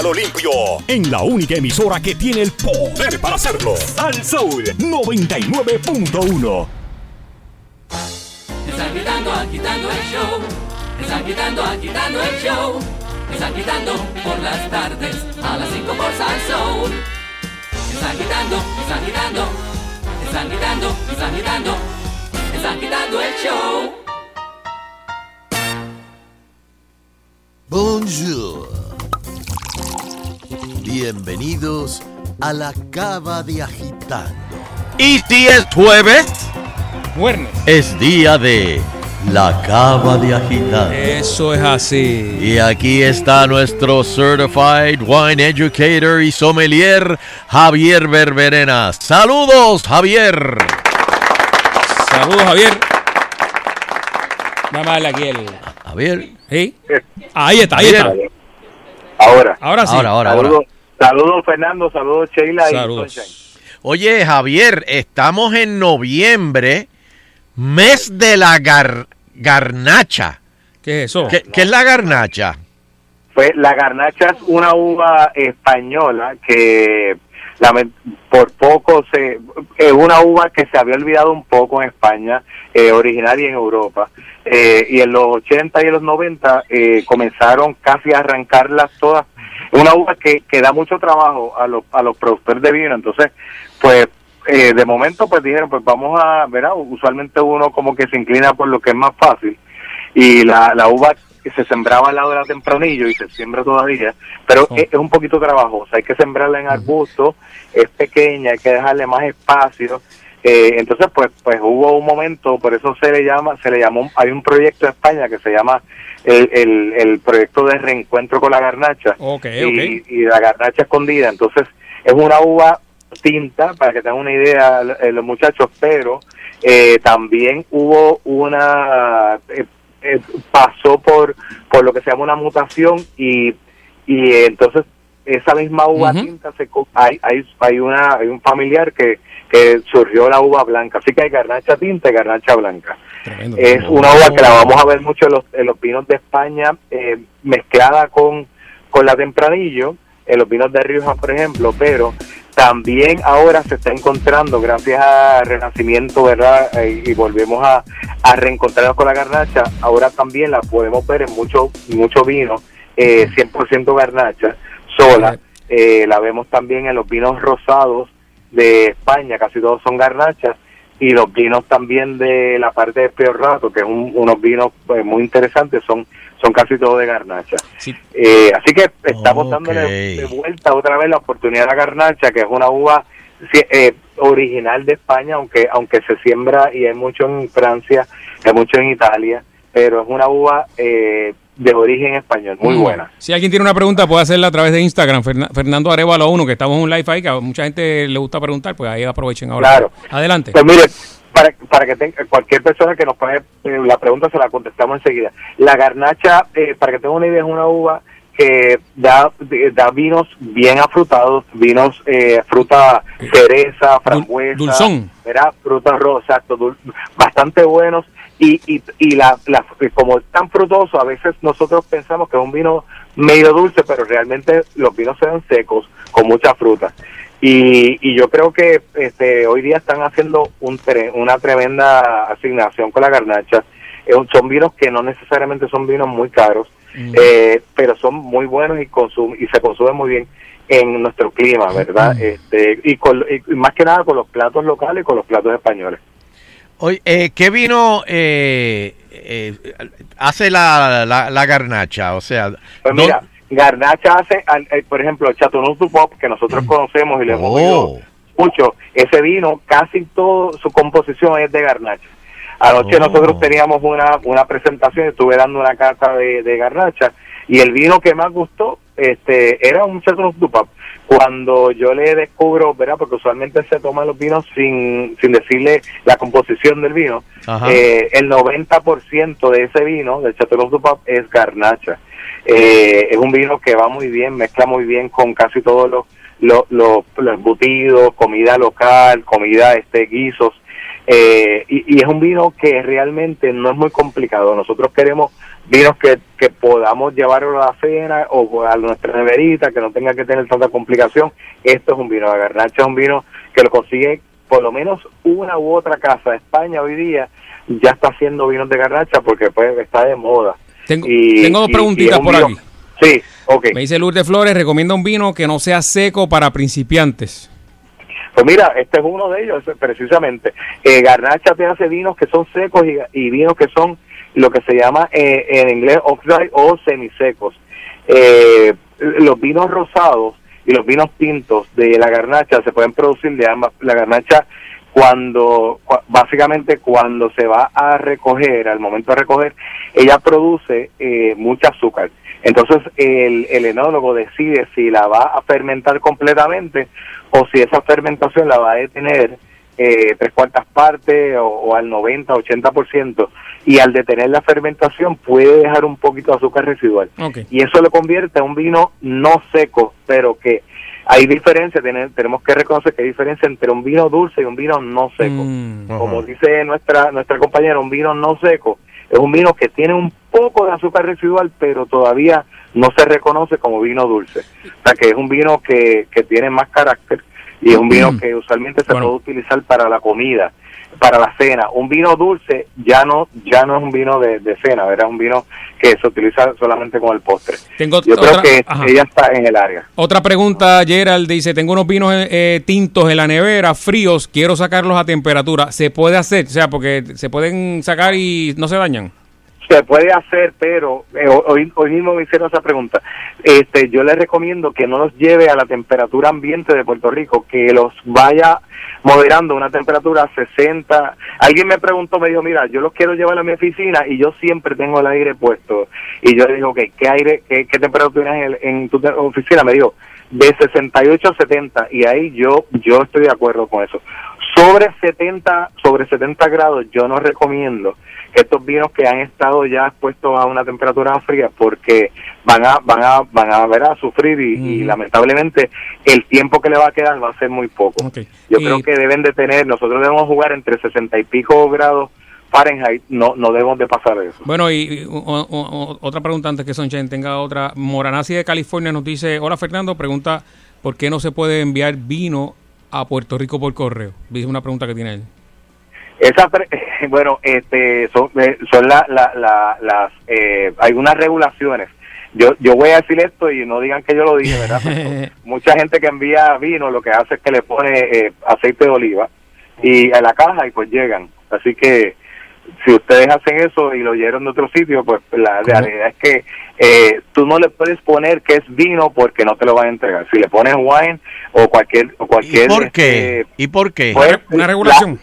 Palo Limpio en la única emisora que tiene el poder para hacerlo. Al Soul 99.1. Están quitando, agitando el show. Están quitando, agitando el show. Están quitando por las tardes a las 5 por Soul. Están quitando, están quitando. Están quitando, están quitando. Están quitando el show. Bonjour. Bienvenidos a la Cava de Agitando. Y si es jueves, Viernes. es día de la Cava de Agitando. Eso es así. Y aquí está nuestro Certified Wine Educator y Sommelier, Javier Berberena. Saludos, Javier. Saludos, Javier. Vamos a darle aquí el. Javier. ¿Sí? Ahí está, ahí está. Ahora. Ahora sí. Ahora, ahora, ahora. Saludos, Fernando, saludos Sheila Saludos. y. Oye, Javier, estamos en noviembre, mes de la gar- garnacha. ¿Qué es eso? ¿Qué, qué es la garnacha? Pues la garnacha es una uva española que por poco se es una uva que se había olvidado un poco en España, eh, originaria en Europa. Eh, y en los 80 y en los 90 eh, comenzaron casi a arrancarlas todas. Una uva que, que da mucho trabajo a los, a los productores de vino. Entonces, pues eh, de momento pues dijeron, pues vamos a, ¿verdad? Usualmente uno como que se inclina por lo que es más fácil y la, la uva que se sembraba al lado de la tempranillo y se siembra todavía, pero es, es un poquito trabajosa, hay que sembrarla en arbusto, es pequeña, hay que dejarle más espacio, eh, entonces pues pues hubo un momento, por eso se le llama, se le llamó, hay un proyecto en España que se llama el, el, el proyecto de reencuentro con la garnacha y, y la garnacha escondida, entonces es una uva tinta, para que tengan una idea eh, los muchachos, pero eh, también hubo una eh, eh, pasó por por lo que se llama una mutación y y entonces esa misma uva tinta se co- hay hay hay una hay un familiar que que surgió la uva blanca. Así que hay garnacha tinta y garnacha blanca. Es una uva que la vamos a ver mucho en los, en los vinos de España eh, mezclada con, con la tempranillo, en los vinos de Rioja, por ejemplo, pero también ahora se está encontrando, gracias a Renacimiento, ¿verdad? Eh, y volvemos a, a reencontrarnos con la garnacha, ahora también la podemos ver en mucho, mucho vino, eh, 100% garnacha, sola. Eh, la vemos también en los vinos rosados de España, casi todos son garnachas, y los vinos también de la parte de Peor Rato, que es un- unos vinos pues, muy interesantes, son son casi todos de garnacha. Eh, así que estamos dándole de vuelta otra vez la oportunidad a la garnacha, que es una uva eh, original de España, aunque aunque se siembra y hay mucho en Francia, hay mucho en Italia, pero es una uva eh, de origen español, muy Mm. buena. Si alguien tiene una pregunta, puede hacerla a través de Instagram, Ferna- Fernando Arevalo 1, que estamos en un live ahí, que a mucha gente le gusta preguntar, pues ahí aprovechen ahora. Claro. Adelante. Pues mire, para, para que tenga cualquier persona que nos puede, eh, la pregunta se la contestamos enseguida. La garnacha, eh, para que tenga una idea, es una uva que da, da vinos bien afrutados, vinos eh, fruta cereza, frambuesa, dulzón. ¿verdad? fruta rosa, bastante buenos y, y, y la, la- como es tan frutoso, a veces nosotros pensamos que es un vino medio dulce, pero realmente los vinos se dan secos con mucha fruta. Y, y yo creo que este, hoy día están haciendo un tre- una tremenda asignación con la garnacha. Eh, son vinos que no necesariamente son vinos muy caros, eh, pero son muy buenos y, consum y se consumen muy bien en nuestro clima, ¿verdad? Este, y, con, y más que nada con los platos locales y con los platos españoles. Oye, eh, ¿qué vino eh, eh, hace la, la, la garnacha? O sea, Pues ¿dó- mira, Garnacha hace, al- eh, por ejemplo, el Chateauneuf du Pop, que nosotros conocemos y le hemos Oh. mucho, ese vino, casi todo su composición es de Garnacha. Anoche Oh. nosotros teníamos una, una presentación, estuve dando una carta de, de Garnacha, y el vino que más gustó este era un Chateauneuf du Pop. Cuando yo le descubro, ¿verdad? Porque usualmente se toman los vinos sin, sin decirle la composición del vino, eh, el 90% de ese vino, del Chateauneuf du Pop, es Garnacha. Eh, es un vino que va muy bien, mezcla muy bien con casi todos los los, los, embutidos, comida local, comida, este, guisos. Eh, y, y es un vino que realmente no es muy complicado. Nosotros queremos vinos que, que podamos llevarlo a la cena o a nuestra neverita, que no tenga que tener tanta complicación. Esto es un vino de garnacha, es un vino que lo consigue por lo menos una u otra casa. España hoy día ya está haciendo vinos de garnacha porque pues está de moda. Tengo, Y- tengo dos y- preguntitas por vino- aquí. Sí, ok. Me dice Lourdes Flores, recomienda un vino que no sea seco para principiantes. Pues mira, este es uno de ellos, precisamente. Eh, Garnacha te hace vinos que son secos y, y vinos que son lo que se llama eh, en inglés off-dry o semisecos. Eh, los vinos rosados y los vinos tintos de la garnacha se pueden producir de ambas. La garnacha cuando, cua- básicamente cuando se va a recoger, al momento de recoger, ella produce eh, mucha azúcar. Entonces el, el enólogo decide si la va a fermentar completamente o si esa fermentación la va a detener eh, tres cuartas partes o, o al 90, 80%. Y al detener la fermentación puede dejar un poquito de azúcar residual. Y eso lo convierte en un vino no seco, pero que hay diferencia, tenemos que reconocer que hay diferencia entre un vino dulce y un vino no seco. Como dice nuestra nuestra compañera, un vino no seco es un vino que tiene un poco de azúcar residual, pero todavía no se reconoce como vino dulce. O sea, que es un vino que, que tiene más carácter y es un vino que usualmente se puede utilizar para la comida, para la cena. Un vino dulce ya no ya no es un vino de, de cena, ¿verdad? Es un vino que se utiliza solamente con el postre. Tengo Yo creo que ajá. ella está en el área. Otra pregunta, Gerald dice, tengo unos vinos eh, eh, tintos en la nevera, fríos, quiero sacarlos a temperatura. ¿Se puede hacer? O sea, porque se pueden sacar y no se dañan. Se puede hacer, pero eh, hoy, hoy mismo me hicieron esa pregunta. Este, yo les recomiendo que no los lleve a la temperatura ambiente de Puerto Rico, que los vaya moderando a una temperatura 60. Alguien me preguntó, me dijo, mira, yo los quiero llevar a mi oficina y yo siempre tengo el aire puesto. Y yo le dije, ok, ¿qué aire, qué, qué temperatura en, en tu oficina? Me dijo, de 68 a 70 y ahí yo yo estoy de acuerdo con eso. Sobre 70, sobre 70 grados yo no recomiendo estos vinos que han estado ya expuestos a una temperatura fría porque van a van a van a ver a sufrir y, y lamentablemente el tiempo que le va a quedar va a ser muy poco. Yo Y- creo que deben de tener, nosotros debemos jugar entre 60 y pico grados Fahrenheit, no no debemos de pasar eso. Bueno, y, y, o- o- otra pregunta antes que Sonchen tenga otra. Moranasi de California nos dice, hola Fernando, pregunta, ¿por qué no se puede enviar vino a Puerto Rico por correo? Dice una pregunta que tiene él. Esa, pre- bueno, este, son, eh, son la, la, la- las, eh, hay unas regulaciones. Yo, yo voy a decir esto y no digan que yo lo dije, ¿verdad? Pero mucha gente que envía vino lo que hace es que le pone eh, aceite de oliva y a la caja y pues llegan. Así que si ustedes hacen eso y lo oyeron de otro sitio, pues la realidad es que eh, tú no le puedes poner que es vino porque no te lo van a entregar. Si le pones wine o cualquier o cualquier por qué? este, ¿Y por qué? pues, Una la- regulación.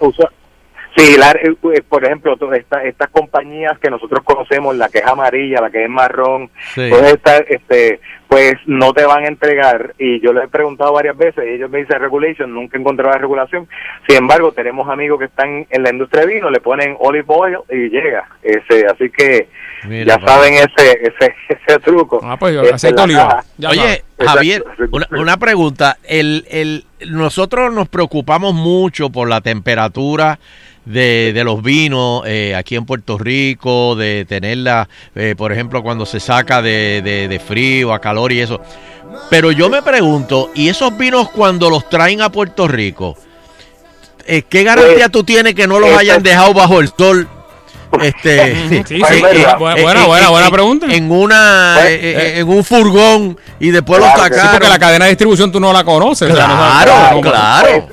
Sí, la- eh, eh, por ejemplo, todas estas estas compañías que nosotros conocemos, la que es amarilla, la que es marrón, Sí. todas estas, este, pues no te van a entregar. Y yo les he preguntado varias veces, y ellos me dicen regulation, nunca la regulación. Sin embargo, tenemos amigos que están en la industria de vino, le ponen olive oil y llega. Ese, así que Mira, ya papá. saben ese, ese, ese truco. Ah, pues Este, aceite la de oliva. Oye, Exacto, Javier, una, una pregunta. El, el, nosotros nos preocupamos mucho por la temperatura de, de los vinos eh, aquí en Puerto Rico, de tenerla, eh, por ejemplo, cuando se saca de, de- de frío a calor y eso. Pero yo me pregunto, ¿y esos vinos cuando los traen a Puerto Rico? eh, ¿Qué garantía tú tienes que no los eso- hayan dejado bajo el sol? Este, Sí, sí, eh, buena, eh, buena, eh, buena, eh, buena eh, pregunta. En una, Pues, eh, eh, eh, en un furgón y después los Sí, sacaron. porque la cadena de distribución tú no la conoces. o sea, no Claro, claro.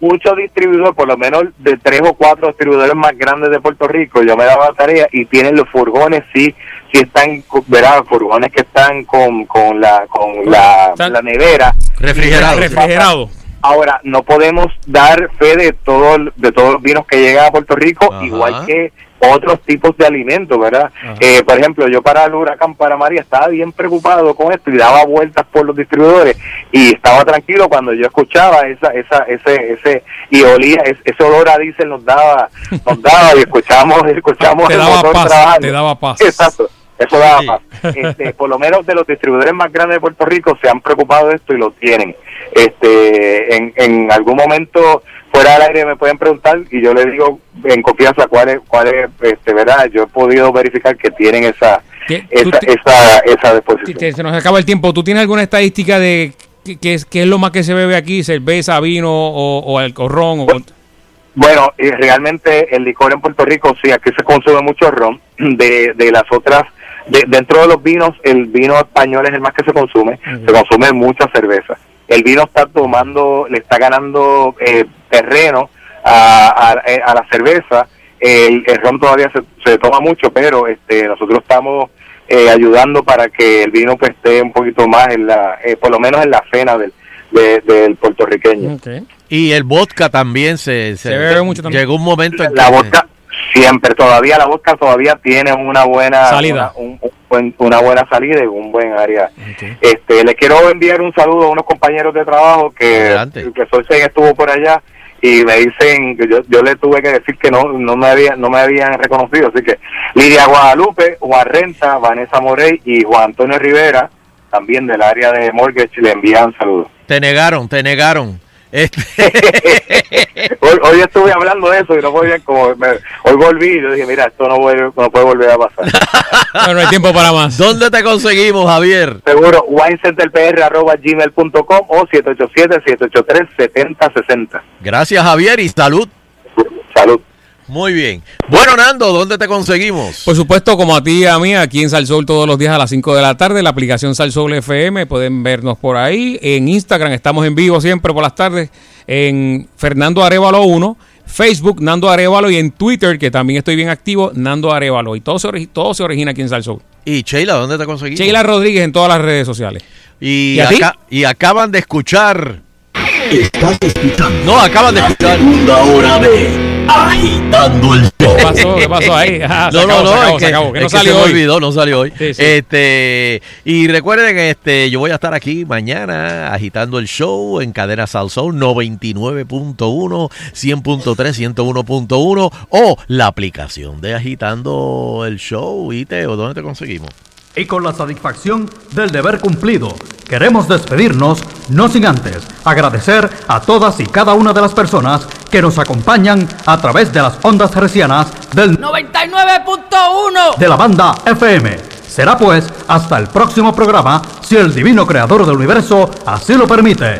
muchos distribuidores, por lo menos de tres o cuatro distribuidores más grandes de Puerto Rico, yo me daba la tarea y tienen los furgones, sí, sí están, verá, furgones que están con, con la con la, la nevera. Refrigerado. Refrigerado. Ahora, no podemos dar fe de todo, de todos los vinos que llegan a Puerto Rico, Ajá. igual que otros tipos de alimentos, ¿verdad? Eh, por ejemplo, yo para el huracán para María estaba bien preocupado con esto y daba vueltas por los distribuidores y estaba tranquilo cuando yo escuchaba esa, esa, ese, ese y olía ese, ese olor a diésel nos daba, nos daba y escuchamos, escuchamos Te el daba motor paz, trabajando. te daba paz. Exacto. Eso daba paz. Este, por lo menos de los distribuidores más grandes de Puerto Rico se han preocupado de esto y lo tienen. Este, en, en algún momento fuera del aire me pueden preguntar y yo les digo en confianza cuál es, cuál es, este, verdad. Yo he podido verificar que tienen esa, esa, te- esa, esa disposición. Te- se nos acaba el tiempo. ¿Tú tienes alguna estadística de qué, es, qué es lo más que se bebe aquí? ¿Cerveza, vino o, o alcorrón? O, Bueno, y realmente el licor en Puerto Rico, sí, aquí se consume mucho ron. De, de las otras, de- dentro de los vinos, el vino español es el más que se consume. Se consume mucha cerveza. El vino está tomando, le está ganando eh, terreno a, a- eh, a la cerveza. El, el ron todavía se, se toma mucho, pero este nosotros estamos eh, ayudando para que el vino pues esté un poquito más en la, eh, por lo menos en la cena del, de- del puertorriqueño. Y el vodka también se, se, Se bebe mucho también. Llegó un momento en la que- vodka siempre todavía la vodka todavía tiene una buena Salida. una, un- una buena salida y un buen área. Este le quiero enviar un saludo a unos compañeros de trabajo que que Solsen estuvo por allá y me dicen que yo, yo le tuve que decir que no no me había no me habían reconocido. Así que Lidia Guadalupe Juan Renta Vanessa Morey y Juan Antonio Rivera también del área de Mortgage le envían saludos. Te negaron, te negaron. Este, hoy, hoy estuve hablando de eso y no podía como me- hoy volví y yo dije mira esto no, vuelve- no puede volver a pasar no hay tiempo para más. ¿Dónde te conseguimos, Javier? seguro winecenterpr.gmail.com o 787-783-7060 Gracias, Javier, y salud. Salud. Muy bien. Bueno, Nando, ¿dónde te conseguimos? Por supuesto, como a ti y a mí, aquí en Salsol todos los días a las 5 de la tarde, la aplicación Salsol FM, pueden vernos por ahí. En Instagram estamos en vivo siempre por las tardes, en Fernando Arevalo 1, Facebook Nando Arevalo y en Twitter, que también estoy bien activo, Nando Arevalo. Y todo se, todo se origina aquí en Salsol. Y Sheila, ¿dónde te conseguimos? Sheila Rodríguez en todas las redes sociales. Y, ¿Y a ti? aca- y acaban de escuchar. No, acaban de escuchar. Segunda hora de Agitando el Show. ¿Qué pasó? ¿Qué pasó ahí? Ah, se no, acabó, no, se no, acabó, es se que, acabó, que es no que salió se me hoy. olvidó, no salió hoy. Sí, sí. Este, y recuerden, este, yo voy a estar aquí mañana agitando el show en cadena Salsoul 99.1, 100.3, 101.1 o la aplicación de agitando el show, ¿viste? ¿O dónde te conseguimos? Y con la satisfacción del deber cumplido, queremos despedirnos, no sin antes agradecer a todas y cada una de las personas que nos acompañan a través de las ondas hercianas del 99.1 de la banda FM. Será pues hasta el próximo programa, si el divino creador del universo así lo permite.